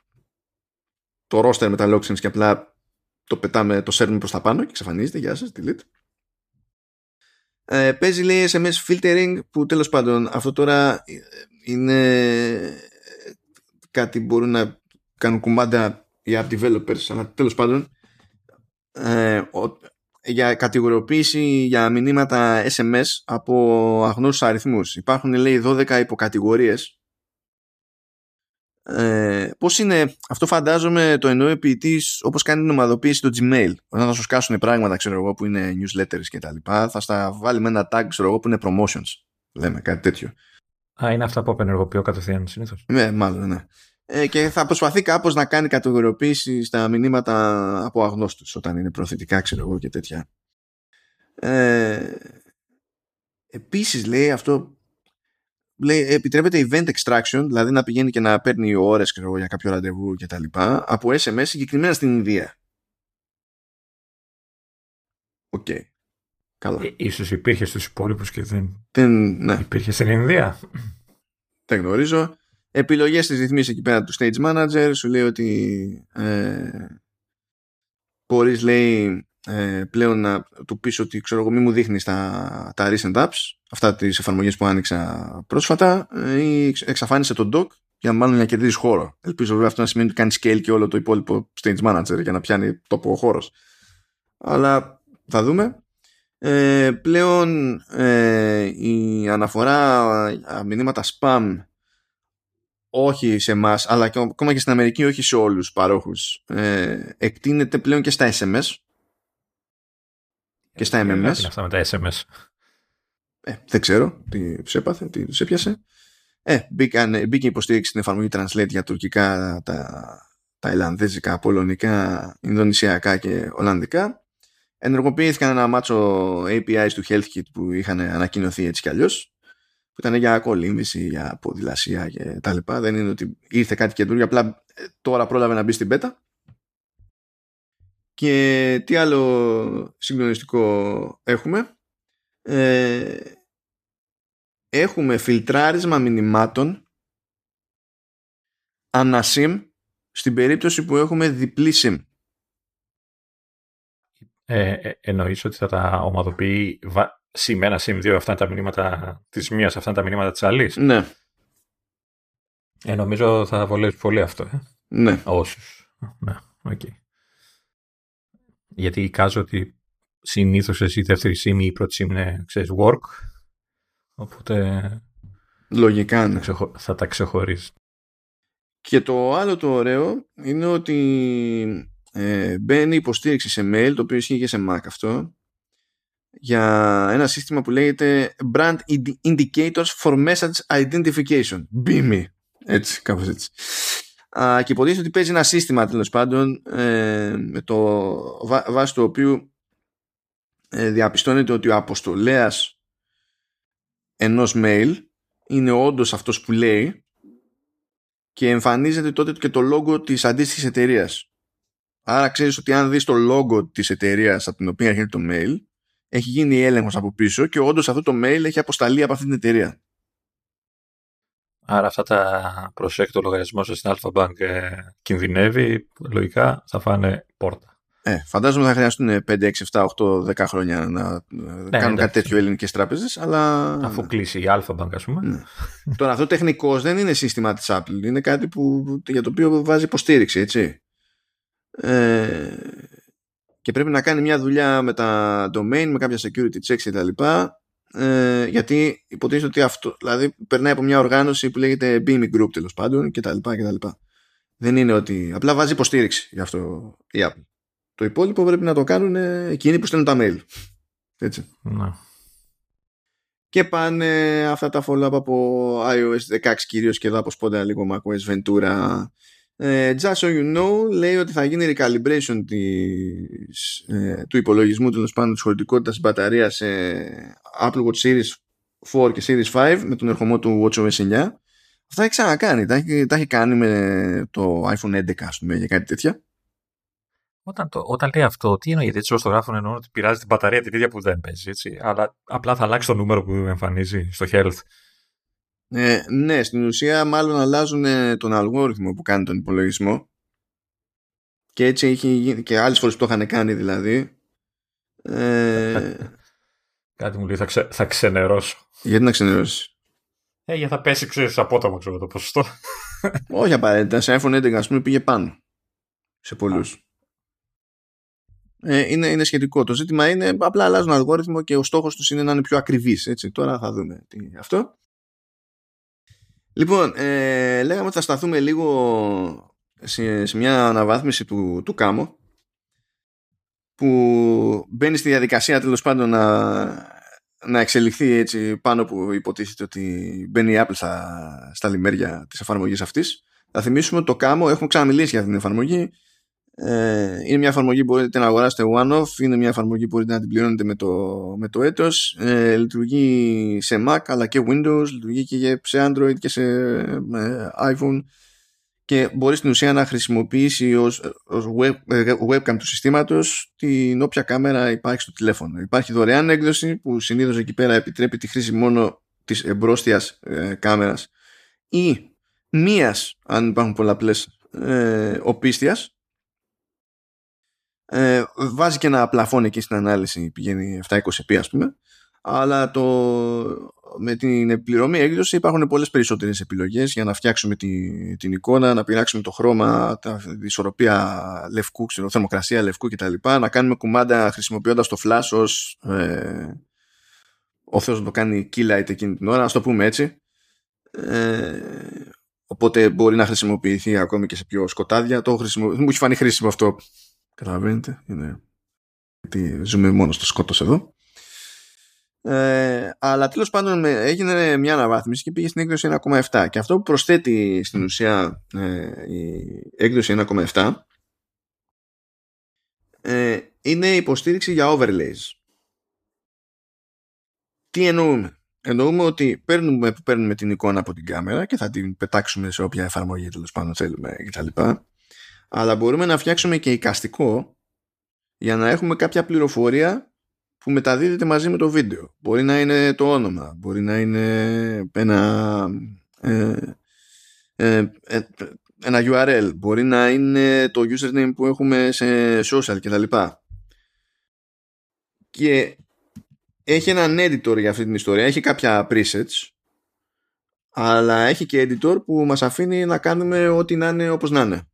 το roster με τα lock screens και απλά το πετάμε, το σέρνουμε προς τα πάνω και εξαφανίζεται, γεια σας, delete. Ε, παίζει λέει SMS filtering που τέλος πάντων αυτό τώρα είναι κάτι που μπορούν να κάνουν κουμάντα οι app developers αλλά τέλος πάντων ε, για κατηγοριοποίηση για μηνύματα SMS από αγνώστους αριθμούς υπάρχουν λέει 12 υποκατηγορίες ε, πώς είναι, αυτό φαντάζομαι το εννοεί ποιητής όπως κάνει την ομαδοποίηση το Gmail. Όταν θα σου σκάσουν πράγματα ξέρω εγώ, που είναι newsletters και τα λοιπά, θα στα βάλει με ένα tag ξέρω εγώ, που είναι promotions. Λέμε κάτι τέτοιο. Α, είναι αυτά που απενεργοποιώ κατευθείαν συνήθως. Ναι, μάλλον, ναι. Ε, και θα προσπαθεί κάπως να κάνει κατηγοριοποίηση στα μηνύματα από αγνώστους όταν είναι προθετικά ξέρω εγώ και τέτοια. Ε, επίσης λέει αυτό λέει, επιτρέπεται event extraction, δηλαδή να πηγαίνει και να παίρνει ώρες για κάποιο ραντεβού και τα λοιπά, από SMS συγκεκριμένα στην Ινδία. OK. Okay. Καλά. Ε, ίσως υπήρχε στους υπόλοιπους και δεν, δεν ναι. υπήρχε στην Ινδία. Δεν γνωρίζω. Επιλογές της ρύθμισης εκεί πέρα του Stage Manager σου λέει ότι ε, μπορείς λέει ε, πλέον να του πεις ότι ξέρω εγώ μη μου δείχνεις τα, τα recent apps αυτά τις εφαρμογές που άνοιξα πρόσφατα ε, ή εξαφάνισε τον doc για μάλλον να κερδίζεις χώρο. Ελπίζω βέβαια αυτό να σημαίνει ότι κάνει scale και όλο το υπόλοιπο stage manager για να πιάνει τόπο ο χώρος. Αλλά θα δούμε. Ε, πλέον ε, η αναφορά μηνύματα spam όχι σε εμάς, αλλά και ακόμα και στην Αμερική όχι σε όλους τους παρόχους ε, εκτείνεται πλέον και στα SMS και στα MMS. Είναι αυτά με τα SMS. Ε, δεν ξέρω τι τους έπαθε, τι τους έπιασε. Ε, μπήκαν, μπήκε υποστήριξη στην εφαρμογή Translate για τουρκικά, τα, τα Ιλλανδέζικα, Πολωνικά, Ινδονησιακά και Ολλανδικά. Ενεργοποιήθηκαν ένα μάτσο APIs του HealthKit που είχαν ανακοινωθεί έτσι κι αλλιώς. Που ήταν για κολύμβηση, για ποδηλασία και τα λοιπά. Δεν είναι ότι ήρθε κάτι καινούργιο, απλά ε, τώρα πρόλαβε να μπει στην πέτα. Και τι άλλο συγκλονιστικό έχουμε. Ε, έχουμε φιλτράρισμα μηνυμάτων ανασύμ στην περίπτωση που έχουμε διπλή SIM. Ε, ε, εννοείς ότι θα τα ομαδοποιεί SIM 1, SIM 2, αυτά είναι τα μηνύματα της μίας, αυτά είναι τα μηνύματα της άλλης. Ναι. Ε, νομίζω θα βολεύει πολύ αυτό. Ε. Ναι. Όσους. Ναι, okay. Γιατί εικάζω ότι συνήθως εσύ η δεύτερη σήμη ή η πρώτη σήμη είναι, ξέρεις, work. Οπότε... Λογικά, ναι. Θα τα ξεχωρίσει. Και το άλλο το ωραίο είναι ότι ε, μπαίνει υποστήριξη σε mail, το οποίο ισχύει και σε Mac αυτό, για ένα σύστημα που λέγεται Brand Indicators for Message Identification. BIMI. Έτσι, κάπως έτσι. Α, και υποτίθεται ότι παίζει ένα σύστημα τέλος πάντων ε, με το βά, βάσει του οποίου ε, διαπιστώνεται ότι ο αποστολέας ενός mail είναι όντως αυτός που λέει και εμφανίζεται τότε και το logo της αντίστοιχης εταιρείας. Άρα ξέρεις ότι αν δεις το logo της εταιρείας από την οποία έρχεται το mail έχει γίνει έλεγχος από πίσω και όντως αυτό το mail έχει αποσταλεί από αυτή την εταιρεία. Άρα αυτά τα προσέκτο το λογαριασμό σας στην Alpha Bank ε, κινδυνεύει, λογικά θα φάνε πόρτα. Ε, φαντάζομαι θα χρειαστούν 5, 6, 7, 8, 10 χρόνια να ναι, κάνουν κάτι τέτοιο ελληνικές τράπεζες. Αλλά... Αφού κλείσει η Alpha Bank, ας πούμε. Ναι. Τώρα, αυτό τεχνικώ δεν είναι σύστημα της Apple. Είναι κάτι που, για το οποίο βάζει υποστήριξη, έτσι. Ε, και πρέπει να κάνει μια δουλειά με τα domain, με κάποια security checks κτλ. Ε, γιατί υποτίθεται ότι αυτό, δηλαδή περνάει από μια οργάνωση που λέγεται Beamy Group τέλος πάντων κτλ. Δεν είναι ότι απλά βάζει υποστήριξη γι' αυτό η Apple. Το υπόλοιπο πρέπει να το κάνουν εκείνοι που στέλνουν τα mail. Έτσι. Να. Και πάνε αυτά τα follow-up από iOS 16 κυρίως και εδώ από σπόντα λίγο macOS Ventura. Ε, just so you know λέει ότι θα γίνει recalibration της, ε, του υπολογισμού τέλος πάντων της χωρητικότητας της μπαταρίας σε Apple Watch Series 4 και Series 5 με τον ερχομό του WatchOS 9. Αυτά έχει ξανακάνει. Τα έχει, τα έχει κάνει με το iPhone 11 ας πούμε για κάτι τέτοια. Όταν, το, όταν λέει αυτό, τι εννοεί, γιατί έτσι όσο το γράφουν εννοούν ότι πειράζει την μπαταρία την ίδια που δεν παίζει, έτσι. Αλλά απλά θα αλλάξει το νούμερο που εμφανίζει στο health. Ε, ναι, στην ουσία μάλλον αλλάζουν ε, τον αλγόριθμο που κάνει τον υπολογισμό. Και έτσι έχει γίνει και άλλες φορές που το είχαν κάνει δηλαδή. Ε... Κάτι μου λέει, θα, ξε, θα ξενερώσω. Γιατί να ξενερώσεις; Ε, για θα πέσει, ξέρεις, απότομα ξέρω το ποσοστό. Όχι απαραίτητα. Σε iPhone 11, ας πούμε, πήγε πάνω. Σε πολλούς ε, είναι, είναι σχετικό. Το ζήτημα είναι απλά αλλάζουν αλγόριθμο και ο στόχος τους είναι να είναι πιο ακριβής. Έτσι. Τώρα θα δούμε τι αυτό. Λοιπόν, ε, λέγαμε ότι θα σταθούμε λίγο σε, σε μια αναβάθμιση του, του Κάμο που μπαίνει στη διαδικασία τέλος πάντων να, να εξελιχθεί έτσι πάνω που υποτίθεται ότι μπαίνει η Apple στα, στα λιμέρια της εφαρμογής αυτής. Θα θυμίσουμε ότι το Κάμο, έχουμε ξαναμιλήσει για την εφαρμογή, ε, είναι μια εφαρμογή που μπορείτε να αγοράσετε one-off, είναι μια εφαρμογή που μπορείτε να την πληρώνετε με το, με το έτος, ε, λειτουργεί σε Mac αλλά και Windows, λειτουργεί και σε Android και σε ε, iPhone. Και μπορεί στην ουσία να χρησιμοποιήσει ως, ως web, ε, webcam του συστήματος την όποια κάμερα υπάρχει στο τηλέφωνο. Υπάρχει δωρεάν έκδοση που συνήθως εκεί πέρα επιτρέπει τη χρήση μόνο της εμπρόστιας ε, κάμερας ή μίας αν υπάρχουν πολλαπλές ε, οπίστιας ε, βάζει και ένα πλαφόν εκεί στην ανάλυση, πηγαίνει 720p ας πούμε, αλλά το, με την επιπληρωμή έκδοση υπάρχουν πολλές περισσότερες επιλογές για να φτιάξουμε τη, την εικόνα, να πειράξουμε το χρώμα, τα, τη ισορροπία λευκού, ξέρω, θερμοκρασία λευκού κτλ. Να κάνουμε κουμάντα χρησιμοποιώντας το flash ως ε, ο Θεός να το κάνει keylight εκείνη την ώρα, ας το πούμε έτσι. Ε, οπότε μπορεί να χρησιμοποιηθεί ακόμη και σε πιο σκοτάδια. Το χρησιμο... Μου έχει φανεί χρήσιμο αυτό Καταλαβαίνετε, είναι γιατί ζούμε μόνος στο σκότος εδώ. Ε, αλλά τέλος πάντων έγινε μια αναβάθμιση και πήγε στην έκδοση 1,7 και αυτό που προσθέτει στην ουσία ε, η έκδοση 1,7 ε, είναι υποστήριξη για overlays. Τι εννοούμε; Εννοούμε ότι παίρνουμε, παίρνουμε την εικόνα από την κάμερα και θα την πετάξουμε σε όποια εφαρμογή τέλος πάντων θέλουμε κτλ αλλά μπορούμε να φτιάξουμε και εικαστικό για να έχουμε κάποια πληροφορία που μεταδίδεται μαζί με το βίντεο. Μπορεί να είναι το όνομα, μπορεί να είναι ένα, ε, ε, ε, ένα URL, μπορεί να είναι το username που έχουμε σε social κτλ. Και έχει έναν editor για αυτή την ιστορία, έχει κάποια presets, αλλά έχει και editor που μας αφήνει να κάνουμε ό,τι να είναι όπως να είναι.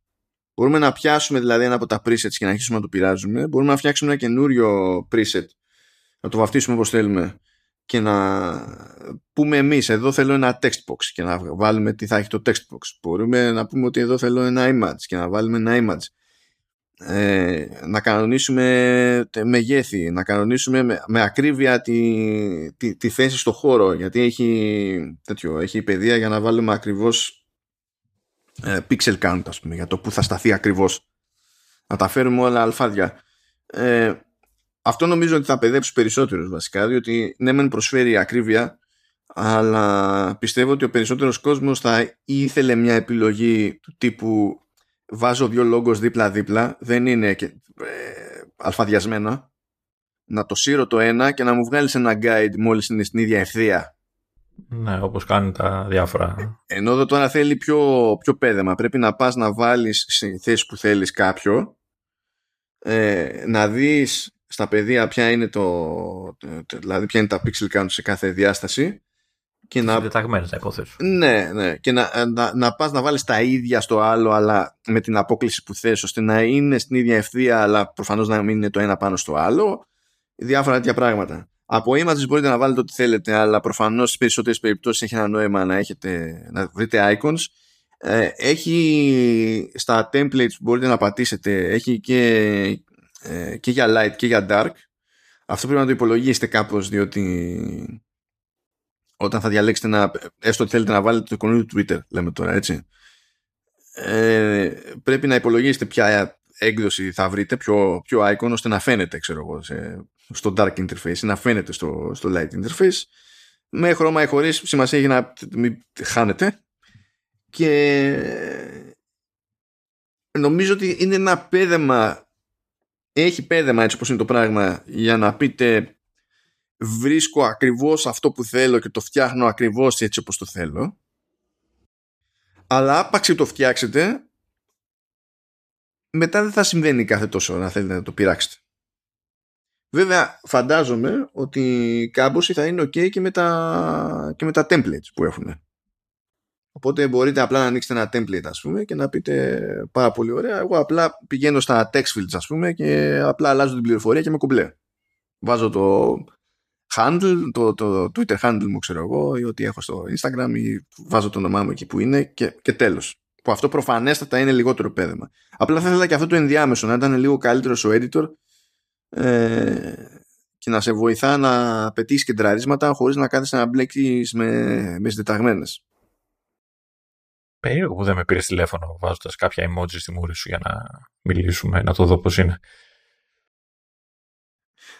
Μπορούμε να πιάσουμε δηλαδή ένα από τα presets και να αρχίσουμε να το πειράζουμε. Μπορούμε να φτιάξουμε ένα καινούριο preset, να το βαφτίσουμε όπως θέλουμε και να πούμε εμείς εδώ θέλω ένα text box και να βάλουμε τι θα έχει το text box. Μπορούμε να πούμε ότι εδώ θέλω ένα image και να βάλουμε ένα image. Ε, να κανονίσουμε μεγέθη, να κανονίσουμε με, με ακρίβεια τη, τη, τη, θέση στο χώρο γιατί έχει, τέτοιο, έχει παιδεία για να βάλουμε ακριβώς ε, pixel count ας πούμε για το που θα σταθεί ακριβώς. Να τα φέρουμε όλα αλφάδια. Ε, αυτό νομίζω ότι θα παιδέψει περισσότερους βασικά διότι ναι μεν προσφέρει ακρίβεια αλλά πιστεύω ότι ο περισσότερος κόσμος θα ήθελε μια επιλογή του τύπου βάζω δύο λόγκος δίπλα-δίπλα δεν είναι και, ε, αλφαδιασμένα. Να το σύρω το ένα και να μου βγάλεις ένα guide μόλις είναι στην ίδια ευθεία ναι, όπως κάνουν τα διάφορα. Ενώ εδώ τώρα θέλει πιο, πιο πέδεμα. Πρέπει να πας να βάλεις στη θέση που θέλεις κάποιο, ε, να δεις στα πεδία ποια είναι, το, δηλαδή ποια είναι τα pixel count σε κάθε διάσταση και να... Δεταγμένες να υποθέσω. Ναι, ναι. Και να, να, να πας να βάλεις τα ίδια στο άλλο αλλά με την απόκληση που θες ώστε να είναι στην ίδια ευθεία αλλά προφανώς να μην είναι το ένα πάνω στο άλλο. Διάφορα τέτοια πράγματα. Από images μπορείτε να βάλετε ό,τι θέλετε, αλλά προφανώς στις περισσότερες περιπτώσεις έχει ένα νόημα να, έχετε, να βρείτε icons. Ε, έχει στα templates που μπορείτε να πατήσετε, έχει και, ε, και για light και για dark. Αυτό πρέπει να το υπολογίσετε κάπως διότι όταν θα διαλέξετε να, έστω ότι θέλετε να βάλετε το εικονίδιο του Twitter, λέμε τώρα έτσι, ε, πρέπει να υπολογίσετε ποια έκδοση θα βρείτε, πιο, πιο icon, ώστε να φαίνεται, ξέρω εγώ, στο dark interface, να φαίνεται στο, στο light interface. Με χρώμα ή χωρίς σημασία έχει να μην χάνετε. Και νομίζω ότι είναι ένα πέδεμα, έχει πέδεμα έτσι όπως είναι το πράγμα, για να πείτε βρίσκω ακριβώς αυτό που θέλω και το φτιάχνω ακριβώς έτσι όπως το θέλω. Αλλά άπαξε το φτιάξετε μετά δεν θα συμβαίνει κάθε τόσο να θέλετε να το πειράξετε. Βέβαια φαντάζομαι ότι κάμποση θα είναι ok και με τα, και με τα templates που έχουν. Οπότε μπορείτε απλά να ανοίξετε ένα template ας πούμε και να πείτε πάρα πολύ ωραία εγώ απλά πηγαίνω στα text fields ας πούμε και απλά αλλάζω την πληροφορία και με κουμπλέ. Βάζω το handle, το, το Twitter handle μου ξέρω εγώ ή ό,τι έχω στο Instagram ή βάζω το όνομά μου εκεί που είναι και, και τέλος που αυτό προφανέστατα είναι λιγότερο πέδεμα. Απλά θα ήθελα και αυτό το ενδιάμεσο να ήταν λίγο καλύτερος ο editor ε, και να σε βοηθά να πετύχεις κεντραρίσματα χωρίς να κάθεσαι να μπλέκεις με, με συντεταγμένες. Περίεργο που δεν με πήρες τηλέφωνο βάζοντας κάποια emoji στη μούρη σου για να μιλήσουμε, να το δω πώς είναι.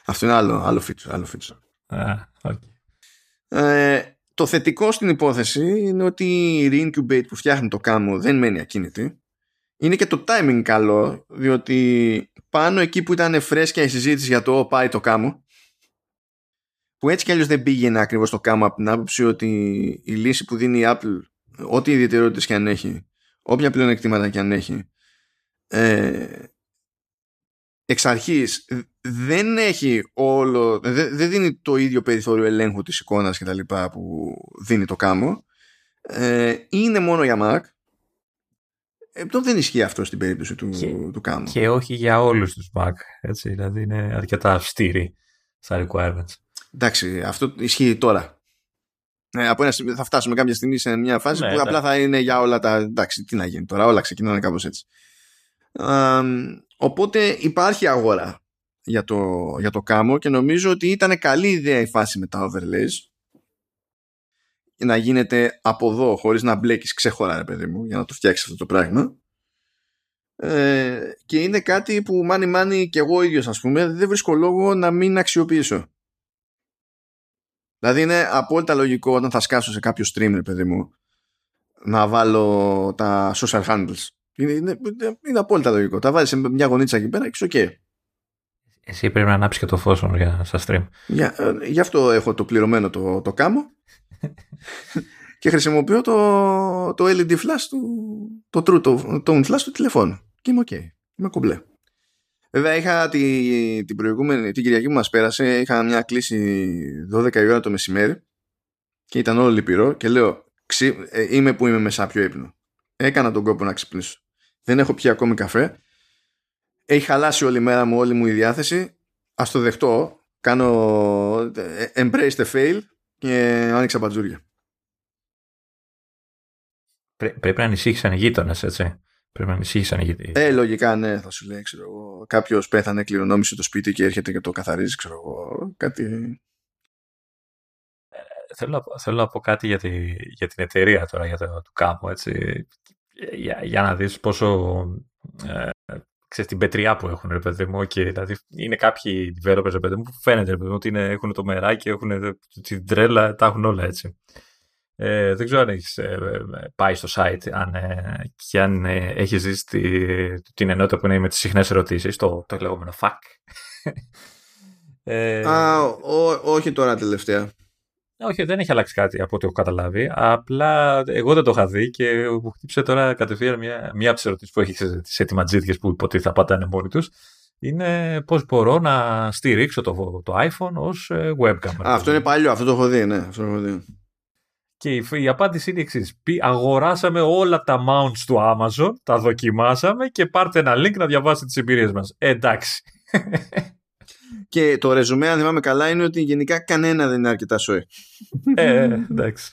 Αυτό είναι άλλο, άλλο feature. Άλλο feature. Α, okay. ε, το θετικό στην υπόθεση είναι ότι η Reincubate που φτιάχνει το κάμο δεν μένει ακίνητη. Είναι και το timing καλό, διότι πάνω εκεί που ήταν φρέσκια η συζήτηση για το πάει το κάμο, που έτσι κι αλλιώς δεν πήγαινε ακριβώς το κάμο από την άποψη ότι η λύση που δίνει η Apple, ό,τι ιδιαιτερότητες και αν έχει, όποια πλεονεκτήματα και αν έχει, ε, εξ αρχής δεν έχει όλο, δεν, δεν δίνει το ίδιο περιθώριο ελέγχου της εικόνας και τα λοιπά που δίνει το κάμο ε, είναι μόνο για Mac ε, δεν ισχύει αυτό στην περίπτωση του, και, του κάμου και όχι για όλους τους Mac έτσι, δηλαδή είναι αρκετά αυστήροι στα requirements. Εντάξει αυτό ισχύει τώρα. Ε, από ένα, θα φτάσουμε κάποια στιγμή σε μια φάση ναι, που απλά θα είναι για όλα τα εντάξει τι να γίνει τώρα όλα ξεκινάνε κάπως έτσι. Οπότε υπάρχει αγορά για το, για το κάμο και νομίζω ότι ήταν καλή ιδέα η φάση με τα overlays να γίνεται από εδώ χωρίς να μπλέκεις ξέχωρα ρε παιδί μου για να το φτιάξεις αυτό το πράγμα ε, και είναι κάτι που μάνι μάνι και εγώ ίδιος ας πούμε δεν βρίσκω λόγο να μην αξιοποιήσω δηλαδή είναι απόλυτα λογικό όταν θα σκάσω σε κάποιο stream ρε παιδί μου να βάλω τα social handles είναι, είναι, είναι απόλυτα λογικό. Τα βάζεις σε μια γωνίτσα εκεί πέρα και είσαι OK. Εσύ πρέπει να ανάψεις και το φως για στα stream. Για, ε, γι' αυτό έχω το πληρωμένο το, το κάμο και χρησιμοποιώ το, το LED flash του, το true το, tone flash του τηλεφώνου. Και είμαι OK. Είμαι κουμπλέ. Βέβαια είχα τη, την προηγούμενη, την Κυριακή που μας πέρασε, είχα μια κλίση 12 η ώρα το μεσημέρι και ήταν όλο λυπηρό και λέω ξύ, ε, είμαι που είμαι με σάπιο ύπνο. Έκανα τον κόπο να ξυπνήσω δεν έχω πιει ακόμη καφέ. Έχει χαλάσει όλη μέρα μου, όλη μου η διάθεση. Ας το δεχτώ. Κάνω ε, embrace the fail και άνοιξα μπατζούρια. πρέπει να ανησύχησαν οι γείτονες, έτσι. Πρέπει να ανησύχησαν οι γείτονε. Ε, λογικά ναι, θα σου λέει, ξέρω εγώ. Κάποιος πέθανε, κληρονόμησε το σπίτι και έρχεται και το καθαρίζει, ξέρω εγώ. Κάτι. Ε, θέλω, να, θέλω να πω κάτι για, τη, για την εταιρεία τώρα, για το, το κάμω, έτσι. Για, για να δεις πόσο ε, ξέρεις, την πετριά που έχουν, ρε παιδί μου. Και, δηλαδή, είναι κάποιοι developers, ρε παιδί μου, που φαίνεται, ρε παιδί μου, ότι είναι, έχουν το μεράκι, έχουν την τρέλα, τα έχουν όλα έτσι. Ε, δεν ξέρω αν έχεις ε, πάει στο site αν, ε, και αν ε, έχεις ζήσει τη, την ενότητα που είναι με τις συχνές ερωτήσεις, το, το λεγόμενο fuck. Ε, Α, ό, όχι τώρα τελευταία. Όχι, δεν έχει αλλάξει κάτι από ό,τι έχω καταλάβει. Απλά εγώ δεν το είχα δει και μου χτύπησε τώρα κατευθείαν μια, μια από τις ερωτήσεις που έχει τι ετοιματζίδικε που υποτίθεται θα πατάνε μόνοι τους. Είναι πώς μπορώ να στηρίξω το, το iPhone ως webcam. Α, αυτό είναι παλιό, αυτό το έχω δει, ναι. Αυτό το έχω δει. Και η απάντηση είναι η εξής. Αγοράσαμε όλα τα mounts του Amazon, τα δοκιμάσαμε και πάρτε ένα link να διαβάσετε τις εμπειρίες μας. Ε, εντάξει. Και το ρεζουμέ, αν θυμάμαι καλά, είναι ότι γενικά κανένα δεν είναι αρκετά σοέ. Ε, εντάξει.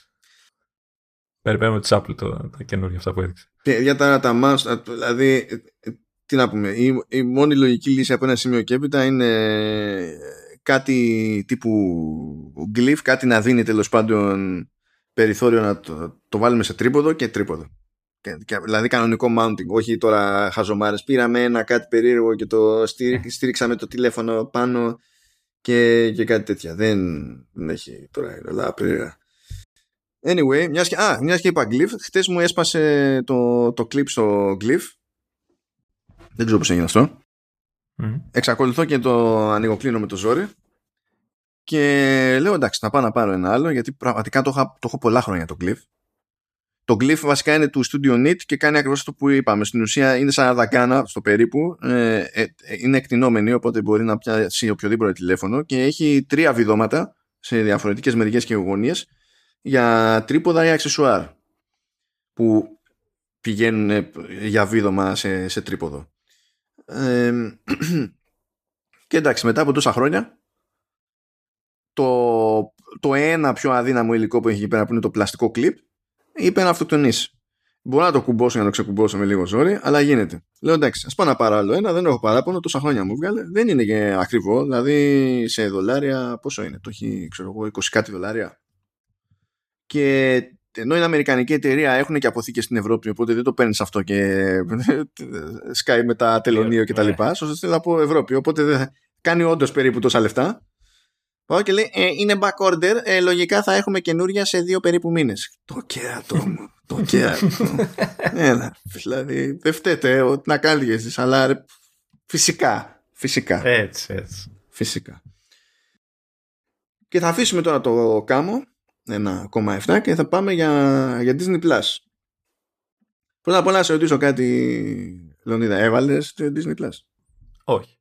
Περιμένουμε τη Apple το, τα καινούργια αυτά που έδειξε. Και για τα, τα mouse, δηλαδή, τι να πούμε, η, η μόνη λογική λύση από ένα σημείο και έπειτα είναι κάτι τύπου glyph, κάτι να δίνει τέλος πάντων περιθώριο να το, το βάλουμε σε τρίποδο και τρίποδο. Και, και, δηλαδή κανονικό mounting, όχι τώρα χαζομάρες. Πήραμε ένα κάτι περίεργο και το στήριξαμε το τηλέφωνο πάνω και, και κάτι τέτοια. Δεν, δεν έχει τώρα όλα περίεργα. Anyway, μιας και, α, μιας και είπα glyph, χτες μου έσπασε το, το clip στο glyph. Δεν ξέρω πώς έγινε αυτό. Mm. Εξακολουθώ και το ανοιγοκλίνω με το ζόρι. Και λέω εντάξει, θα πάω να πάρω ένα άλλο γιατί πραγματικά το, το έχω πολλά χρόνια το Glyph. Το Glyph βασικά είναι του Studio Nit και κάνει ακριβώς αυτό που είπαμε. Στην ουσία είναι σαν δακάνα στο περίπου. Ε, ε, είναι εκτινόμενη οπότε μπορεί να πιάσει οποιοδήποτε τηλέφωνο και έχει τρία βιδώματα σε διαφορετικές μεριές και γωνίες για τρίποδα ή αξεσουάρ που πηγαίνουν για βίδωμα σε, σε τρίποδο. Ε, και εντάξει, μετά από τόσα χρόνια το, το ένα πιο αδύναμο υλικό που έχει εκεί πέρα που είναι το πλαστικό κλιπ είπε να αυτοκτονήσει. Μπορώ να το κουμπώσω για να το ξεκουμπώσω με λίγο ζόρι, αλλά γίνεται. Λέω εντάξει, ας πάω να πάρω άλλο ένα, δεν έχω παράπονο, τόσα χρόνια μου βγάλε. Δεν είναι και ακριβό, δηλαδή σε δολάρια, πόσο είναι, το έχει ξέρω εγώ 20 κάτι δολάρια. Και ενώ είναι Αμερικανική εταιρεία, έχουν και αποθήκες στην Ευρώπη, οπότε δεν το παίρνεις αυτό και σκάει με τα τελωνίο κτλ. Σωστά από Ευρώπη, οπότε κάνει όντως περίπου τόσα λεφτά Πάω και λέει, ε, είναι back order, ε, λογικά θα έχουμε καινούρια σε δύο περίπου μήνες. Το κέρατο μου, το κέρατο. Έλα, δηλαδή, δεν φταίτε ότι να κάνετε εσείς, αλλά ρε, φυσικά, φυσικά. Έτσι, έτσι. Φυσικά. Και θα αφήσουμε τώρα το κάμο, 1,7 και θα πάμε για, για Disney Plus. Πρώτα απ' όλα να σε ρωτήσω κάτι, Λονίδα, έβαλες το Disney Plus; Όχι.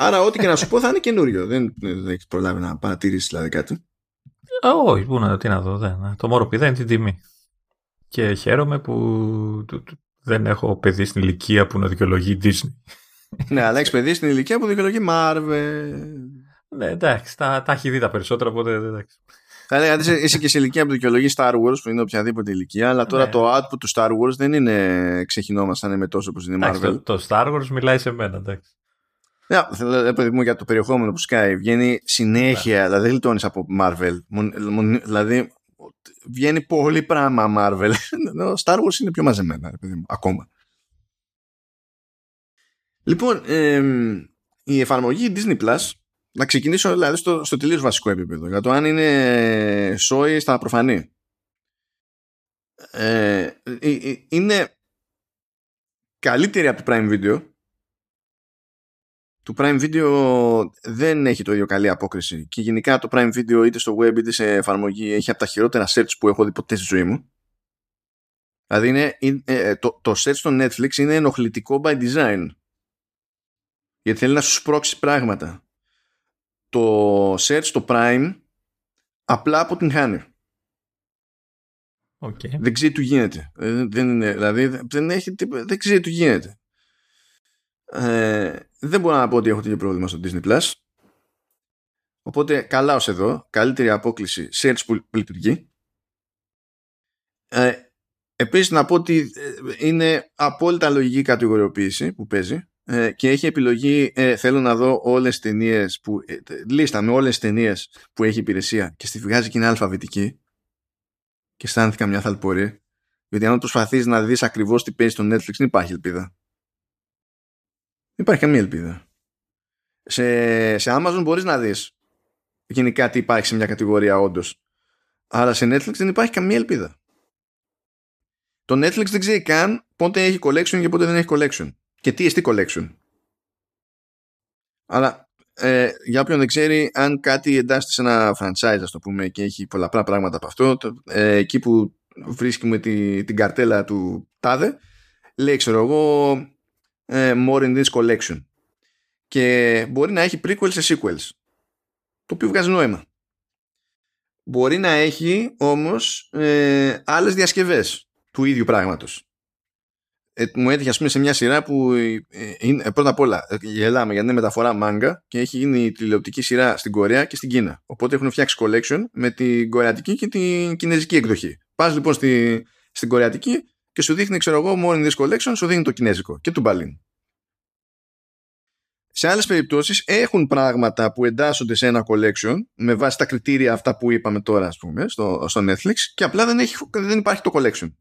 Άρα, ό,τι και να σου πω θα είναι καινούριο. Δεν, δεν έχεις προλάβει να παρατηρήσεις δηλαδή κάτι. όχι, πού να, τι να δω. Δεν. Το μόνο πηδά είναι την τιμή. Και χαίρομαι που δεν έχω παιδί στην ηλικία που να δικαιολογεί Disney. ναι, αλλά έχεις παιδί στην ηλικία που δικαιολογεί Marvel. Ναι, εντάξει, τα, τα έχει δει τα περισσότερα, οπότε εντάξει. Θα έλεγα ότι είσαι και σε ηλικία που δικαιολογείς Star Wars, που είναι οποιαδήποτε ηλικία, αλλά τώρα ναι. το output του Star Wars δεν είναι ξεχυνόμασταν με τόσο όπως είναι Marvel. το, το Star Wars μιλάει σε μένα, εντάξει. Ναι, παιδί μου για το περιεχόμενο που σκάει. Βγαίνει συνέχεια, δηλαδή δεν γλιτώνει από Marvel. Δηλαδή βγαίνει πολύ πράγμα Marvel. Ο Star Wars είναι πιο μαζεμένα, παιδί μου, ακόμα. Λοιπόν, η εφαρμογή Disney Plus να ξεκινήσω δηλαδή στο, στο τελείως βασικό επίπεδο για το αν είναι σόι στα προφανή. Ε, ε, ε, είναι καλύτερη από το Prime Video το Prime Video δεν έχει το ίδιο καλή απόκριση και γενικά το Prime Video είτε στο web είτε σε εφαρμογή έχει από τα χειρότερα search που έχω δει ποτέ στη ζωή μου. Δηλαδή είναι, ε, το, το search στο Netflix είναι ενοχλητικό by design. Γιατί θέλει να σου σπρώξει πράγματα. Το search στο Prime απλά αποτυγχάνει. Okay. Δεν ξέρει τι γίνεται. Ε, δεν είναι, δηλαδή δεν, έχει, δεν ξέρει τι γίνεται. Ε, δεν μπορώ να πω ότι έχω τέτοιο πρόβλημα στο Disney Plus. Οπότε καλά ως εδώ, καλύτερη απόκληση search που λειτουργεί. Ε, επίσης να πω ότι ε, είναι απόλυτα λογική κατηγοριοποίηση που παίζει ε, και έχει επιλογή ε, θέλω να δω όλες τις ταινίες που, ε, λίστα με όλες τις ταινίες που έχει υπηρεσία και στη βγάζει και είναι αλφαβητική και αισθάνθηκα μια θαλπορή γιατί αν προσπαθείς να δεις ακριβώς τι παίζει στο Netflix δεν υπάρχει ελπίδα δεν υπάρχει καμία ελπίδα σε, σε Amazon μπορείς να δεις γενικά τι υπάρχει σε μια κατηγορία όντως. αλλά σε Netflix δεν υπάρχει καμία ελπίδα το Netflix δεν ξέρει καν πότε έχει collection και πότε δεν έχει collection και τι εστί collection. Αλλά ε, για όποιον δεν ξέρει, αν κάτι εντάσσεται σε ένα franchise, ας το πούμε, και έχει πολλαπλά πράγματα από αυτό, το, ε, εκεί που βρίσκουμε τη, την καρτέλα του τάδε, λέει, ξέρω εγώ, ε, more in this collection. Και μπορεί να έχει prequels σε sequels. Το οποίο βγάζει νόημα. Μπορεί να έχει όμως ε, άλλες διασκευές του ίδιου πράγματος ε, μου έτυχε ας πούμε σε μια σειρά που ε, είναι, ε, πρώτα απ' όλα ε, γελάμε γιατί είναι μεταφορά μάγκα και έχει γίνει τηλεοπτική σειρά στην Κορέα και στην Κίνα. Οπότε έχουν φτιάξει collection με την κορεατική και την κινέζικη εκδοχή. Πας λοιπόν στη, στην κορεατική και σου δείχνει, ξέρω εγώ, μόνο this collection, σου δείχνει το κινέζικο και του μπαλίν. Σε άλλες περιπτώσεις έχουν πράγματα που εντάσσονται σε ένα collection με βάση τα κριτήρια αυτά που είπαμε τώρα, ας πούμε, στο, στο Netflix και απλά δεν, έχει, δεν υπάρχει το collection.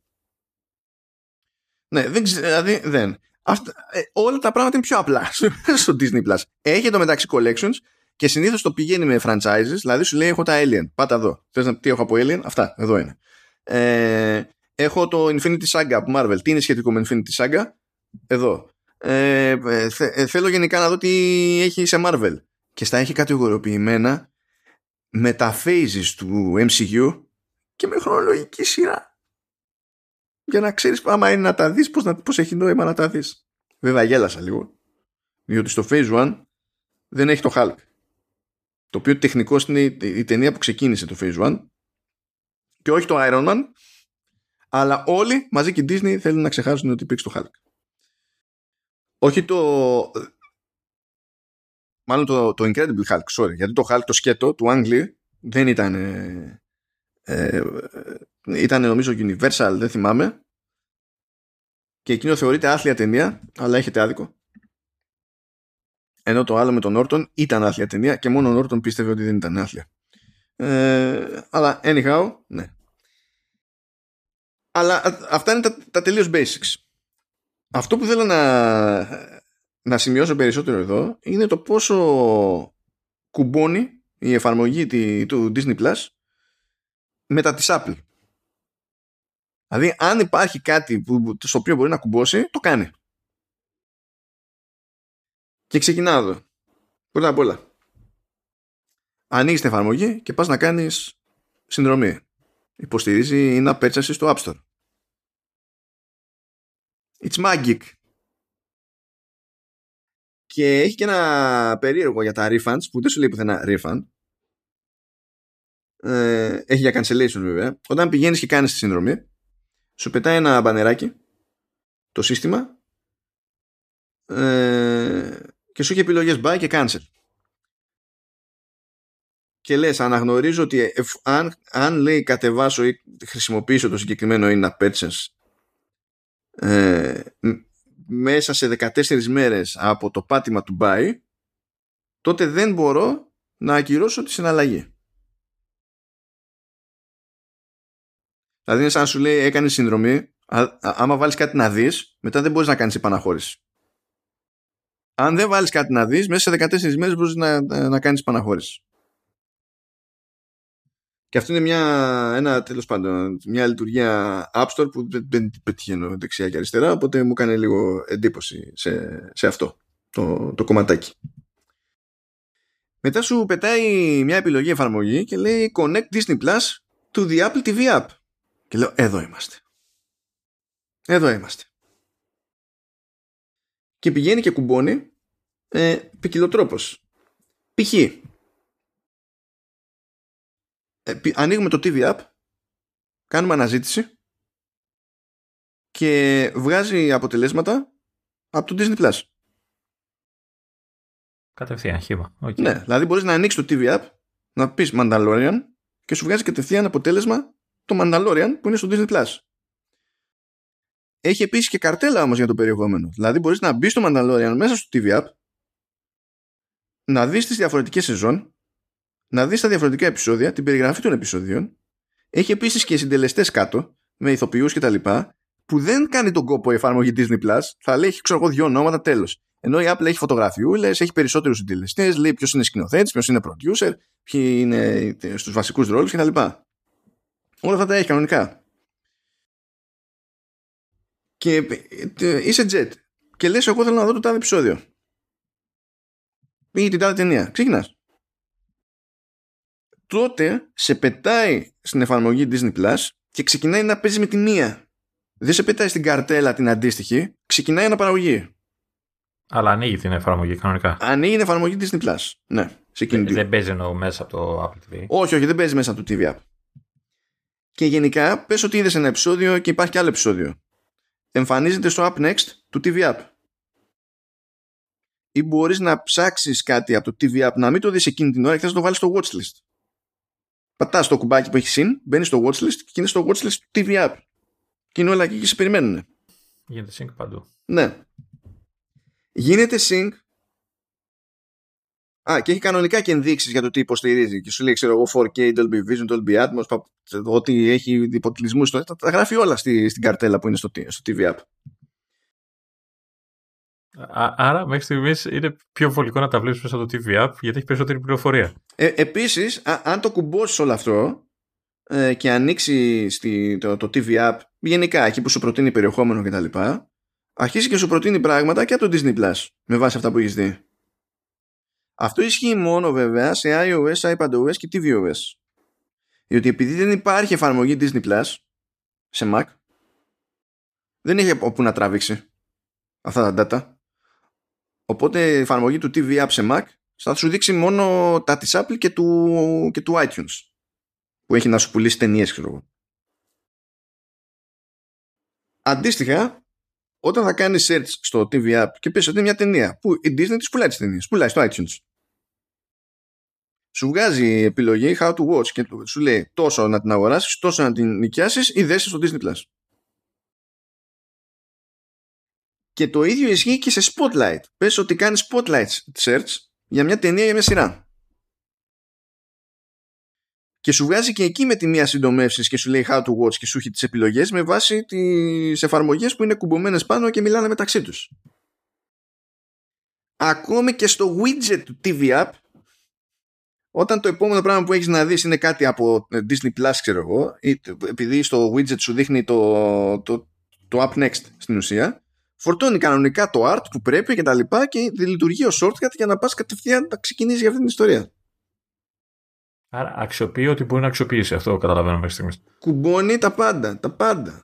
Ναι, δεν δηλαδή δεν. Αυτά, ε, όλα τα πράγματα είναι πιο απλά στο Disney Plus. Έχει το μεταξύ collections και συνήθως το πηγαίνει με franchises, δηλαδή σου λέει έχω τα Alien, πάτα εδώ. Θες να τι έχω από Alien, αυτά, εδώ είναι. Ε, έχω το Infinity Saga από Marvel, τι είναι σχετικό με Infinity Saga, εδώ. Ε, ε, ε, θέλω γενικά να δω τι έχει σε Marvel. Και στα έχει κατηγοριοποιημένα με τα phases του MCU και με χρονολογική σειρά για να ξέρεις άμα είναι να τα δεις πώς, να, πώς έχει νόημα να τα δεις. Βέβαια γέλασα λίγο διότι στο Phase 1 δεν έχει το Hulk το οποίο τεχνικώς είναι η, ταινία που ξεκίνησε το Phase 1 και όχι το Iron Man αλλά όλοι μαζί και η Disney θέλουν να ξεχάσουν ότι υπήρξε το Hulk. Όχι το... Μάλλον το, το Incredible Hulk, sorry. Γιατί το Hulk, το σκέτο του Ang δεν ήταν ε, ε, ήταν νομίζω Universal, δεν θυμάμαι. Και εκείνο θεωρείται άθλια ταινία, αλλά έχετε άδικο. Ενώ το άλλο με τον Όρτον ήταν άθλια ταινία και μόνο ο Όρτον πίστευε ότι δεν ήταν άθλια. Ε, αλλά anyhow, ναι. Αλλά αυτά είναι τα, τα τελείως basics. Αυτό που θέλω να, να σημειώσω περισσότερο εδώ είναι το πόσο κουμπώνει η εφαρμογή του Disney Plus μετά της Apple. Δηλαδή, αν υπάρχει κάτι που, στο οποίο μπορεί να κουμπώσει, το κάνει. Και ξεκινάω εδώ. Πρώτα απ' όλα. Ανοίγεις την εφαρμογή και πας να κάνεις συνδρομή. Υποστηρίζει ή να purchase στο App Store. It's magic. Και έχει και ένα περίεργο για τα refunds που δεν σου λέει πουθενά refund. Ε, έχει για cancellation βέβαια. Όταν πηγαίνεις και κάνεις τη συνδρομή σου πετάει ένα μπανεράκι το σύστημα ε, και σου έχει επιλογές buy και cancel και λες αναγνωρίζω ότι αν, αν λέει κατεβάσω ή χρησιμοποιήσω το συγκεκριμένο είναι να purchase ε, μέσα σε 14 μέρες από το πάτημα του buy τότε δεν μπορώ να ακυρώσω τη συναλλαγή. Δηλαδή είναι σαν να σου λέει έκανες συνδρομή, άμα βάλεις κάτι να δεις, μετά δεν μπορείς να κάνεις επαναχώρηση. Αν δεν βάλεις κάτι να δεις, μέσα σε 14 μέρες μπορείς να, να κάνεις επαναχώρηση. Και αυτό είναι μια, ένα, τέλος πάντων, μια λειτουργία App Store που δεν, δεν πετυχαίνω δεξιά και αριστερά, οπότε μου έκανε λίγο εντύπωση σε, σε αυτό το, το κομματάκι. Μετά σου πετάει μια επιλογή εφαρμογή και λέει Connect Disney Plus to the Apple TV App. Και λέω εδώ είμαστε. Εδώ είμαστε. Και πηγαίνει και κουμπώνει ε, ποικιλοτρόπως. Π.χ. Ε, ανοίγουμε το TV App κάνουμε αναζήτηση και βγάζει αποτελέσματα από το Disney Plus. Κατευθείαν χήμα. Okay. Ναι, δηλαδή μπορείς να ανοίξεις το TV App, να πεις Mandalorian και σου βγάζει κατευθείαν αποτέλεσμα το Mandalorian που είναι στο Disney Plus. Έχει επίσης και καρτέλα όμως για το περιεχόμενο. Δηλαδή μπορείς να μπεις στο Mandalorian μέσα στο TV App, να δεις τις διαφορετικές σεζόν, να δεις τα διαφορετικά επεισόδια, την περιγραφή των επεισοδίων. Έχει επίσης και συντελεστές κάτω, με ηθοποιούς κτλ. που δεν κάνει τον κόπο η εφαρμογή Disney Plus. Θα λέει, ξέρω εγώ, δύο ονόματα, τέλος. Ενώ η Apple έχει φωτογραφιούλες, έχει περισσότερους συντελεστές, λέει ποιος είναι σκηνοθέτης, ποιος είναι producer, ποιοι είναι στους βασικούς ρόλους κτλ. Όλα αυτά τα έχει κανονικά. Και ε, είσαι jet και λες εγώ θέλω να δω το τάδε επεισόδιο. Ή την τάδε ταινία. Ξεκινάς. Τότε σε πετάει στην εφαρμογή Disney Plus και ξεκινάει να παίζει με τη μία. Δεν σε πετάει στην καρτέλα την αντίστοιχη, ξεκινάει αναπαραγωγή. Αλλά ανοίγει την εφαρμογή κανονικά. Ανοίγει την εφαρμογή Disney Plus. Ναι, σε δεν, δεν παίζει εννοώ μέσα από το Apple TV. Όχι, όχι, δεν παίζει μέσα από το TV App. Και γενικά, πες ότι είδες ένα επεισόδιο και υπάρχει και άλλο επεισόδιο. Εμφανίζεται στο App Next του TV App. Ή μπορείς να ψάξεις κάτι από το TV App να μην το δεις εκείνη την ώρα και θα το βάλεις στο watchlist. Πατάς το κουμπάκι που έχεις συν, μπαίνεις στο watchlist και είναι στο watchlist του TV App. Και είναι όλα εκεί και σε περιμένουν. Γίνεται sync παντού. Ναι γίνεται sync Α, και έχει κανονικά και ενδείξεις για το τι υποστηρίζει. Και σου λέει, ξέρω εγώ, 4K, Dolby Vision, Dolby Atmos, ότι έχει υποτιλισμού. Τα, τα γράφει όλα στη, στην καρτέλα που είναι στο, στο TV App. Άρα, μέχρι στιγμής είναι πιο βολικό να τα βλέπεις μέσα από το TV App γιατί έχει περισσότερη πληροφορία. Ε, Επίσης, αν το κουμπώσεις όλο αυτό ε, και ανοίξει στη, το, το TV App, γενικά εκεί που σου προτείνει περιεχόμενο κτλ., αρχίσει και σου προτείνει πράγματα και από το Disney Plus με βάση αυτά που έχεις δει. Αυτό ισχύει μόνο βέβαια σε iOS, iPadOS και tvOS. Διότι επειδή δεν υπάρχει εφαρμογή Disney Plus σε Mac, δεν έχει όπου να τραβήξει αυτά τα data. Οπότε η εφαρμογή του TV App σε Mac θα σου δείξει μόνο τα της Apple και του, και του iTunes που έχει να σου πουλήσει ταινίες ξέρω εγώ. Αντίστοιχα όταν θα κάνεις search στο TV App και πεις ότι είναι μια ταινία που η Disney της πουλάει τις ταινίες, πουλάει στο iTunes. Σου βγάζει επιλογή how to watch και σου λέει τόσο να την αγοράσεις, τόσο να την νοικιάσεις ή δέσεις στο Disney Plus. Και το ίδιο ισχύει και σε Spotlight. Πες ότι κάνεις Spotlight search για μια ταινία για μια σειρά και σου βγάζει και εκεί με τη μία συντομεύσεις και σου λέει how to watch και σου έχει τις επιλογές με βάση τις εφαρμογές που είναι κουμπωμένες πάνω και μιλάνε μεταξύ τους. Ακόμη και στο widget του TV App, όταν το επόμενο πράγμα που έχεις να δεις είναι κάτι από Disney Plus, ξέρω εγώ, επειδή στο widget σου δείχνει το, το, το App Next στην ουσία, φορτώνει κανονικά το art που πρέπει και τα λοιπά και λειτουργεί ο shortcut για να πας κατευθείαν να ξεκινήσεις για αυτή την ιστορία. Άρα αξιοποιεί ότι μπορεί να αξιοποιήσει. Αυτό καταλαβαίνω μέχρι στιγμής. Κουμπώνει τα πάντα. Τα πάντα.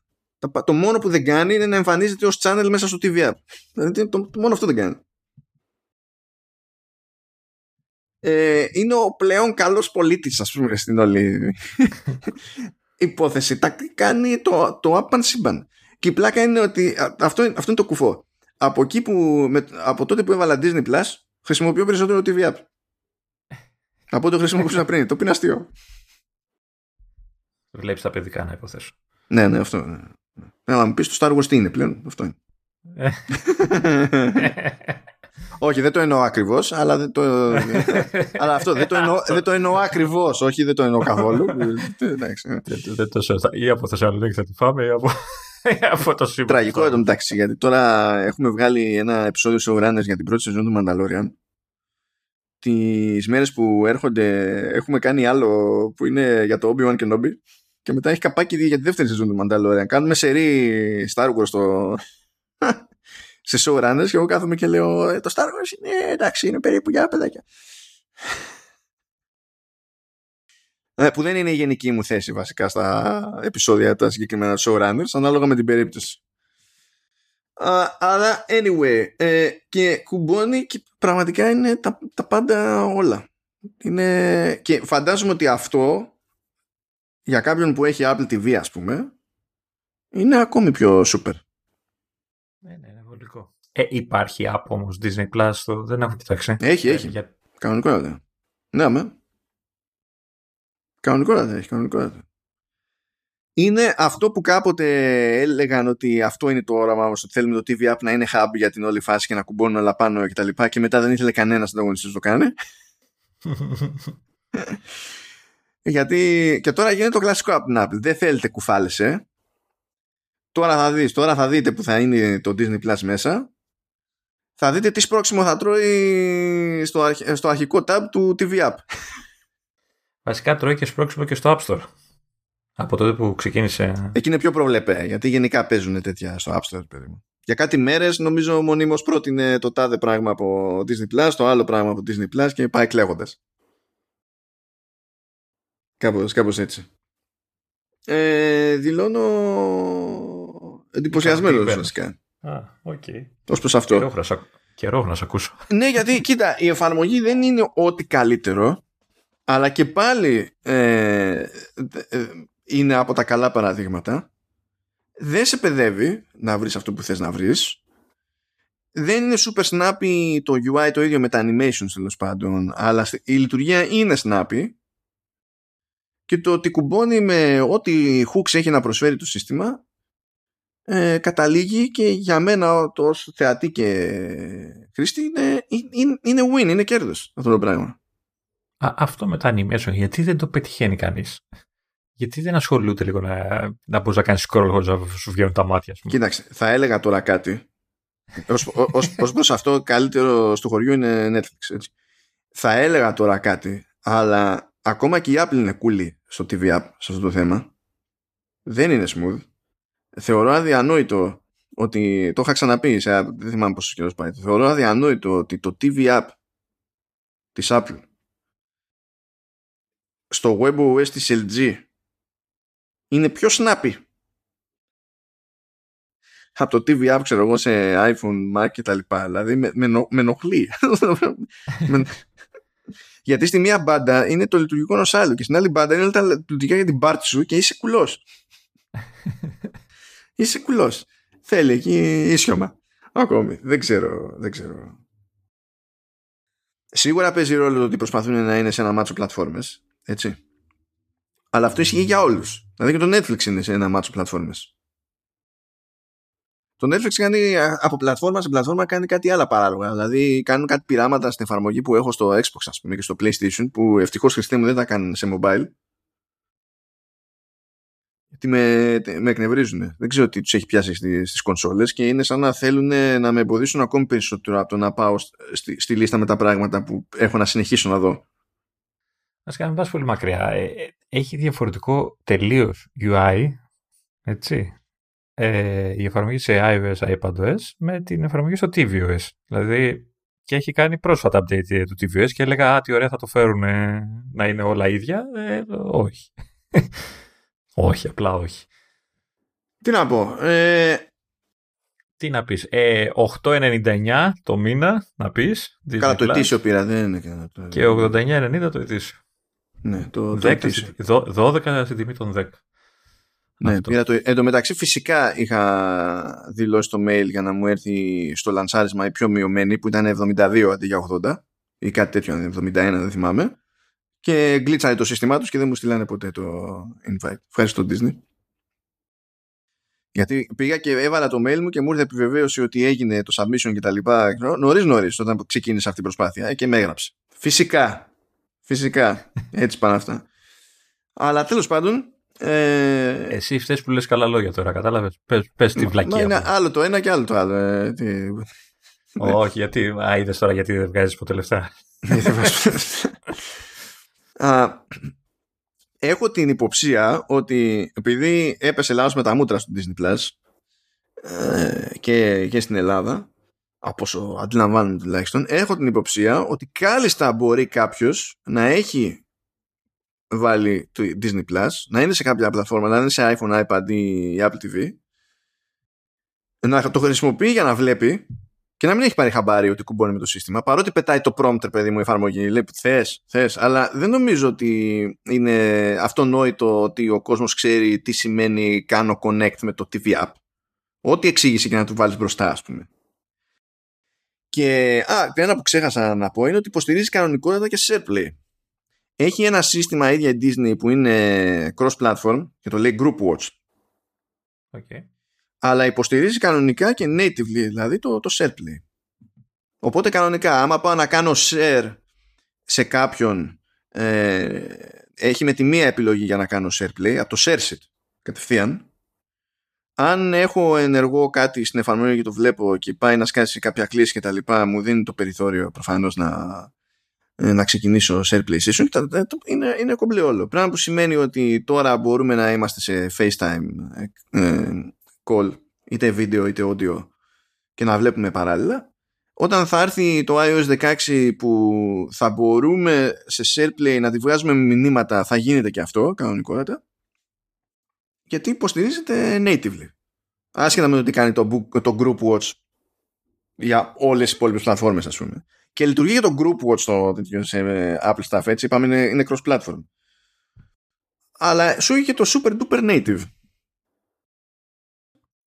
Το μόνο που δεν κάνει είναι να εμφανίζεται ως channel μέσα στο TV app. Δηλαδή το, μόνο αυτό δεν κάνει. Ε, είναι ο πλέον καλός πολίτης ας πούμε στην όλη υπόθεση τα κάνει το, το app σύμπαν και η πλάκα είναι ότι αυτό, αυτό είναι το κουφό από, εκεί που, με, από τότε που έβαλα Disney Plus χρησιμοποιώ περισσότερο TV app από το χρησιμοποιούσα πριν. Το αστείο. Βλέπεις τα παιδικά να υποθέσω. Ναι, ναι, αυτό. Ναι. Να μου πεις το Star Wars τι είναι πλέον; Αυτό είναι. Ε. όχι, δεν το εννοώ ακριβώς, αλλά, δεν το... αλλά αυτό δεν το εννοώ, δεν το εννοώ ακριβώς. Όχι, δεν το εννοώ καθόλου. Εντάξει. δεν το σωστά. Ή από Θεσσαλονίκη θα τη φάμε, ή από, από το σύμπαν. Τραγικό εδώ μεταξύ, γιατί τώρα έχουμε βγάλει ένα επεισόδιο σε ουράνες για την πρώτη σεζόν του Mandalorian τις μέρες που έρχονται έχουμε κάνει άλλο που είναι για το Obi-Wan Kenobi και μετά έχει καπάκι για τη δεύτερη σεζόν του Mandalorian. Κάνουμε σερή Star Wars στο... σε showrunners και εγώ κάθομαι και λέω «Ε, το Star Wars είναι εντάξει είναι περίπου για παιδάκια. Ε, που δεν είναι η γενική μου θέση βασικά στα επεισόδια τα συγκεκριμένα showrunners ανάλογα με την περίπτωση αλλά anyway, ε, και κουμπώνει και πραγματικά είναι τα, τα πάντα όλα. Είναι... Και φαντάζομαι ότι αυτό για κάποιον που έχει Apple TV ας πούμε είναι ακόμη πιο super. Ναι, ναι, είναι βολικό. Ε, υπάρχει app όμως Disney Plus, το... δεν έχω κοιτάξει. Έχει, έχει. Ε, για... Κανονικότατα. Ναι, με. Κανονικότατα έχει, κανονικότατα. Είναι αυτό που κάποτε έλεγαν ότι αυτό είναι το όραμα μας, ότι θέλουμε το TV App να είναι hub για την όλη φάση και να κουμπώνουν όλα πάνω και τα λοιπά και μετά δεν ήθελε κανένας ανταγωνιστής να το κάνει. Γιατί και τώρα γίνεται το κλασικό από την Apple. Δεν θέλετε κουφάλες, ε. Τώρα θα δεις, τώρα θα δείτε που θα είναι το Disney Plus μέσα. Θα δείτε τι σπρώξιμο θα τρώει στο, στο αρχικό tab του TV App. Βασικά τρώει και σπρώξιμο και στο App Store. Από τότε που ξεκίνησε. Εκεί είναι πιο προβλεπέ, γιατί γενικά παίζουν τέτοια στο App Store, παιδί μου. Για κάτι μέρες νομίζω μονίμως πρότεινε το τάδε πράγμα από Disney Plus, το άλλο πράγμα από Disney Plus και πάει κλαίγοντας. Κάπως, κάπως έτσι. Ε, δηλώνω εντυπωσιασμένος βασικά. Α, OK. Okay. Ως προς αυτό. Καιρό να σε ακούσω. ναι, γιατί κοίτα, η εφαρμογή δεν είναι ό,τι καλύτερο, αλλά και πάλι ε, ε, είναι από τα καλά παραδείγματα. Δεν σε παιδεύει να βρεις αυτό που θες να βρεις. Δεν είναι super snappy το UI το ίδιο με τα animations τέλος πάντων, αλλά η λειτουργία είναι snappy και το ότι κουμπώνει με ό,τι hooks έχει να προσφέρει το σύστημα ε, καταλήγει και για μένα το ως θεατή και χρήστη είναι, είναι, είναι win, είναι κέρδος αυτό το πράγμα. Α, αυτό με τα animation, γιατί δεν το πετυχαίνει κανείς; Γιατί δεν ασχολούνται λίγο να, να μπορείς να κάνεις scroll χωρίς να σου βγαίνουν τα μάτια. Πούμε; Κοίταξε, θα έλεγα τώρα κάτι. Ως προς αυτό καλύτερο στο χωριό είναι Netflix. Έτσι. Θα έλεγα τώρα κάτι, αλλά ακόμα και η Apple είναι κούλη στο TV App σε αυτό το θέμα. Δεν είναι smooth. Θεωρώ αδιανόητο ότι το είχα ξαναπεί, σε, δεν θυμάμαι πόσος καιρός πάει. Θεωρώ αδιανόητο ότι το TV App της Apple στο WebOS της LG είναι πιο snappy από το TV App, ξέρω εγώ, σε iPhone, Mac και τα λοιπά. Δηλαδή με, με, με ενοχλεί. Γιατί στη μία μπάντα είναι το λειτουργικό ενός άλλου και στην άλλη μπάντα είναι τα λειτουργικά για την πάρτι σου και είσαι κουλός. είσαι κουλός. Θέλει εκεί ίσιομα. Ακόμη. Δεν ξέρω. Δεν ξέρω. Σίγουρα παίζει ρόλο το ότι προσπαθούν να είναι σε ένα μάτσο πλατφόρμες. Έτσι. Αλλά αυτό ισχύει για όλους. Δηλαδή και το Netflix είναι σε ένα μάτσο πλατφόρμες. Το Netflix κάνει από πλατφόρμα σε πλατφόρμα κάνει κάτι άλλα παράλογα. Δηλαδή κάνουν κάτι πειράματα στην εφαρμογή που έχω στο Xbox ας πούμε και στο PlayStation που ευτυχώς χρηστή μου δεν τα κάνουν σε mobile. Γιατί με, με εκνευρίζουν. Δεν ξέρω τι τους έχει πιάσει στι στις κονσόλες και είναι σαν να θέλουν να με εμποδίσουν ακόμη περισσότερο από το να πάω στη, στη λίστα με τα πράγματα που έχω να συνεχίσω να δω. Α κάνουμε πας πολύ μακριά. Ε, ε, έχει διαφορετικό τελείως UI, έτσι, ε, η εφαρμογή σε iOS, iPadOS με την εφαρμογή στο tvOS. Δηλαδή, και έχει κάνει πρόσφατα update του tvOS και έλεγα «Α, τι ωραία θα το φέρουν να είναι όλα ίδια». Ε, όχι. όχι, απλά όχι. Τι να πω. Ε... Τι να πεις. Ε, 8,99 το μήνα να πεις. Καλά, το ετήσιο πήρα, δεν είναι και... Και 89,90 το ετήσιο. Ναι, το, 10, 12 στην τιμή των 10. Ναι, πήρα το. Εν τω μεταξύ, φυσικά είχα δηλώσει το mail για να μου έρθει στο λανσάρισμα η πιο μειωμένη που ήταν 72 αντί για 80 ή κάτι τέτοιο, 71 δεν θυμάμαι. Και γκλίτσανε το σύστημά τους και δεν μου στείλανε ποτέ το invite. Ευχαριστώ Disney. Γιατί πήγα και έβαλα το mail μου και μου ήρθε επιβεβαίωση ότι έγινε το submission και τα λοιπά νωρίς νωρίς όταν ξεκίνησε αυτή η προσπάθεια ε, και με έγραψε. Φυσικά. Φυσικά. Έτσι πάνε αυτά. Αλλά τέλος πάντων ε... Εσύ φταίς που λες καλά λόγια τώρα, κατάλαβες; Πες, πες τη βλακία. Μα είναι άλλο το ένα και άλλο το άλλο. Ε, Όχι, γιατί, α, είδες τώρα γιατί δεν βγάζεις ποτέ λεφτά. έχω την υποψία ότι επειδή έπεσε λάθος με τα μούτρα στο Disney Plus ε, και, και στην Ελλάδα από όσο αντιλαμβάνομαι τουλάχιστον έχω την υποψία ότι κάλλιστα μπορεί κάποιος να έχει βάλει το Disney Plus, να είναι σε κάποια πλατφόρμα, να είναι σε iPhone, iPad ή Apple TV, να το χρησιμοποιεί για να βλέπει και να μην έχει πάρει χαμπάρι ότι κουμπώνει με το σύστημα, παρότι πετάει το prompt, παιδί μου, εφαρμογή, λέει θες, θες, αλλά δεν νομίζω ότι είναι αυτονόητο ότι ο κόσμος ξέρει τι σημαίνει κάνω connect με το TV app. Ό,τι εξήγησε και να του βάλεις μπροστά, ας πούμε. Και α, ένα που ξέχασα να πω είναι ότι υποστηρίζει κανονικότητα και SharePlay. Έχει ένα σύστημα ίδια η Disney που είναι cross-platform και το λέει Group Watch. Okay. Αλλά υποστηρίζει κανονικά και natively, δηλαδή το, το SharePlay. Οπότε κανονικά, άμα πάω να κάνω share σε κάποιον, ε, έχει με τη μία επιλογή για να κάνω SharePlay, από το ShareSit κατευθείαν, αν έχω ενεργό κάτι στην εφαρμογή και το βλέπω και πάει να σκάσει κάποια κλίση και τα λοιπά, μου δίνει το περιθώριο προφανώς να, ε, να ξεκινήσω σε session είναι, είναι κομπλέ όλο. Πράγμα που σημαίνει ότι τώρα μπορούμε να είμαστε σε FaceTime ε, call είτε βίντεο είτε audio και να βλέπουμε παράλληλα. Όταν θα έρθει το iOS 16 που θα μπορούμε σε SharePlay να τη βγάζουμε με μηνύματα θα γίνεται και αυτό κανονικότατα γιατί υποστηρίζεται natively. Άσχετα με το τι κάνει το, το Group Watch για όλες τις υπόλοιπες πλατφόρμες ας πούμε. Και λειτουργεί για το Group Watch το τέτοιο σε Apple Stuff έτσι, είπαμε είναι, είναι cross-platform. Αλλά σου είχε και το super duper native.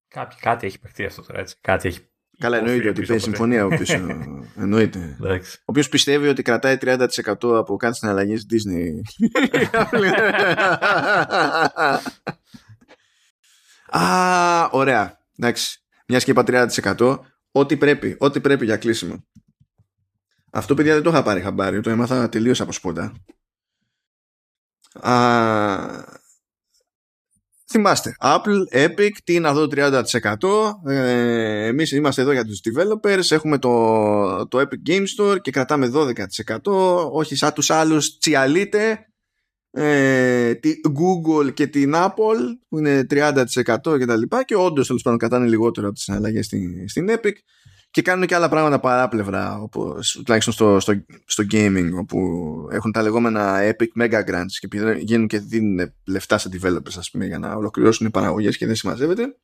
Κάτι, κάτι έχει παιχτεί αυτό τώρα έτσι. Κάτι έχει Καλά, εννοείται ότι παίζει συμφωνία ο πίσω. εννοείται. ο οποίος πιστεύει ότι κρατάει 30% από κάτι συναλλαγέ Disney. Α, ωραία. Εντάξει. Μιας και είπα 30%. Ό,τι πρέπει, ό,τι πρέπει για κλείσιμο. Αυτό, παιδιά, δεν το είχα πάρει χαμπάρι. Το έμαθα τελείως από σπόντα. Α, θυμάστε, Apple, Epic, τι είναι αυτό το 30%. Ε, εμείς είμαστε εδώ για τους developers, έχουμε το, το Epic Game Store και κρατάμε 12%. Όχι σαν τους άλλους τσιαλείτε ε, τη Google και την Apple που είναι 30% και τα λοιπά και όντως τέλος πάντων κατάνε λιγότερο από τις συναλλαγές στην, στην Epic και κάνουν και άλλα πράγματα παράπλευρα όπως, τουλάχιστον στο, στο, στο gaming όπου έχουν τα λεγόμενα Epic Mega Grants και πηγαίνουν και δίνουν λεφτά σε developers ας πούμε για να ολοκληρώσουν οι παραγωγές και δεν συμμαζεύεται.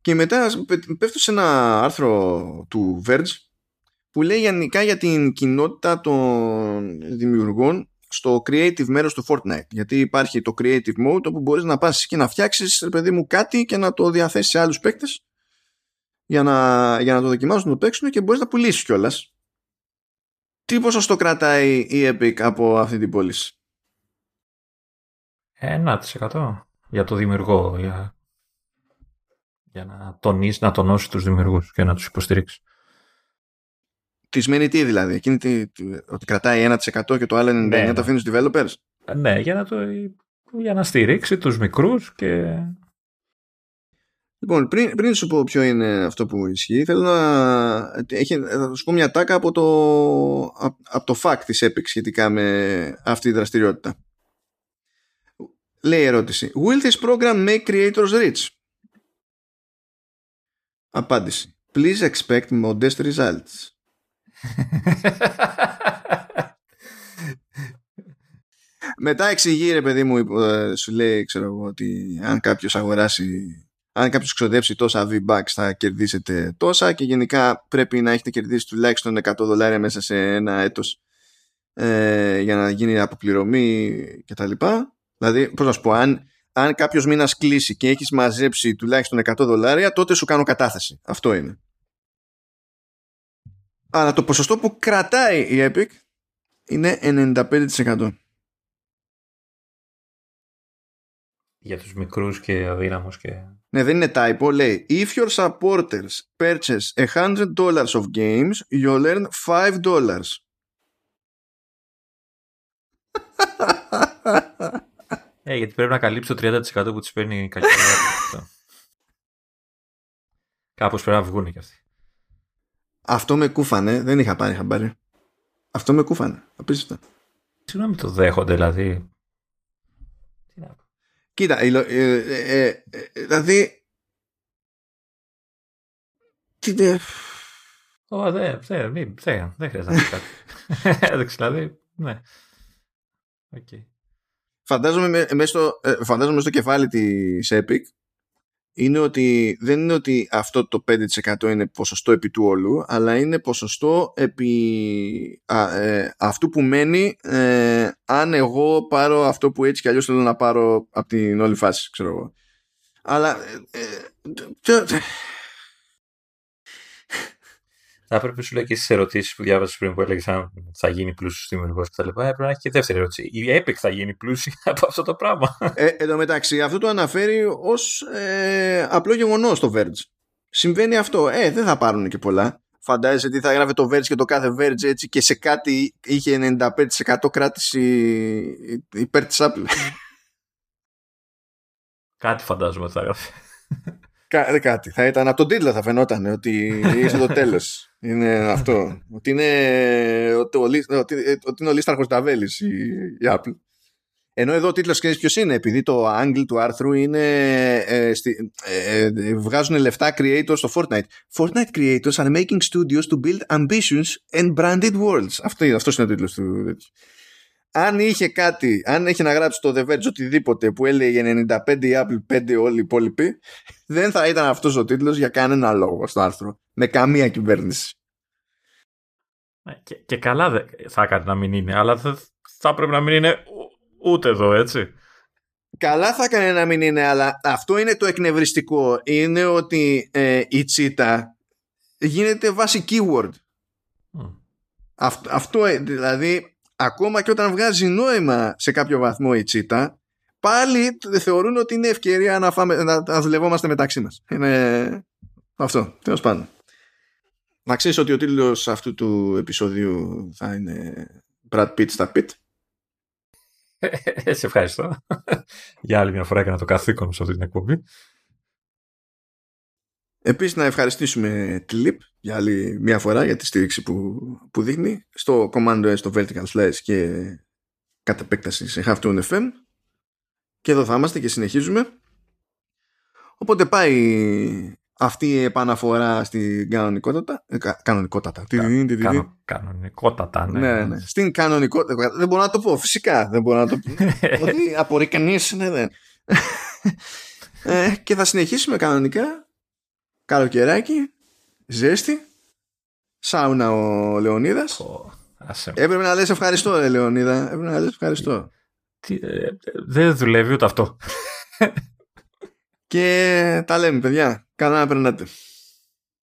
Και μετά πέφτω σε ένα άρθρο του Verge που λέει γενικά για την κοινότητα των δημιουργών στο creative μέρος του Fortnite. Γιατί υπάρχει το creative mode όπου μπορείς να πας και να φτιάξεις παιδί μου κάτι και να το διαθέσεις σε άλλους παίκτες για να, για να το δοκιμάσουν να το παίξουν και μπορείς να πουλήσεις κιόλας. Τι ποσοστό κρατάει η Epic από αυτή την πώληση; 1% για το δημιουργό, για, για να τονίσεις, να τονώσεις τους δημιουργούς και να τους υποστηρίξεις. Τι σημαίνει τι δηλαδή, εκείνη τι, ότι κρατάει 1% και το άλλο 99% ναι, το ναι. αφήνει στους developers; Ναι, για να, το, για να στηρίξει τους μικρούς και... Λοιπόν, πριν, πριν σου πω ποιο είναι αυτό που ισχύει, θέλω να, έχει, θα σου πω μια τάκα από το, από το fact της Epic σχετικά με αυτή τη δραστηριότητα. Λέει η ερώτηση. Will this program make creators rich? Απάντηση. Please expect modest results. Μετά εξηγεί ρε παιδί μου, ε, σου λέει ξέρω εγώ ότι αν κάποιος αγοράσει αν κάποιος ξοδέψει τόσα V-Bucks θα κερδίσετε τόσα και γενικά πρέπει να έχετε κερδίσει τουλάχιστον 100 δολάρια μέσα σε ένα έτος ε, για να γίνει αποπληρωμή και τα λοιπά. Δηλαδή, πώς να σου πω, αν, αν κάποιος μήνας κλείσει και έχεις μαζέψει τουλάχιστον 100 δολάρια, τότε σου κάνω κατάθεση. Αυτό είναι. Αλλά το ποσοστό που κρατάει η Epic είναι 95%. Για τους μικρούς και αδύναμους και... Ναι, δεν είναι typo. Λέει, if your supporters purchase $100 of games, you'll earn $5. Ε, γιατί πρέπει να καλύψει το 30% που τις παίρνει καλύτερα. Κάπως πρέπει να βγουν και αυτοί. Αυτό με κούφανε, δεν είχα πάρει χαμπάρι. Αυτό με κούφανε, απίστευτα. Συγγνώμη το δέχονται, δηλαδή. Κοίτα, ε, ε, ε, δηλαδή... Τι δε... Ω, δεν, δεν, δεν, δεν χρειάζεται να πει κάτι. Έδειξε, δηλαδή, ναι. Okay. Φαντάζομαι, μέσα στο, φαντάζομαι στο κεφάλι της Epic είναι ότι δεν είναι ότι αυτό το 5% είναι ποσοστό επί του όλου, αλλά είναι ποσοστό επί ε, αυτού που μένει ε, αν εγώ πάρω αυτό που έτσι κι αλλιώς θέλω να πάρω από την όλη φάση, ξέρω εγώ. Αλλά ε, θα έπρεπε σου λέει και στις ερωτήσεις που διάβασες πριν που έλεγες αν θα γίνει πλούσιος δημιουργός κτλ. Έπρεπε να έχει και δεύτερη ερώτηση. Η Epic θα γίνει πλούσια από αυτό το πράγμα. Ε, εν τω μεταξύ, αυτό το αναφέρει ως ε, απλό γεγονός στο Verge. Συμβαίνει αυτό. Ε, δεν θα πάρουν και πολλά. Φαντάζεσαι τι θα έγραφε το Verge και το κάθε Verge έτσι και σε κάτι είχε 95% κράτηση υπέρ της Apple. Κάτι φαντάζομαι ότι θα έγραφε. Κά, κάτι. Θα ήταν από τον τίτλο θα φαινόταν ότι είσαι το τέλος. είναι αυτό. Ότι είναι, ότι, ότι, ότι είναι ο Λίσταρχος Νταβέλης η, η Apple. Ενώ εδώ ο τίτλος ξέρεις ποιος είναι, επειδή το angle του άρθρου είναι. Ε, στη, ε, ε, βγάζουν λεφτά creators στο Fortnite. Fortnite creators are making studios to build ambitious and branded worlds. Αυτό, αυτός είναι ο τίτλος του αν είχε κάτι, αν έχει να γράψει το The Verge οτιδήποτε που έλεγε 95 η Apple 5 όλοι οι υπόλοιποι, δεν θα ήταν αυτός ο τίτλος για κανένα λόγο στο άρθρο. Με καμία κυβέρνηση. Ε, και, και καλά θα έκανε να μην είναι, αλλά θα, θα πρέπει να μην είναι ούτε εδώ, έτσι. Καλά θα έκανε να μην είναι, αλλά αυτό είναι το εκνευριστικό. Είναι ότι ε, η τσίτα γίνεται βάση keyword. Αυτό, αυτό ε, δηλαδή ακόμα και όταν βγάζει νόημα σε κάποιο βαθμό η τσίτα, πάλι θεωρούν ότι είναι ευκαιρία να, φάμε, να, να δουλευόμαστε μεταξύ μας. Είναι αυτό, τέλος πάντων. Να ξέρεις ότι ο τίτλος αυτού του επεισοδίου θα είναι Brad Pitt στα Pitt. Σε ευχαριστώ. Για άλλη μια φορά έκανα το καθήκον σε αυτή την εκπομπή. Επίσης να ευχαριστήσουμε τη LIP για άλλη μια φορά για τη στήριξη που, που δείχνει στο Command S, στο Vertical Slice και κατ' επέκταση σε Half FM και εδώ θα είμαστε και συνεχίζουμε. Οπότε πάει αυτή η επαναφορά στην κανονικότητα ε, κα, κανονικότατα. Κανο, κανονικότατα ναι. ναι, ναι. στην κανονικότητα δεν μπορώ να το πω φυσικά δεν μπορώ να το πω. Ότι απορεί κανείς ναι, δεν. ε, και θα συνεχίσουμε κανονικά. Καλοκαιράκι, ζέστη, σάουνα ο Λεωνίδας. Oh, Έπρεπε να λες ευχαριστώ, ε, Λεωνίδα. Έπρεπε να λες ευχαριστώ. Τι, ε, δεν δουλεύει ούτε αυτό. και τα λέμε, παιδιά. Καλά να περνάτε.